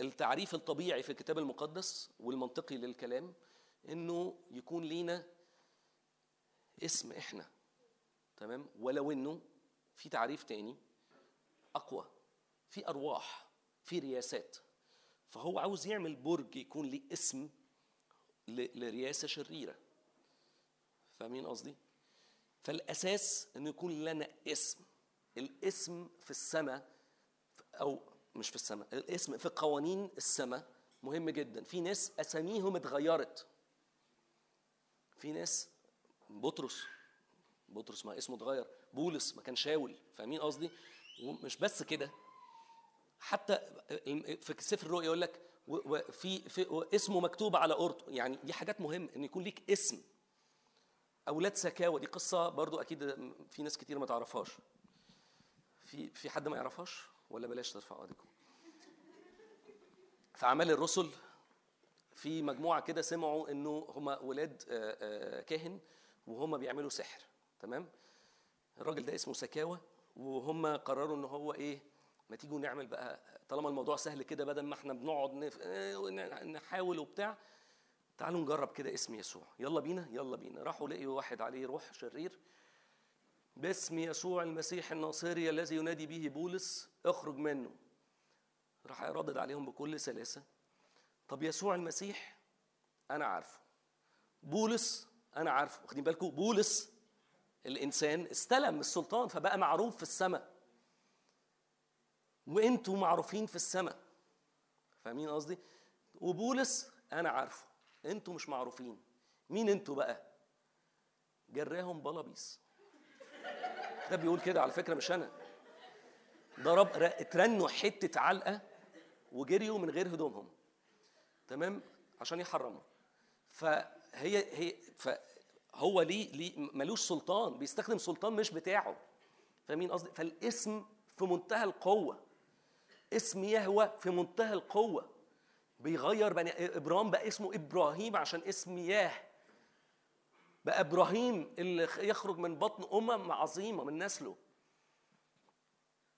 C: التعريف الطبيعي في الكتاب المقدس والمنطقي للكلام إنه يكون لينا اسم إحنا. تمام؟ ولو إنه في تعريف تاني أقوى في أرواح في رياسات. فهو عاوز يعمل برج يكون ليه اسم لرياسة شريرة. فاهمين قصدي؟ فالأساس انه يكون لنا اسم. الاسم في السماء أو مش في السماء الاسم في قوانين السماء مهم جدا. في ناس أساميهم اتغيرت. في ناس بطرس بطرس ما اسمه اتغير بولس ما كان شاول فاهمين قصدي؟ ومش بس كده. حتى في سفر الرؤيا يقول لك وفي في اسمه مكتوب على قرطه يعني دي حاجات مهمه إن يكون ليك اسم. أولاد سكاوى دي قصة برضو أكيد في ناس كتير ما تعرفهاش. في في حد ما يعرفهاش؟ ولا بلاش ترفعوا ايديكم في أعمال الرسل في مجموعة كده سمعوا إنه هم ولاد آه، آه، كاهن وهم بيعملوا سحر تمام؟ الراجل ده اسمه سكاوى وهم قرروا إن هو إيه ما تيجوا نعمل بقى طالما الموضوع سهل كده بدل ما إحنا بنقعد. آه، نحاول وبتاع تعالوا نجرب كده اسم يسوع. يلا بينا يلا بينا. راحوا لقيوا واحد عليه روح شرير. باسم يسوع المسيح الناصري الذي ينادي به بولس اخرج منه. راح يردد عليهم بكل سلاسة. طب يسوع المسيح أنا عارفه. بولس أنا عارفه. واخدين بالكم بولس الإنسان استلم السلطان فبقى معروف في السماء. وأنتوا معروفين في السماء. فاهمين قصدي؟ وبولس أنا عارفه. أنتوا مش معروفين. مين أنتوا بقى؟ جراهم بلابيس ده بيقول كده على فكرة مش أنا. ضرب اترنوا حتة علقة وجريوا من غير هدومهم. تمام؟ عشان يحرموا. فهي هي فهو ليه ليه ملوش سلطان بيستخدم سلطان مش بتاعه. فاهمين قصدي؟ فالاسم في منتهى القوة. اسم يهوى في منتهى القوة. بيغير بني إبرام بقى اسمه إبراهيم عشان اسم ياه. بقى إبراهيم اللي يخرج من بطن أمم عظيمة من نسله.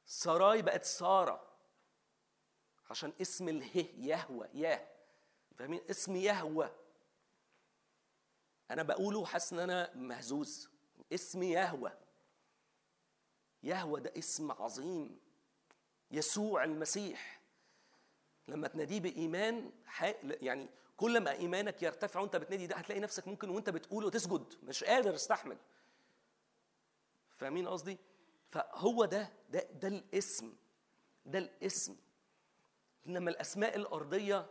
C: سراي بقت سارة عشان اسم اله يهوى ياه. فاهمين؟ اسم يهوى أنا بقوله حاسس إن أنا مهزوز. اسم يهوى يهوى ده اسم عظيم. يسوع المسيح. لما تناديه بإيمان يعني كل ما إيمانك يرتفع وأنت بتنادي ده هتلاقي نفسك ممكن وأنت بتقوله تسجد مش قادر تستحمل فاهمين قصدي؟ فهو ده ده ده الاسم ده الاسم. إنما الأسماء الأرضية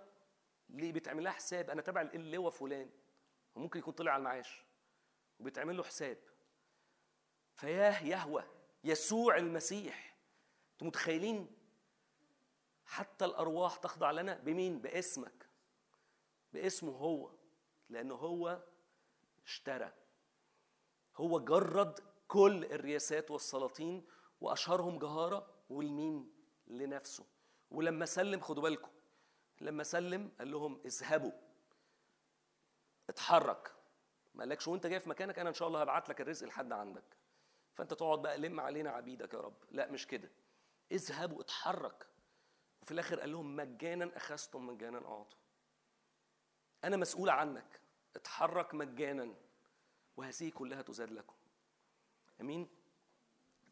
C: اللي بيتعمل لها حساب أنا تبع اللواء فلان وممكن يكون طلع على المعاش وبيتعمل له حساب. فياه يهوى يسوع المسيح. أنتوا متخيلين حتى الأرواح تخضع لنا بمين؟ باسمك. باسمه هو. لأنه هو اشترى. هو جرد كل الرياسات والسلاطين وأشهرهم جهارة والمين لنفسه. ولما سلم خدوا بالكم لما سلم قال لهم اذهبوا. اتحرك. ما قالكش وانت جاي في مكانك أنا إن شاء الله هبعت لك الرزق لحد عندك. فأنت تقعد بقى لم علينا عبيدك يا رب. لا مش كده. اذهبوا اتحرك. وفي الآخر قال لهم مجانا اخذتم مجانا اعطوا. أنا مسؤول عنك. اتحرك مجانا وهذه كلها تزاد لكم. امين؟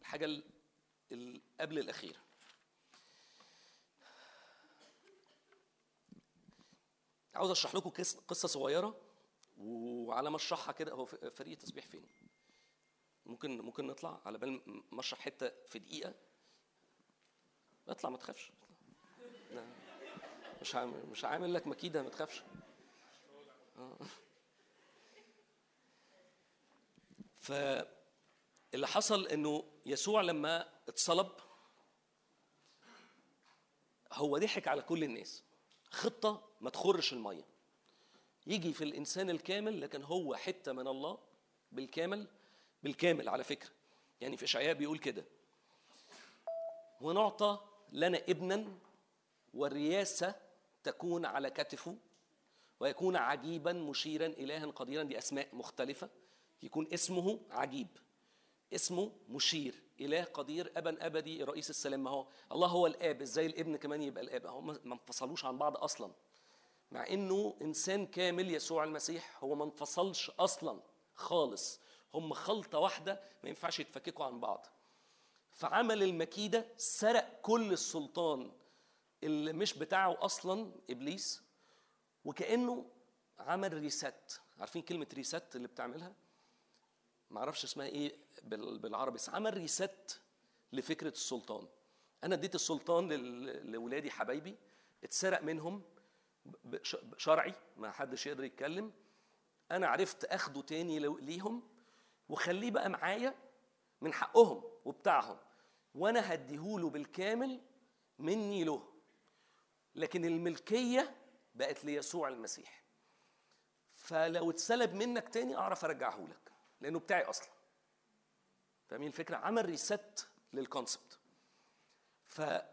C: الحاجة اللي قبل الاخيره عاوز أشرح لكم قصة صغيرة وعلى ما أشرحها كده هو فريق التسبيح فين؟ ممكن ممكن نطلع على بال ما أشرح حتة في دقيقة. اطلع ما تخافش. مش مش عامل لك مكيدة ما تخافش. آه. فاللي حصل إنه يسوع لما اتصلب هو ضحك على كل الناس. خطة ما تخرش المية. يجي في الإنسان الكامل لكن هو حتة من الله بالكامل بالكامل على فكرة. يعني في إشعياء بيقول كده. ونعطى لنا ابنا والرياسة تكون على كتفه ويكون عجيبا مشيرا الها قديرا. دي أسماء مختلفة. يكون اسمه عجيب. اسمه مشير. إله قدير ابا أبدي رئيس السلام. ما هو الله هو الآب. إزاي الابن كمان يبقى الآب؟ هم ما انفصلوش عن بعض أصلا. مع إنه إنسان كامل يسوع المسيح هو ما انفصلش أصلا خالص. هم خلطة واحدة ما ينفعش يتفككوا عن بعض. فعمل المكيدة سرق كل السلطان. اللي مش بتاعه أصلا إبليس وكأنه عمل ريست عارفين كلمة ريست اللي بتعملها؟ ما أعرفش اسمها إيه بالعربي بس عمل ريست لفكرة السلطان. أنا اديت السلطان لاولادي حبايبي اتسرق منهم شرعي ما حدش يقدر يتكلم. أنا عرفت أخده تاني ليهم وخليه بقى معايا من حقهم وبتاعهم وأنا هديهوله بالكامل مني له. لكن الملكية بقت ليسوع المسيح. فلو اتسلب منك تاني أعرف أرجعه لك لأنه بتاعي أصلا. فاهمين الفكرة؟ عمل ريست للكونسبت ف ال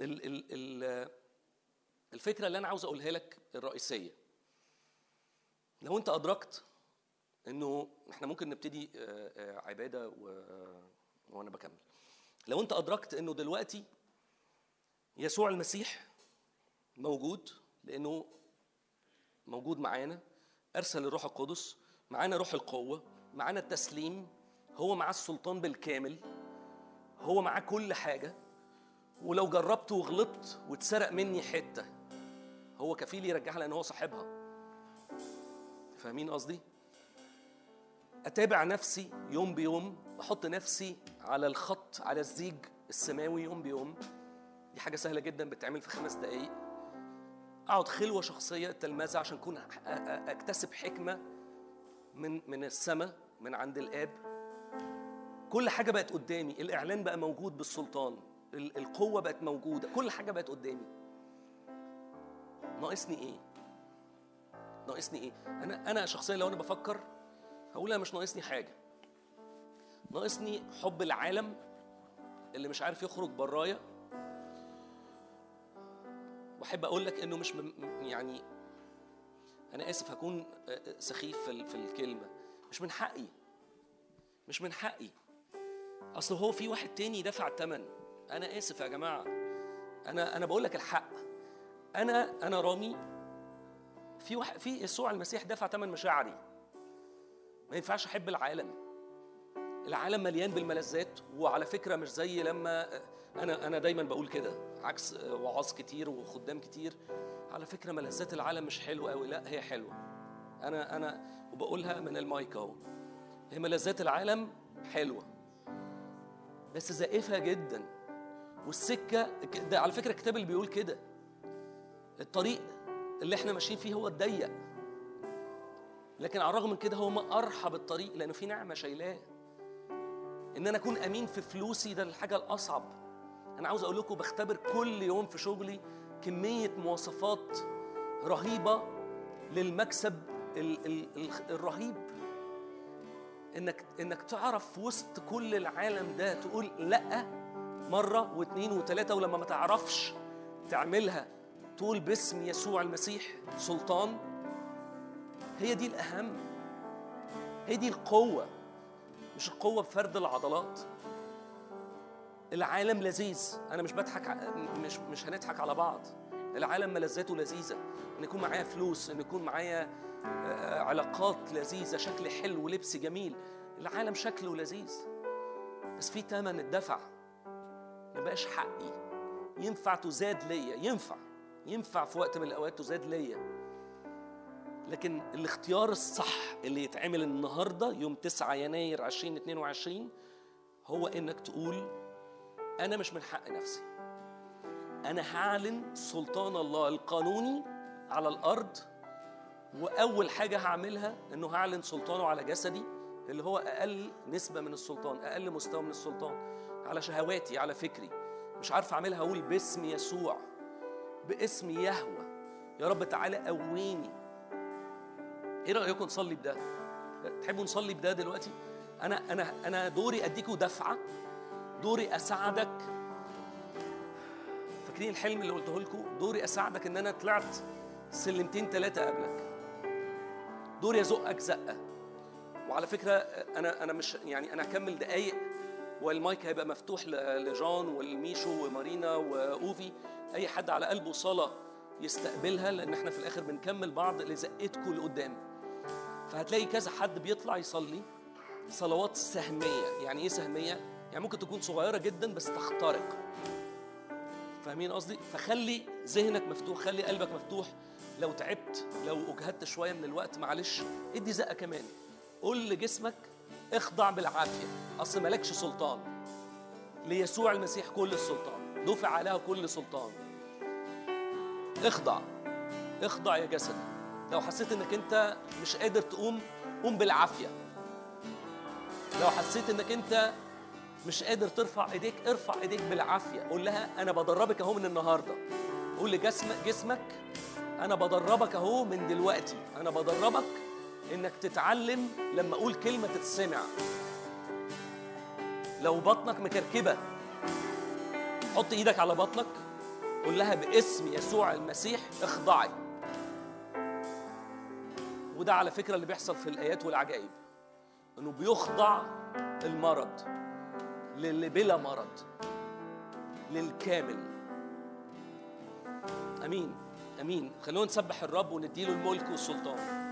C: ال ال الفكرة اللي أنا عاوز أقولها لك الرئيسية. لو أنت أدركت إنه إحنا ممكن نبتدي آه، آه، عبادة و... وأنا بكمل. لو أنت أدركت إنه دلوقتي يسوع المسيح موجود لأنه موجود معانا. أرسل الروح القدس معانا روح القوة معانا التسليم. هو معاه السلطان بالكامل. هو معاه كل حاجة. ولو جربت وغلطت واتسرق مني حتة هو كفيل يرجعها لأن هو صاحبها. فاهمين قصدي؟ أتابع نفسي يوم بيوم أحط نفسي على الخط على الزيج السماوي يوم بيوم. دي حاجة سهلة جدا بتتعمل في خمس دقائق أقعد خلوة شخصية تلمذة عشان أكون أكتسب حكمة من من السماء من عند الآب. كل حاجة بقت قدامي. الإعلان بقى موجود بالسلطان. ال- القوة بقت موجودة. كل حاجة بقت قدامي. ناقصني إيه؟ ناقصني إيه؟ أنا أنا شخصيا لو أنا بفكر هقول أنا مش ناقصني حاجة. ناقصني حب العالم اللي مش عارف يخرج برايا. وأحب أقول لك إنه مش يعني أنا آسف هكون آه، سخيف في ال- في الكلمة. مش من حقي. مش من حقي. أصل هو في واحد تاني دفع الثمن أنا آسف يا جماعة. أنا أنا بقول لك الحق. أنا أنا رامي. في واحد في يسوع المسيح دفع ثمن مشاعري. ما ينفعش أحب العالم. العالم مليان بالملذات وعلى فكرة مش زي لما أنا أنا دايما بقول كده عكس وعاظ كتير وخدام كتير. على فكرة ملذات العالم مش حلوة قوي لا هي حلوة. أنا أنا وبقولها من المايك أهو. هي ملذات العالم حلوة. بس زائفة جدا. والسكة ده على فكرة الكتاب اللي بيقول كده. الطريق اللي إحنا ماشيين فيه هو الضيق. لكن على الرغم من كده هو ما أرحب الطريق لأنه في نعمة شايلاه. إن أنا أكون أمين في فلوسي ده الحاجة الأصعب. أنا عاوز أقول لكم بختبر كل يوم في شغلي كمية مواصفات رهيبة للمكسب ال- ال- ال- الرهيب. انك إنك تعرف في وسط كل العالم ده تقول لأ مرة واثنين وثلاثه ولما ما تعرفش تعملها. تقول باسم يسوع المسيح سلطان. هي دي الأهم. هي دي القوة. مش القوة بفرد العضلات. العالم لذيذ. أنا مش بضحك مش مش هنضحك على بعض. العالم ملذاته لذيذة. إن يكون معايا فلوس إن يكون معايا آه، علاقات لذيذة شكل حلو لبس جميل. العالم شكله لذيذ. بس في تمن الدفع. ما بقاش حقي. ينفع تزاد ليا. ينفع. ينفع في وقت من الأوقات تزاد ليا. لكن الاختيار الصح اللي يتعمل النهارده يوم 9 يناير 2022 هو إنك تقول أنا مش من حق نفسي. أنا هعلن سلطان الله القانوني على الأرض وأول حاجة هعملها إنه هعلن سلطانه على جسدي اللي هو أقل نسبة من السلطان أقل مستوى من السلطان على شهواتي على فكري. مش عارف أعملها أقول باسم يسوع باسم يهوى. يا رب تعالى قويني. إيه رأيكم نصلي بده؟ تحبوا نصلي بده دلوقتي؟ أنا أنا أنا دوري أديكوا دفعة دوري أساعدك. فاكرين الحلم اللي قلته لكم؟ دوري أساعدك إن أنا طلعت سلمتين ثلاثة قبلك. دوري ازقك زقه وعلى فكرة أنا أنا مش يعني أنا هكمل دقايق والمايك هيبقى مفتوح لجان والميشو ومارينا وأوفي. أي حد على قلبه صلاة يستقبلها لأن إحنا في الآخر بنكمل بعض لزقتكم لقدام. فهتلاقي كذا حد بيطلع يصلي. صلوات سهمية. يعني إيه سهمية؟ يعني ممكن تكون صغيرة جدا بس تخترق. فاهمين قصدي؟ فخلي ذهنك مفتوح خلي قلبك مفتوح. لو تعبت لو اجهدت شوية من الوقت معلش ادي زقة كمان. قول لجسمك اخضع بالعافية. أصل مالكش سلطان. ليسوع المسيح كل السلطان. دفع عليها كل سلطان. اخضع. اخضع يا جسد. لو حسيت إنك أنت مش قادر تقوم قوم بالعافية. لو حسيت إنك أنت مش قادر ترفع ايديك ارفع ايديك بالعافية. قول لها أنا بدربك أهو من النهارده. قول لجسمك جسمك أنا بدربك أهو من دلوقتي. أنا بدربك
B: إنك تتعلم لما أقول كلمة تتسمع. لو بطنك مكركبة حط إيدك على بطنك. قول لها باسم يسوع المسيح اخضعي. وده على فكرة اللي بيحصل في الآيات والعجائب. إنه بيخضع المرض. للي بلا مرض للكامل. أمين أمين. خلونا نسبح الرب ونديله الملك والسلطان.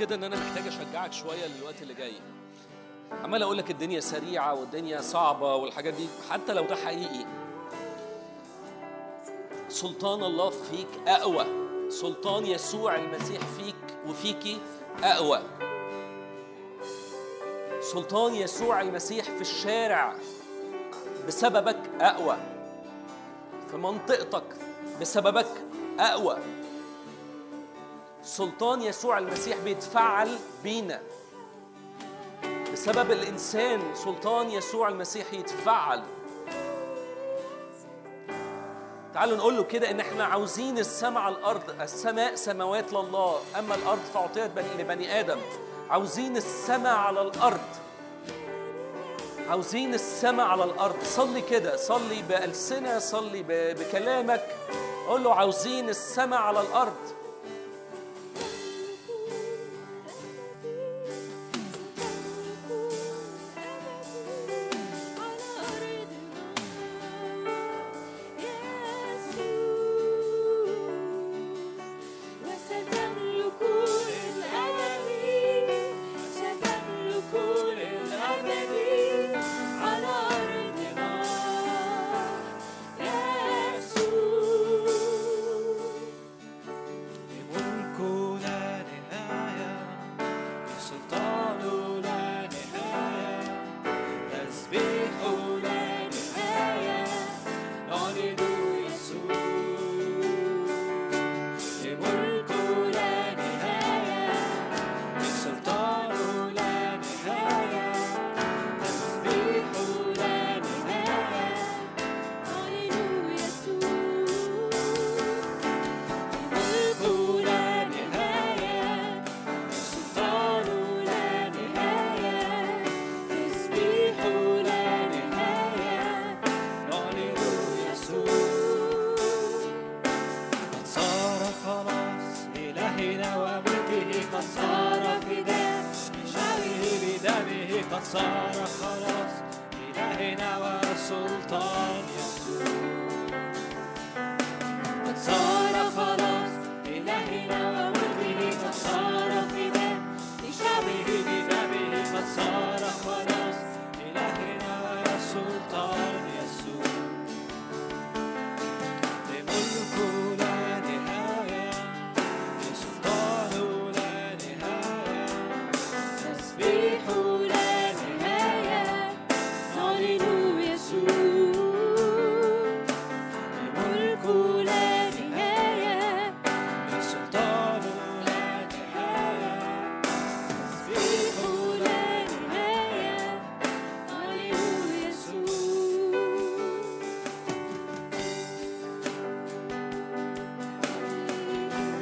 B: كده إن أنا محتاج أشجعك شوية للوقت اللي جاي. عمال أقول لك الدنيا سريعة والدنيا صعبة والحاجات دي حتى لو ده حقيقي. سلطان الله فيك أقوى. سلطان يسوع المسيح فيك وفيكي أقوى. سلطان يسوع المسيح في الشارع بسببك أقوى. في منطقتك بسببك أقوى. سلطان يسوع المسيح بيتفعل بينا. بسبب الإنسان سلطان يسوع المسيح يتفعل تعالوا نقول له كده إن إحنا عاوزين السماء على الأرض السماء سماوات لله. أما الأرض فأعطيت بني- لبني آدم. عاوزين السماء على الأرض.
C: عاوزين السماء على الأرض. صلي كده صلي بألسنة صلي بكلامك. قول له عاوزين السماء على
B: الأرض.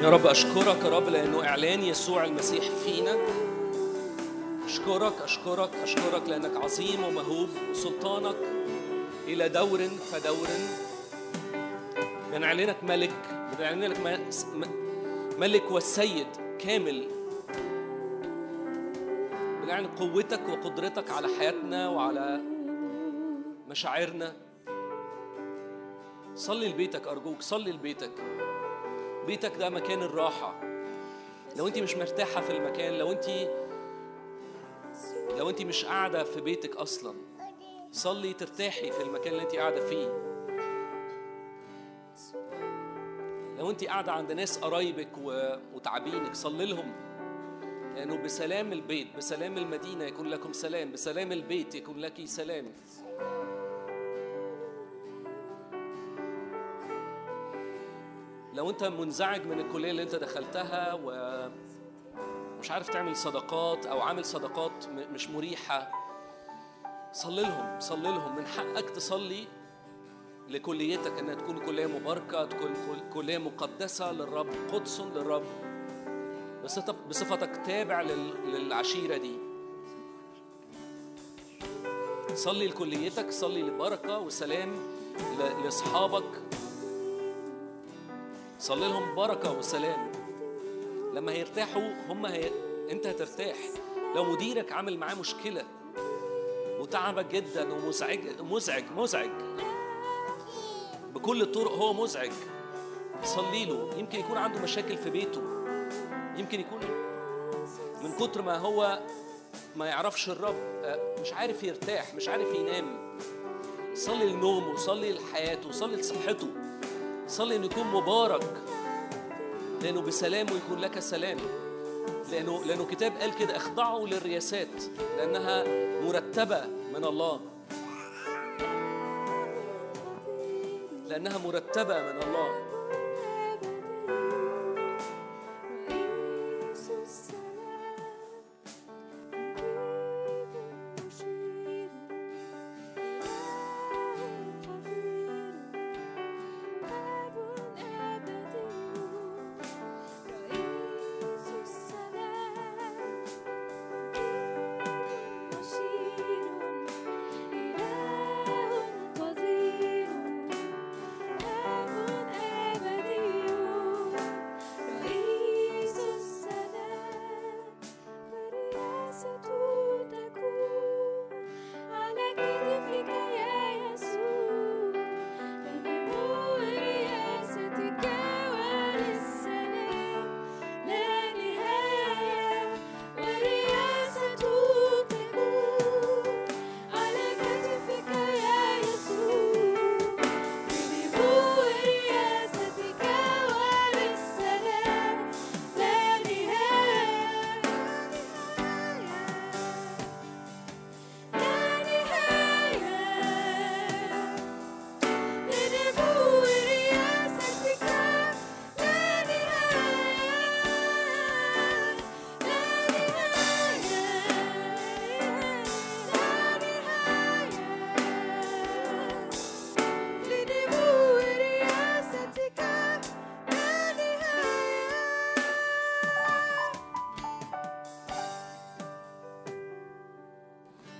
B: يا
C: رب أشكرك يا رب لأنه إعلان يسوع المسيح فينا. أشكرك أشكرك أشكرك لأنك عظيم ومهوب وسلطانك إلى دور فدور. بنعلنك ملك بنعلنك ملك والسيد كامل. بنعلن قوتك وقدرتك على حياتنا وعلى مشاعرنا. صلي لبيتك أرجوك صلي لبيتك. بيتك ده مكان الراحة. لو انت مش مرتاحة في المكان لو انت لو انت مش قاعدة في بيتك أصلا صلي ترتاحي في المكان اللي انت قاعدة فيه. لو انت قاعدة عند ناس قرايبك وتعبينك صلي لهم. لأنه بسلام البيت بسلام المدينة يكون لكم سلام بسلام البيت يكون لك سلام. لو انت منزعج من الكلية اللي انت دخلتها ومش عارف تعمل صداقات أو عامل صداقات مش مريحة صلي لهم صلي لهم. من حقك تصلي لكليتك إنها تكون كلية مباركة تكون كل- كلية مقدسة للرب قدس للرب. بصفت- بصفتك تابع لل- للعشيرة دي. صلي لكليتك صلي لبركة وسلام لأصحابك. صلي لهم بركة وسلام. لما هيرتاحوا هم هي... انت هترتاح. لو مديرك عامل معاه مشكلة وتعبك جدا ومزعج مزعج مزعج. بكل الطرق هو مزعج. صلي له. يمكن يكون عنده مشاكل في بيته. يمكن يكون من كتر ما هو ما يعرفش الرب آه، مش عارف يرتاح مش عارف ينام. صلي لنومه صلي لحياته صلي لصحته. صلي إنه يكون مبارك. لأنه بسلامه يكون لك سلام. لأنه لأنه كتاب قال كده اخضعوا للرياسات لأنها مرتبة من الله. لأنها مرتبة من الله.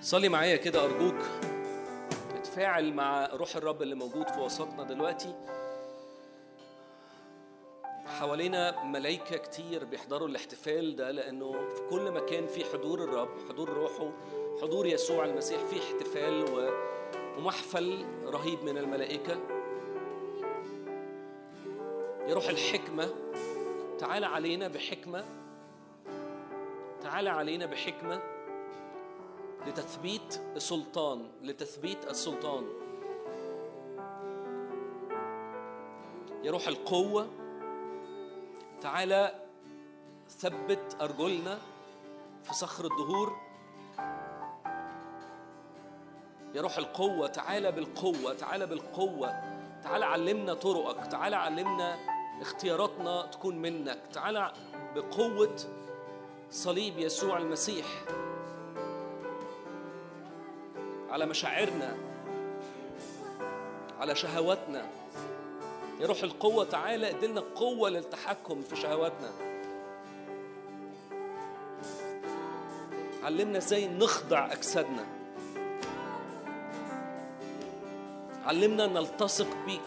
C: صلي معايا كده أرجوك. اتفاعل مع روح الرب اللي موجود في وسطنا دلوقتي. حوالينا ملايكة كتير بيحضروا الاحتفال ده لأنه في كل مكان في حضور الرب حضور روحه حضور يسوع المسيح في احتفال ومحفل رهيب من الملائكة. يا روح الحكمة تعال علينا بحكمة تعال علينا بحكمة. لتثبيت السلطان لتثبيت السلطان. يا روح القوة تعالى ثبت أرجلنا في صخر الدهور. يا روح القوة تعالى بالقوة تعالى بالقوة. تعالى علمنا طرقك تعالى علمنا اختياراتنا تكون منك. تعالى بقوة صليب يسوع المسيح. على مشاعرنا على شهواتنا. يا روح القوة تعالى ادلنا قوة للتحكم في شهواتنا. علمنا إزاي نخضع اجسادنا. علمنا نلتصق بيك.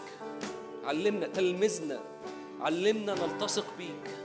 C: علمنا تلمذنا علمنا نلتصق بيك.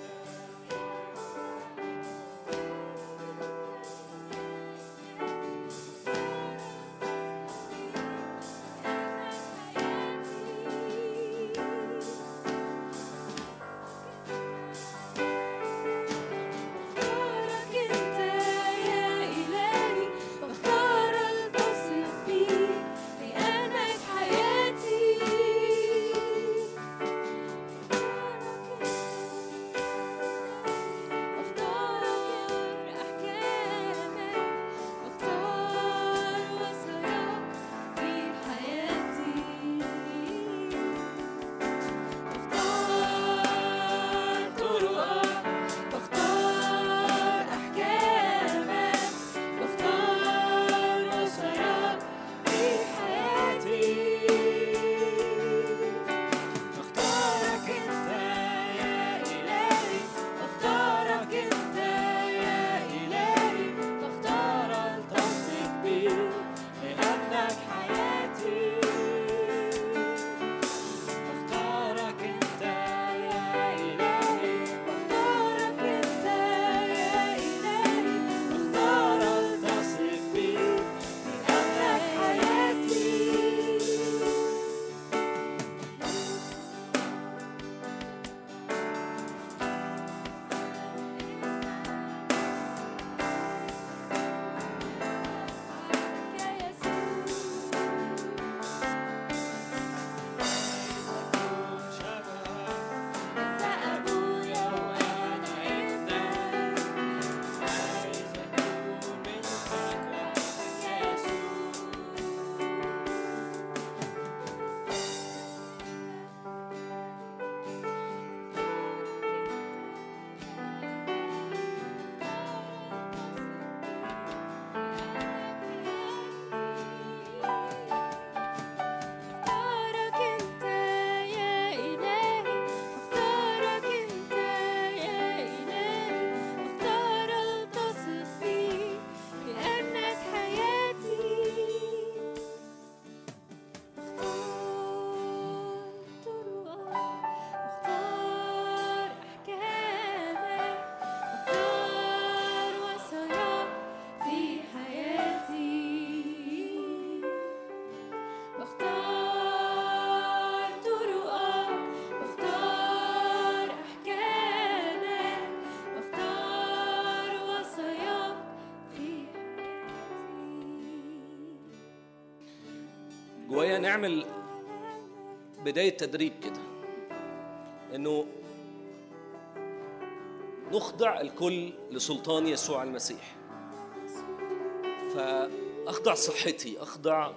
C: نعمل بداية تدريب كده. إنه نخضع الكل لسلطان يسوع المسيح. فأخضع صحتي أخضع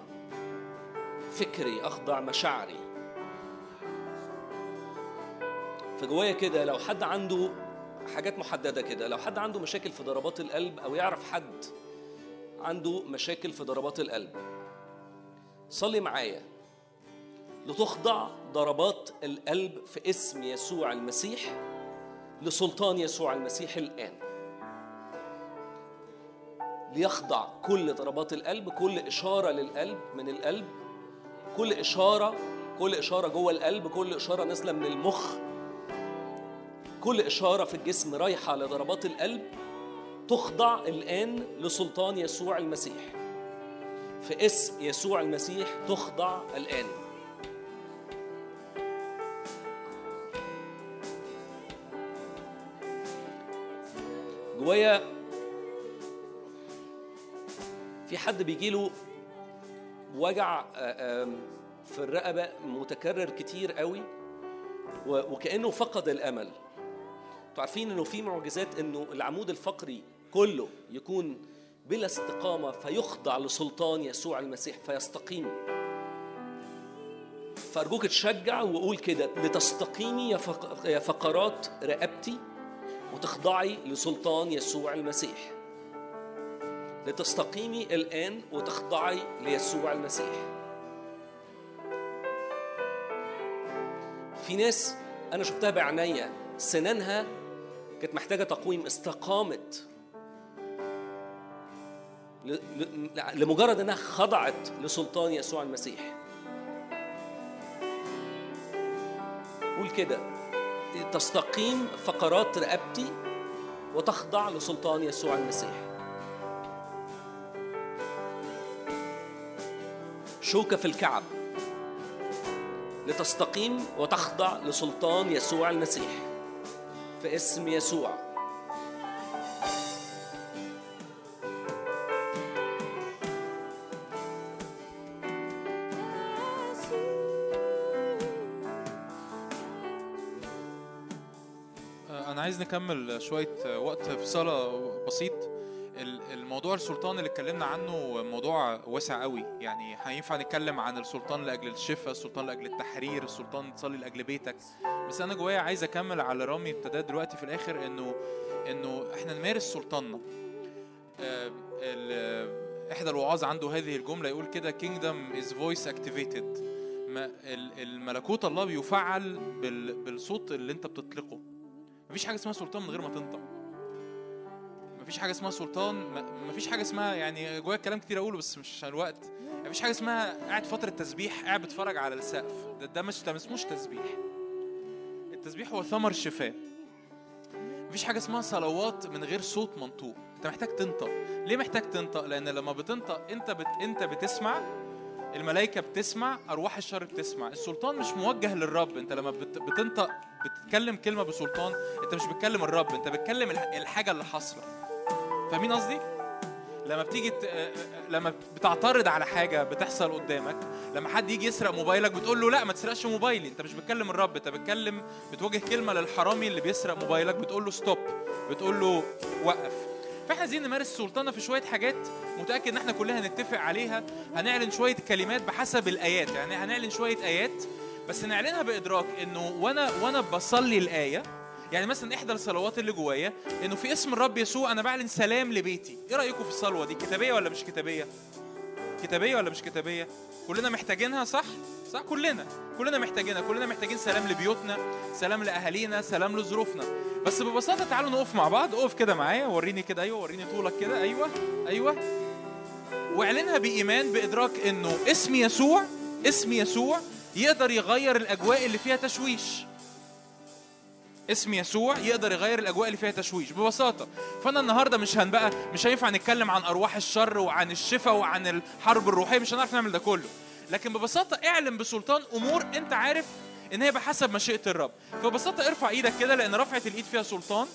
C: فكري أخضع مشاعري. فجوايا كده لو حد عنده حاجات محددة كده لو حد عنده مشاكل في ضربات القلب أو يعرف حد عنده مشاكل في ضربات القلب صلي معايا. لتخضع ضربات القلب في اسم يسوع المسيح لسلطان يسوع المسيح الآن. ليخضع كل ضربات القلب كل إشارة للقلب من القلب كل إشارة كل إشارة جوه القلب كل إشارة نازلة من المخ كل إشارة في الجسم رايحة لضربات القلب تخضع الآن لسلطان يسوع المسيح. في اسم يسوع المسيح تخضع الآن. جوايا في حد بيجيله وجع آه، في الرقبة متكرر كتير قوي وكأنه فقد الأمل. أنتوا عارفين إنه في معجزات إنه العمود الفقري كله يكون بلا استقامة فيخضع لسلطان يسوع المسيح فيستقيم. فأرجوك تشجع وقول كده لتستقيمي يا فق- يا فقرات رقبتي وتخضعي لسلطان يسوع المسيح. لتستقيمي الآن وتخضعي ليسوع المسيح. في ناس أنا شفتها بعناية سنانها كانت محتاجة تقويم استقامت لمجرد إنها خضعت لسلطان يسوع المسيح. قول كده تستقيم فقرات رقبتي وتخضع لسلطان يسوع المسيح. شوكة في الكعب. لتستقيم وتخضع لسلطان يسوع المسيح. في اسم يسوع.
D: نكمل شوية وقت في صلاة بسيط. ال- الموضوع السلطان اللي اتكلمنا عنه موضوع واسع قوي. يعني هينفع نتكلم عن السلطان لأجل الشفاء السلطان لأجل التحرير السلطان تصلي لأجل بيتك. بس أنا جوايا عايز أكمل على رامي ابتدى دلوقتي في الآخر إنه إنه إحنا نمارس سلطاننا. آه، إحدى الوعاظ عنده هذه الجملة يقول كده kingdom is voice activated. الملكوت الله بيفعل بال- بالصوت اللي أنت بتطلقه. مفيش حاجة اسمها سلطان من غير ما تنطق. مفيش حاجة اسمها سلطان مفيش حاجة اسمها يعني جوايا كلام كتير أقوله بس مش الوقت مفيش حاجة اسمها قاعد فترة تسبيح قاعد بتفرج على السقف. ده, ده مش ده اسموش تسبيح. التسبيح هو ثمر شفاء. مفيش حاجة اسمها صلوات من غير صوت منطوق. أنت محتاج تنطق. ليه محتاج تنطق؟ لأن لما بتنطق أنت بت... أنت بتسمع الملائكة بتسمع أرواح الشر بتسمع. السلطان مش موجه للرب. أنت لما بت- بتنطق بتتكلم كلمة بسلطان أنت مش بتكلم الرب أنت بتكلم الح- الحاجة اللي حاصلة. فاهمين قصدي؟ لما بتيجي ت- آه، آه، لما بتعترض على حاجة بتحصل قدامك لما حد يجي يسرق موبايلك بتقول له لا ما تسرقش موبايلي. أنت مش بتكلم الرب أنت بتكلم بتوجه كلمة للحرامي اللي بيسرق موبايلك بتقول له ستوب بتقول له وقف. فاحنا عايزين نمارس سلطاننا في شوية حاجات متأكد إن إحنا كلنا هنتفق عليها. هنعلن شوية كلمات بحسب الآيات يعني هنعلن شوية آيات بس نعلنها بإدراك إنه وأنا وأنا بصلي الآية يعني مثلا إحدى الصلوات اللي جوايا إنه في اسم الرب يسوع أنا بعلن سلام لبيتي. إيه رأيكم في الصلوة دي؟ كتابية ولا مش كتابية؟ كتابية ولا مش كتابية؟ كلنا محتاجينها صح؟ صح؟ كلنا. كلنا محتاجينها. كلنا محتاجين سلام لبيوتنا سلام لأهالينا سلام لظروفنا. بس ببساطة تعالوا نقف مع بعض. اقف كده معايا. وريني كده. أيوه وريني طولك كده. أيوه أيوه. واعلنها بإيمان بإدراك إنه اسم يسوع اسم يسوع يقدر يغير الأجواء اللي فيها تشويش. اسم يسوع يقدر يغير الأجواء اللي فيها تشويش. ببساطة فأنا النهارده مش هنبقى مش هينفع نتكلم عن أرواح الشر وعن الشفاء وعن الحرب الروحية مش هنعرف نعمل ده كله. لكن ببساطة اعلن بسلطان أمور أنت عارف إن هي بحسب مشيئة الرب. فببساطة ارفع إيدك كده لأن رفعه الإيد فيها سلطان.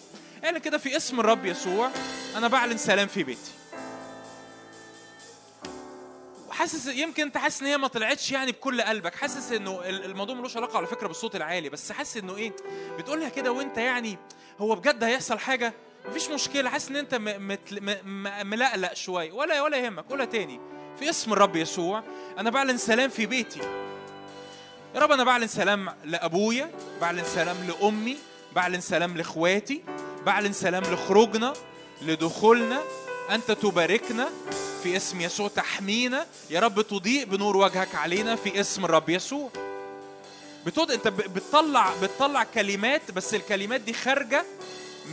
D: اعلن كده في اسم الرب يسوع. أنا بعلن سلام في بيتي. حاسس يمكن انت حاسس إن هي ما طلعتش يعني بكل قلبك. حاسس إنه ال- الموضوع ملوش علاقة على فكرة بالصوت العالي بس حاسس إنه إيه بتقولها كده وأنت يعني هو بجد هيحصل حاجة؟ مفيش مشكلة. حاسس إن أنت ملقلق شوية. ولا ولا يهمك قولها تاني. في اسم الرب يسوع أنا بعلن سلام في بيتي. يا رب أنا بعلن سلام لأبويا بعلن سلام لأمي بعلن سلام لإخواتي بعلن سلام لخروجنا لدخولنا. أنت تباركنا في اسم يسوع تحمينا. يا رب تضيء بنور وجهك علينا في اسم الرب يسوع. بتود أنت بتطلع بتطلع كلمات بس الكلمات دي خارجة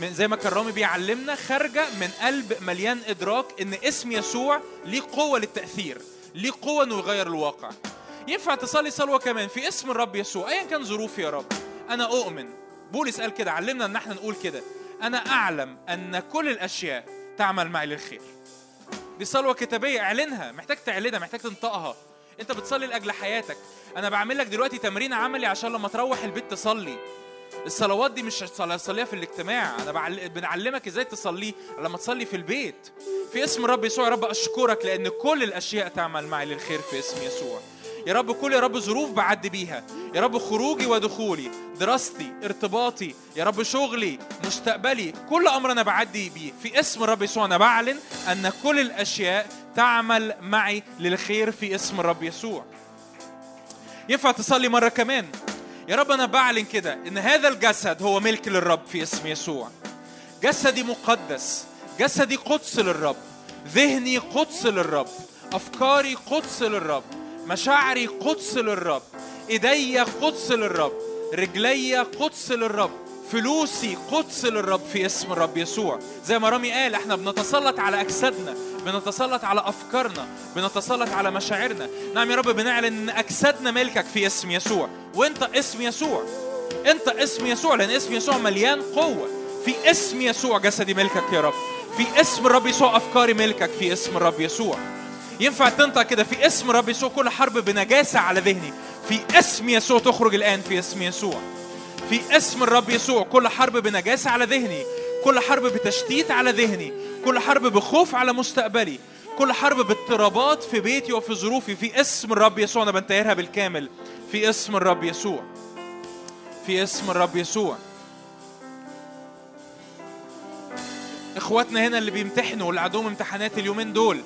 D: من زي ما كان رامي بيعلمنا خارجة من قلب مليان إدراك إن اسم يسوع ليه قوة للتأثير ليه قوة إنه يغير الواقع. ينفع تصلي صلوة كمان في اسم الرب يسوع ايا كان ظروفي يا رب. أنا أؤمن. بولس قال كده علمنا إن إحنا نقول كده. أنا أعلم أن كل الأشياء تعمل معي للخير. دي صلوة كتابية اعلنها. محتاج تعلنها محتاج تنطقها. انت بتصلي لأجل حياتك. أنا بعمل لك دلوقتي تمرين عملي عشان لما تروح البيت تصلي. الصلوات دي مش تصليها في الاجتماع. أنا بعل... بنعلمك إزاي تصلي لما تصلي في البيت. في اسم الرب يسوع رب أشكرك لأن كل الأشياء تعمل معي للخير في اسم يسوع. يا رب كل يا رب ظروف بعدي بيها. يا رب خروجي ودخولي دراستي ارتباطي يا رب شغلي مستقبلي كل أمر أنا بعدي بيه. في اسم الرب يسوع أنا بعلن أن كل الأشياء تعمل معي للخير في اسم الرب يسوع. ينفع تصلي مرة كمان؟ يا رب أنا بعلن كده إن هذا الجسد هو ملك للرب في اسم يسوع. جسدي مقدس جسدي قدس للرب ذهني قدس للرب أفكاري قدس للرب مشاعري قدس للرب ايدي قدس للرب رجلي قدس للرب فلوسي قدس للرب في اسم الرب يسوع. زي ما رامي قال إحنا بنتسلط على أجسادنا بنتسلط على أفكارنا بنتسلط على مشاعرنا. نعم يا رب بنعلن إن أجسادنا ملكك في اسم يسوع. وإنت اسم يسوع. إنت اسم يسوع لأن اسم يسوع مليان قوة. في اسم يسوع جسدي ملكك يا رب. في اسم الرب يسوع أفكاري ملكك في اسم الرب يسوع. ينفع تنطق كده في اسم الرب يسوع كل حرب بنجاسة على ذهني. في اسم يسوع تخرج الآن في اسم يسوع. في اسم الرب يسوع كل حرب بنجاسة على ذهني. كل حرب بتشتيت على ذهني. كل حرب بخوف على مستقبلي. كل حرب باضطرابات في بيتي وفي ظروفي. في اسم الرب يسوع أنا بنتهرها بالكامل. في اسم الرب يسوع. في اسم الرب يسوع. إخواتنا هنا اللي بيمتحنوا واللي عندهم امتحانات اليومين دول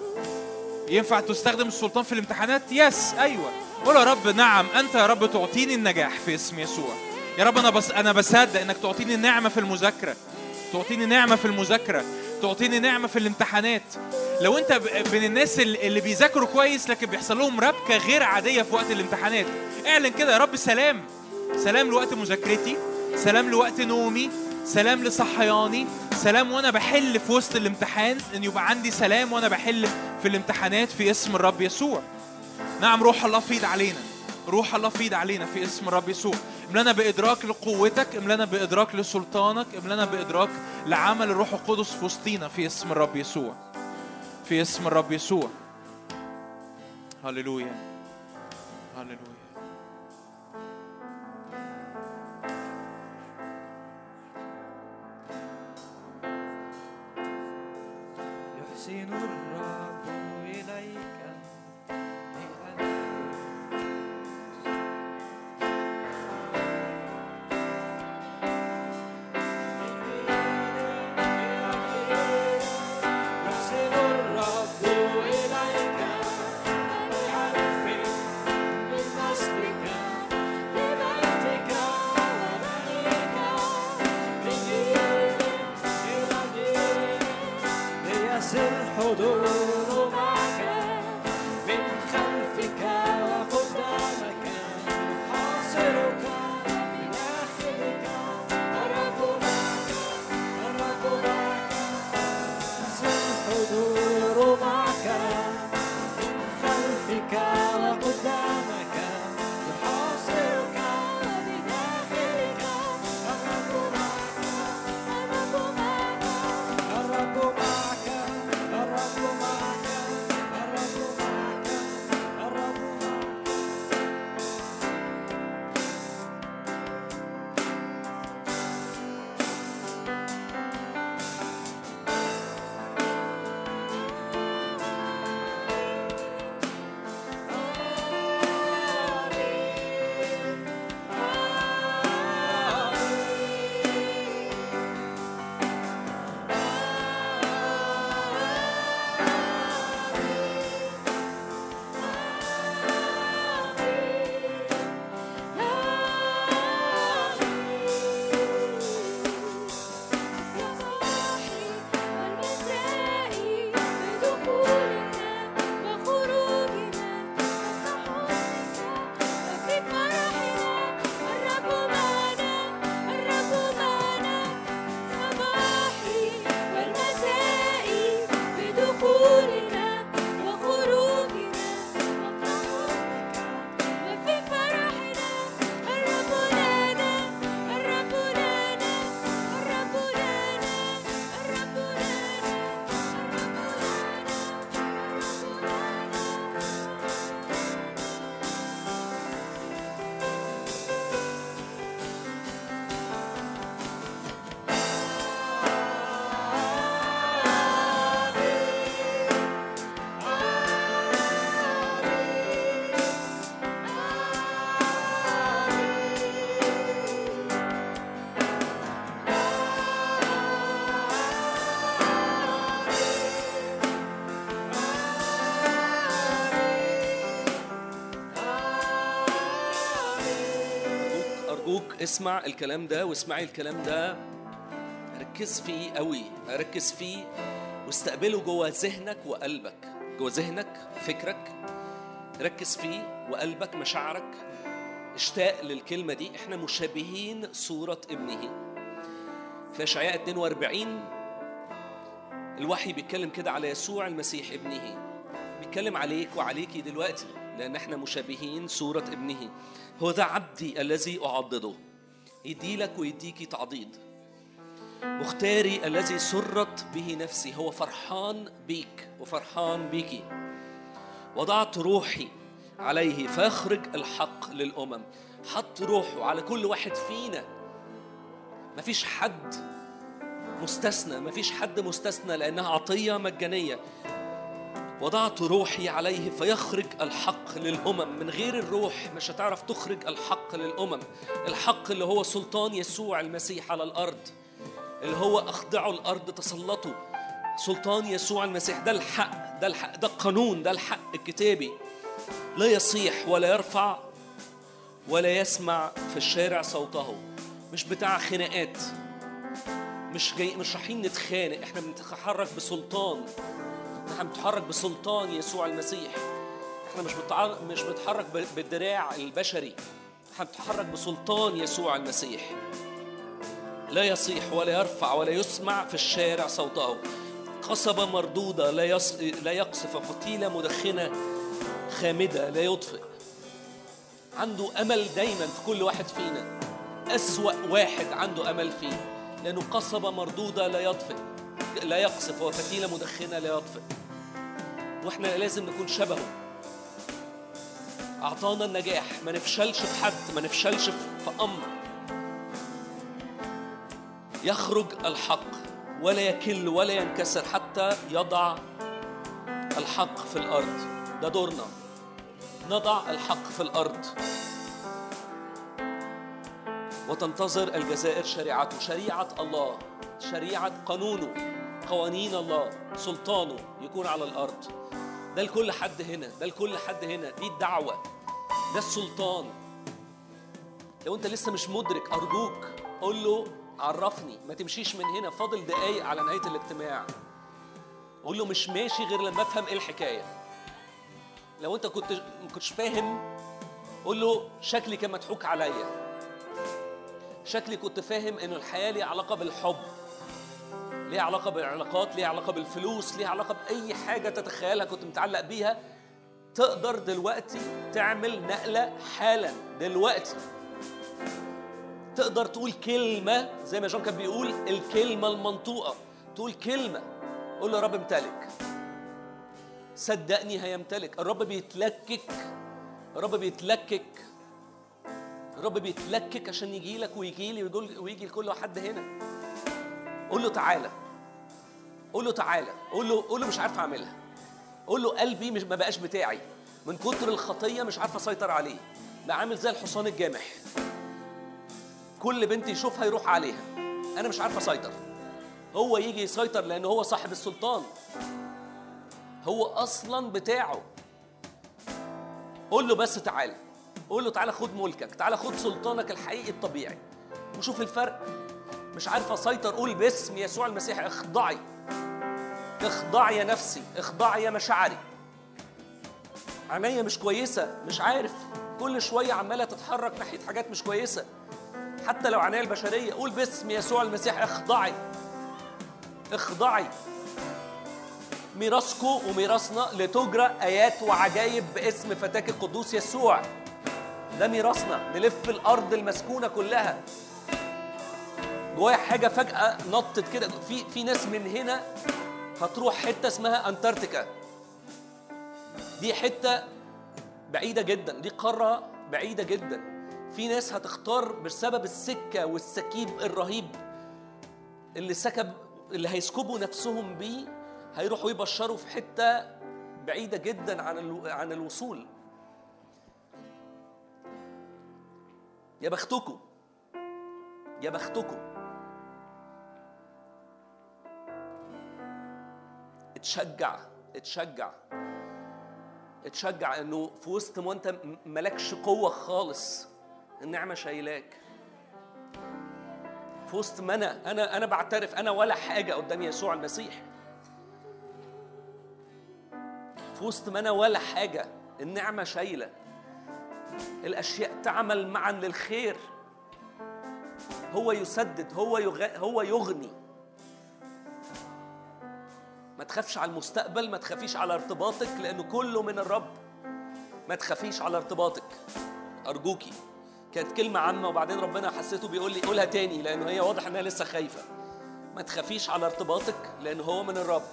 D: ينفع تستخدم السلطان في الامتحانات؟ يس أيوه. قول يا رب نعم. أنت يا رب تعطيني النجاح في اسم يسوع. يا رب أنا بس أنا بصدق إنك تعطيني نعمة في المذاكرة. تعطيني نعمة في المذاكرة. تعطيني نعمة في الامتحانات. لو أنت من الناس اللي بيذاكروا كويس لكن بيحصل لهم ربكة غير عادية في وقت الامتحانات. اعلن كده يا رب سلام. سلام لوقت مذاكرتي. سلام لوقت نومي. سلام لصحياني. سلام وأنا بحل في وسط الامتحان إن يبقى عندي سلام وأنا بحل في الامتحانات في اسم الرب يسوع. نعم روح الله فيض علينا. روح الله فيض علينا في اسم الرب يسوع. املنا بإدراك لقوتك املنا بإدراك لسلطانك املنا بإدراك لعمل الروح القدس في وسطينا في اسم الرب يسوع. في اسم الرب يسوع. هللويا.
C: اسمع الكلام ده واسمعي الكلام ده. ركز فيه قوي ركز فيه واستقبله جوه ذهنك وقلبك. جوه ذهنك فكرك. ركز فيه وقلبك مشاعرك. اشتاق للكلمة دي. إحنا مشابهين صورة ابنه. في أشعياء 42 الوحي بيتكلم كده على يسوع المسيح ابنه. بيتكلم عليك وعليكي دلوقتي لأن إحنا مشابهين صورة ابنه. هو ده عبدي الذي أعضده. يديلك ويديكي تعضيد. مختاري الذي سرت به نفسي هو فرحان بيك وفرحان بيكي. وضعت روحي عليه فيخرج الحق للأمم. حط روحه على كل واحد فينا. مفيش حد مستثنى مفيش حد مستثنى لأنها عطية مجانية. وضعت روحي عليه فيخرج الحق للأمم. من غير الروح مش هتعرف تخرج الحق للأمم. الحق اللي هو سلطان يسوع المسيح على الأرض اللي هو أخضعوا الأرض تسلطوا سلطان يسوع المسيح ده الحق ده الحق ده القانون ده الحق الكتابي. لا يصيح ولا يرفع ولا يسمع في الشارع صوته. مش بتاع خناقات. مش جاي مش رايحين نتخانق. إحنا بنتحرك بسلطان. إحنا بنتحرك بسلطان يسوع المسيح. إحنا مش. مش بنتحرك بالدراع البشري. إحنا بنتحرك بسلطان يسوع المسيح. لا يصيح ولا يرفع ولا يسمع في الشارع صوته. قصبة مردودة لا يص... لا يقصف فتيلة مدخنة خامدة لا يطفئ. عنده أمل دايما في كل واحد فينا. أسوأ واحد عنده أمل فيه. لأنه قصبة مردودة لا يطفئ. لا يقصف وفتيلة مدخنة لا يطفئ. وإحنا لازم نكون شبهه. أعطانا النجاح ما نفشلش في حد ما نفشلش في أمر. يخرج الحق ولا يكل ولا ينكسر حتى يضع الحق في الأرض. ده دورنا. نضع الحق في الأرض. وتنتظر الجزائر شريعته شريعة الله. شريعة قانونه قوانين الله سلطانه يكون على الأرض. ده لكل حد هنا ده لكل حد هنا دي الدعوة ده السلطان. لو أنت لسه مش مدرك أرجوك قول له عرفني ما تمشيش من هنا فاضل دقايق على نهاية الاجتماع. قول له مش ماشي غير لما أفهم إيه الحكاية. لو أنت كنت ما كنتش فاهم قول له شكلي كان مضحوك عليا. شكلي كنت فاهم إن الحياة ليها علاقة بالحب. ليها علاقة بالعلاقات ليها علاقة بالفلوس ليها علاقة بأي حاجة تتخيلها كنت متعلق بيها تقدر دلوقتي تعمل نقلة حالا دلوقتي. تقدر تقول كلمة زي ما جون كان بيقول الكلمة المنطوقة. تقول كلمة قول له يا رب امتلك. صدقني هيمتلك. الرب بيتلكك. الرب بيتلكك. الرب بيتلكك عشان يجي لك ويجي لي ويجي لكل حد هنا. قول له تعالى. قول له تعالى. قول له قول له مش عارف أعملها. قول له قلبي مش ما بقاش بتاعي. من كتر الخطية مش عارف أسيطر عليه. بقى عامل زي الحصان الجامح. كل بنت يشوفها يروح عليها. أنا مش عارف أسيطر. هو يجي يسيطر لأن هو صاحب السلطان. هو أصلا بتاعه. قول له بس تعالى. قول له تعالى خد ملكك. تعالى خد سلطانك الحقيقي الطبيعي. وشوف الفرق. مش عارف أسيطر قول باسم يسوع المسيح اخضعي. اخضعي يا نفسي اخضعي يا مشاعري. عينيا مش كويسة مش عارف. كل شوية عمالة تتحرك ناحية حاجات مش كويسة. حتى لو عناية البشرية قول باسم يسوع المسيح اخضعي. اخضعي. ميراثكم وميراثنا لتجرى آيات وعجائب باسم فتاك القدوس يسوع. ده ميراثنا نلف الأرض المسكونة كلها. جوايا حاجة فجأة نطت كده. في في ناس من هنا هتروح حتة اسمها أنتاركتيكا. دي حتة بعيدة جدا دي قارة بعيدة جدا. في ناس هتختار بسبب السكة والسكيب الرهيب اللي سكب اللي هيسكبوا نفسهم بيه هيروحوا يبشروا في حتة بعيدة جدا عن. عن الوصول. يا بختكم يا بختكم اتشجع اتشجع اتشجع إنه في وسط ما انت م- ملكش قوة خالص. النعمة شايلاك.
B: في وسط ما أنا أنا أنا بعترف أنا ولا حاجة قدام يسوع المسيح. في وسط ما أنا ولا حاجة النعمة شايلة. الأشياء تعمل معا للخير. هو يسدد هو يغ... هو يغني. ما تخافش على المستقبل ما تخافيش على ارتباطك لأنه كله من الرب ما تخافيش على ارتباطك أرجوكي كانت كلمة عامة وبعدين ربنا حسيته بيقول لي قولها تاني لأنه هي واضح إنها لسه خايفة. ما تخافيش على ارتباطك لأن هو من الرب.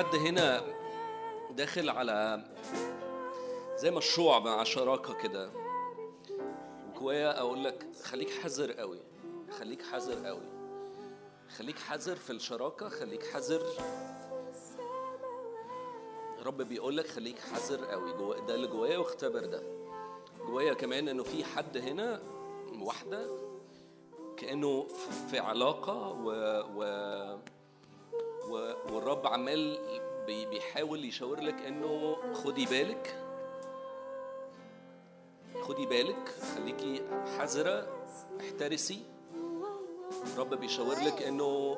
B: حد هنا داخل على زي مشروع مع شراكة كده. جوايا أقول لك خليك حذر قوي خليك حذر قوي. خليك حذر في الشراكة خليك حذر. رب بيقول لك خليك حذر قوي. جوا ده اللي جوايا واختبر ده. جوايا كمان إنه في حد هنا واحدة كأنه في علاقة و, و... والرب عمال بي- بيحاول يشاور لك إنه خدي بالك. خدي بالك خليكي حذرة احترسي. الرب بيشاور لك إنه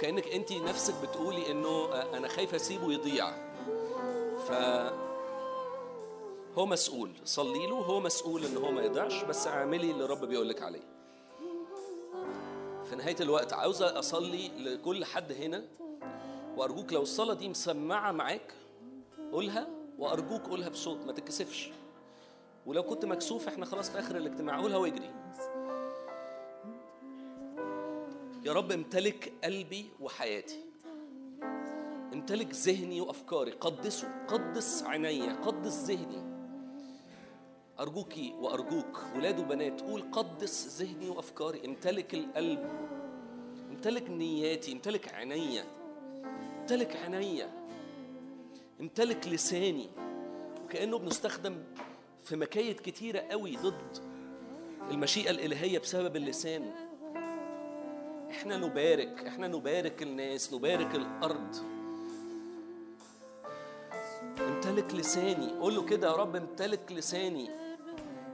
B: كأنك أنت نفسك بتقولي إنه أنا خايفه أسيبه يضيع. ف هو مسؤول. صلي له هو مسؤول إن هو ما يضيعش بس اعملي اللي الرب بيقول لك عليه. في نهاية الوقت. عاوزه أصلي لكل حد هنا وأرجوك لو الصلاة دي مسمعة معاك قولها وأرجوك قولها بصوت ما تتكسفش. ولو كنت مكسوف إحنا خلاص في آخر الاجتماع. قولها واجري. يا رب امتلك قلبي وحياتي. امتلك ذهني وأفكاري. قدسه قدس عيني قدس ذهني. أرجوكي وأرجوك ولاد وبنات قول قدس ذهني وأفكاري امتلك القلب امتلك نياتي امتلك عيني امتلك عيني امتلك لساني. وكأنه بنستخدم في مكايد كتيرة قوي ضد المشيئة الإلهية بسبب اللسان. إحنا نبارك إحنا نبارك الناس نبارك الأرض. امتلك لساني قول له كده يا رب امتلك لساني.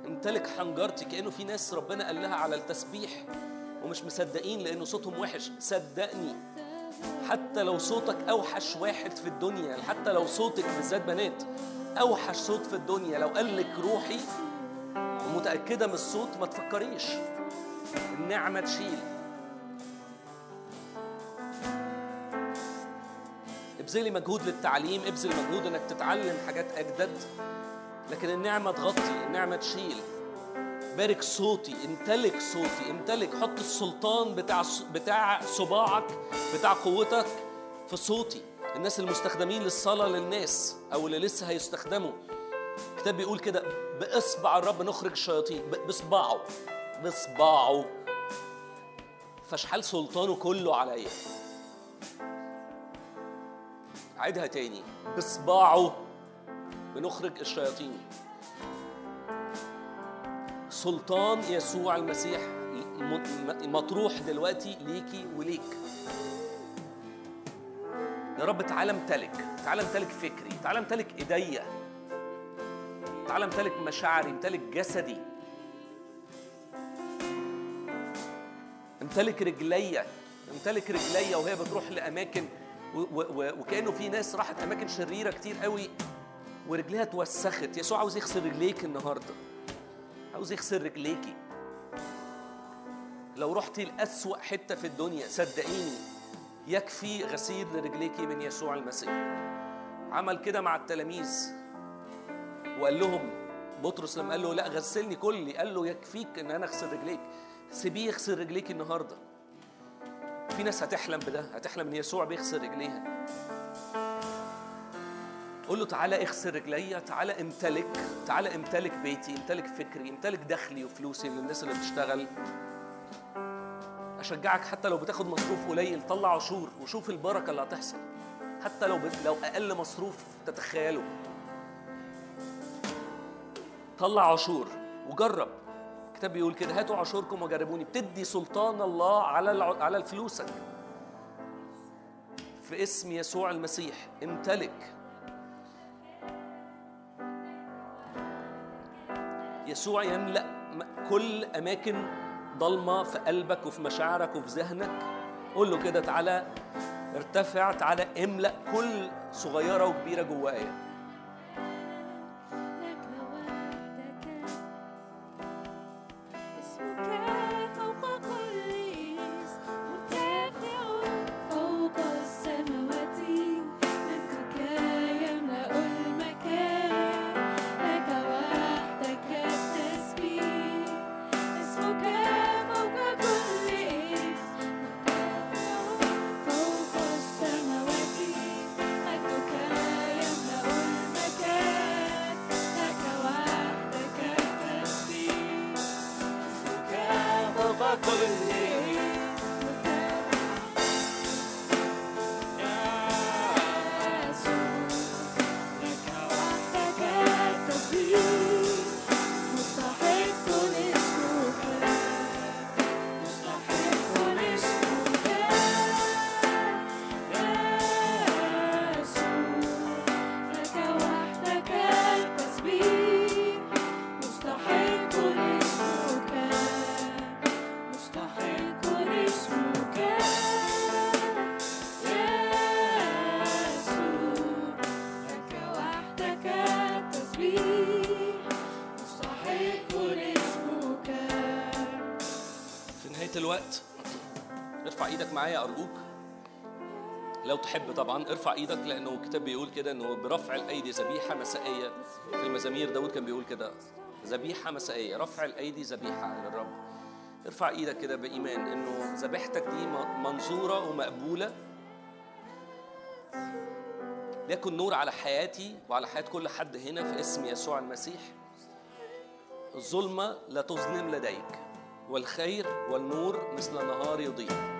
B: امتلك حنجرتي كأنه في ناس ربنا قال لها على التسبيح
C: ومش مصدقين لأنه صوتهم وحش. صدقني حتى لو صوتك أوحش واحد في الدنيا حتى لو صوتك بالذات بنات أوحش صوت في الدنيا لو قال لك روحي ومتأكدة من الصوت ما تفكريش. النعمة تشيل. ابذلي مجهود للتعليم ابذل مجهود إنك تتعلم حاجات أجدد. لكن النعمة تغطي النعمة تشيل. بارك صوتي امتلك صوتي امتلك حط السلطان بتاع بتاع صباعك بتاع قوتك في صوتي. الناس المستخدمين للصلاة للناس أو اللي لسه هيستخدموا. الكتاب بيقول كده بإصبع الرب نخرج الشياطين ب- بإصبعه بإصبعه. فاشحال سلطانه كله عليا. عيدها تاني. بصباعه بنخرج الشياطين. سلطان يسوع المسيح مطروح دلوقتي ليكي وليك. يا رب تعالى امتلك تعالى امتلك فكري تعالى امتلك إيديا. تعالى امتلك مشاعري امتلك جسدي. امتلك رجليا امتلك رجليا وهي بتروح لأماكن وكأنه في ناس راحت أماكن شريرة كتير قوي. ورجليها اتوسخت. يسوع عاوز يغسل رجليك النهارده. عاوز يغسل رجليكي. لو رحتي لأسوأ حتة في الدنيا صدقيني يكفي غسيل لرجليكي من يسوع المسيح. عمل كده مع التلاميذ. وقال لهم بطرس لما قال له لا غسلني كلي. قال له يكفيك إن أنا أغسل رجليك. سيبيه يغسل رجليك النهارده. في ناس هتحلم بده هتحلم إن يسوع بيغسل رجليها. قول له تعالى اغسل رجليا تعالى امتلك تعالى امتلك بيتي امتلك فكري امتلك دخلي وفلوسي للناس اللي بتشتغل. أشجعك حتى لو بتاخد مصروف قليل طلع عشور وشوف البركة اللي هتحصل. حتى لو بت... لو أقل مصروف تتخيله. طلع عشور وجرب. الكتاب بيقول كده هاتوا عشوركم وجربوني. بتدي سلطان الله على الع... على فلوسك. في اسم يسوع المسيح امتلك. يسوع يملأ كل أماكن ضلمة في قلبك وفي مشاعرك وفي ذهنك. قول له كده تعالى ارتفع تعالى املأ كل صغيرة وكبيرة جوايا. إيدك لأنه الكتاب بيقول كده إنه برفع الأيدي ذبيحة مسائية. في المزامير داود كان بيقول كده ذبيحة مسائية رفع الأيدي ذبيحة للرب ارفع إيدك كده بإيمان إنه ذبيحتك دي م- منظورة ومقبولة. ليكن نور على حياتي وعلى حياة كل حد هنا في اسم يسوع المسيح. الظلمة لا تظلم لديك والخير والنور مثل النهار يضيء.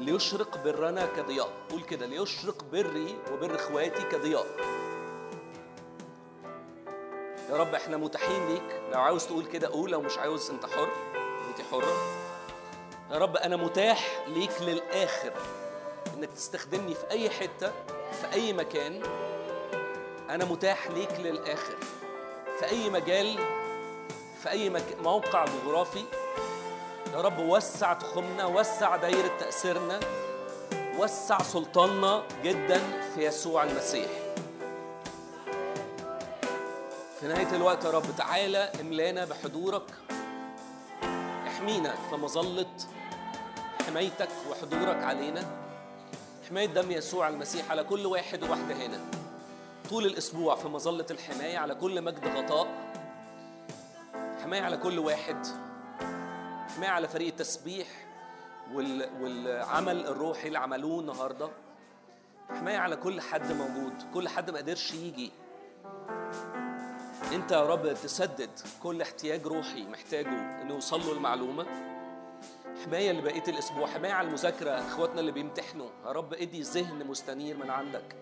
C: ليشرق برنا كضياء. قول كده ليشرق بري وبر إخواتي كضياء. يا رب إحنا متاحين ليك. لو عاوز تقول كده قول لو مش عاوز أنت حر. أنت حرة. يا رب أنا متاح ليك للآخر. إنك تستخدمني في أي حتة في أي مكان أنا متاح ليك للآخر. في أي مجال في أي. موقع جغرافي يا رب وسع تخمنا وسع دايرة تأثيرنا وسع سلطاننا جدا في يسوع المسيح. في نهاية الوقت يا رب تعالى املانا بحضورك احمينا في مظلة حمايتك وحضورك علينا. حماية دم يسوع المسيح على كل واحد وواحدة هنا. طول الأسبوع في مظلة الحماية على كل مجد غطاء. حماية على كل واحد. حماية على فريق التسبيح وال... والعمل الروحي اللي عملوه النهارده. حماية على كل حد موجود كل حد ما قدرش يجي. انت يا رب تسدد كل احتياج روحي محتاجه انه يوصل له المعلومة. حماية لبقية الأسبوع حماية على المذاكرة أخواتنا اللي بيمتحنوا. يا رب ادي ذهن مستنير من عندك.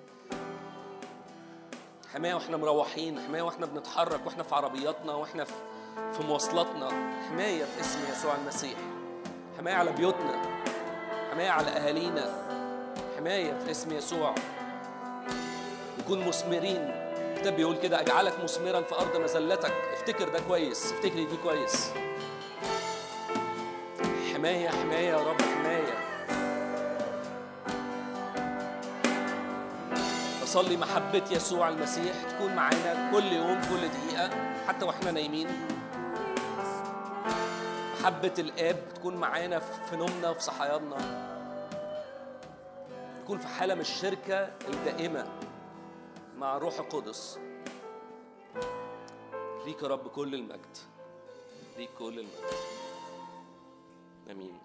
C: حماية وإحنا مروحين حماية وإحنا بنتحرك وإحنا في عربياتنا وإحنا في في مواصلاتنا حماية في اسم يسوع المسيح حماية على بيوتنا حماية على أهالينا حماية في اسم يسوع. نكون مثمرين. الكتاب بيقول كده أجعلك مثمرا في أرض مذلتك. افتكر ده كويس افتكري دي كويس. حماية حماية يا رب حماية. بصلي محبة يسوع المسيح تكون معانا كل يوم كل دقيقة حتى وإحنا نايمين. محبة الآب تكون معانا في نومنا وفي صحياننا. نكون في حالة من الشركة الدائمة مع الروح القدس. ليك يا رب كل المجد. ليك كل المجد. آمين.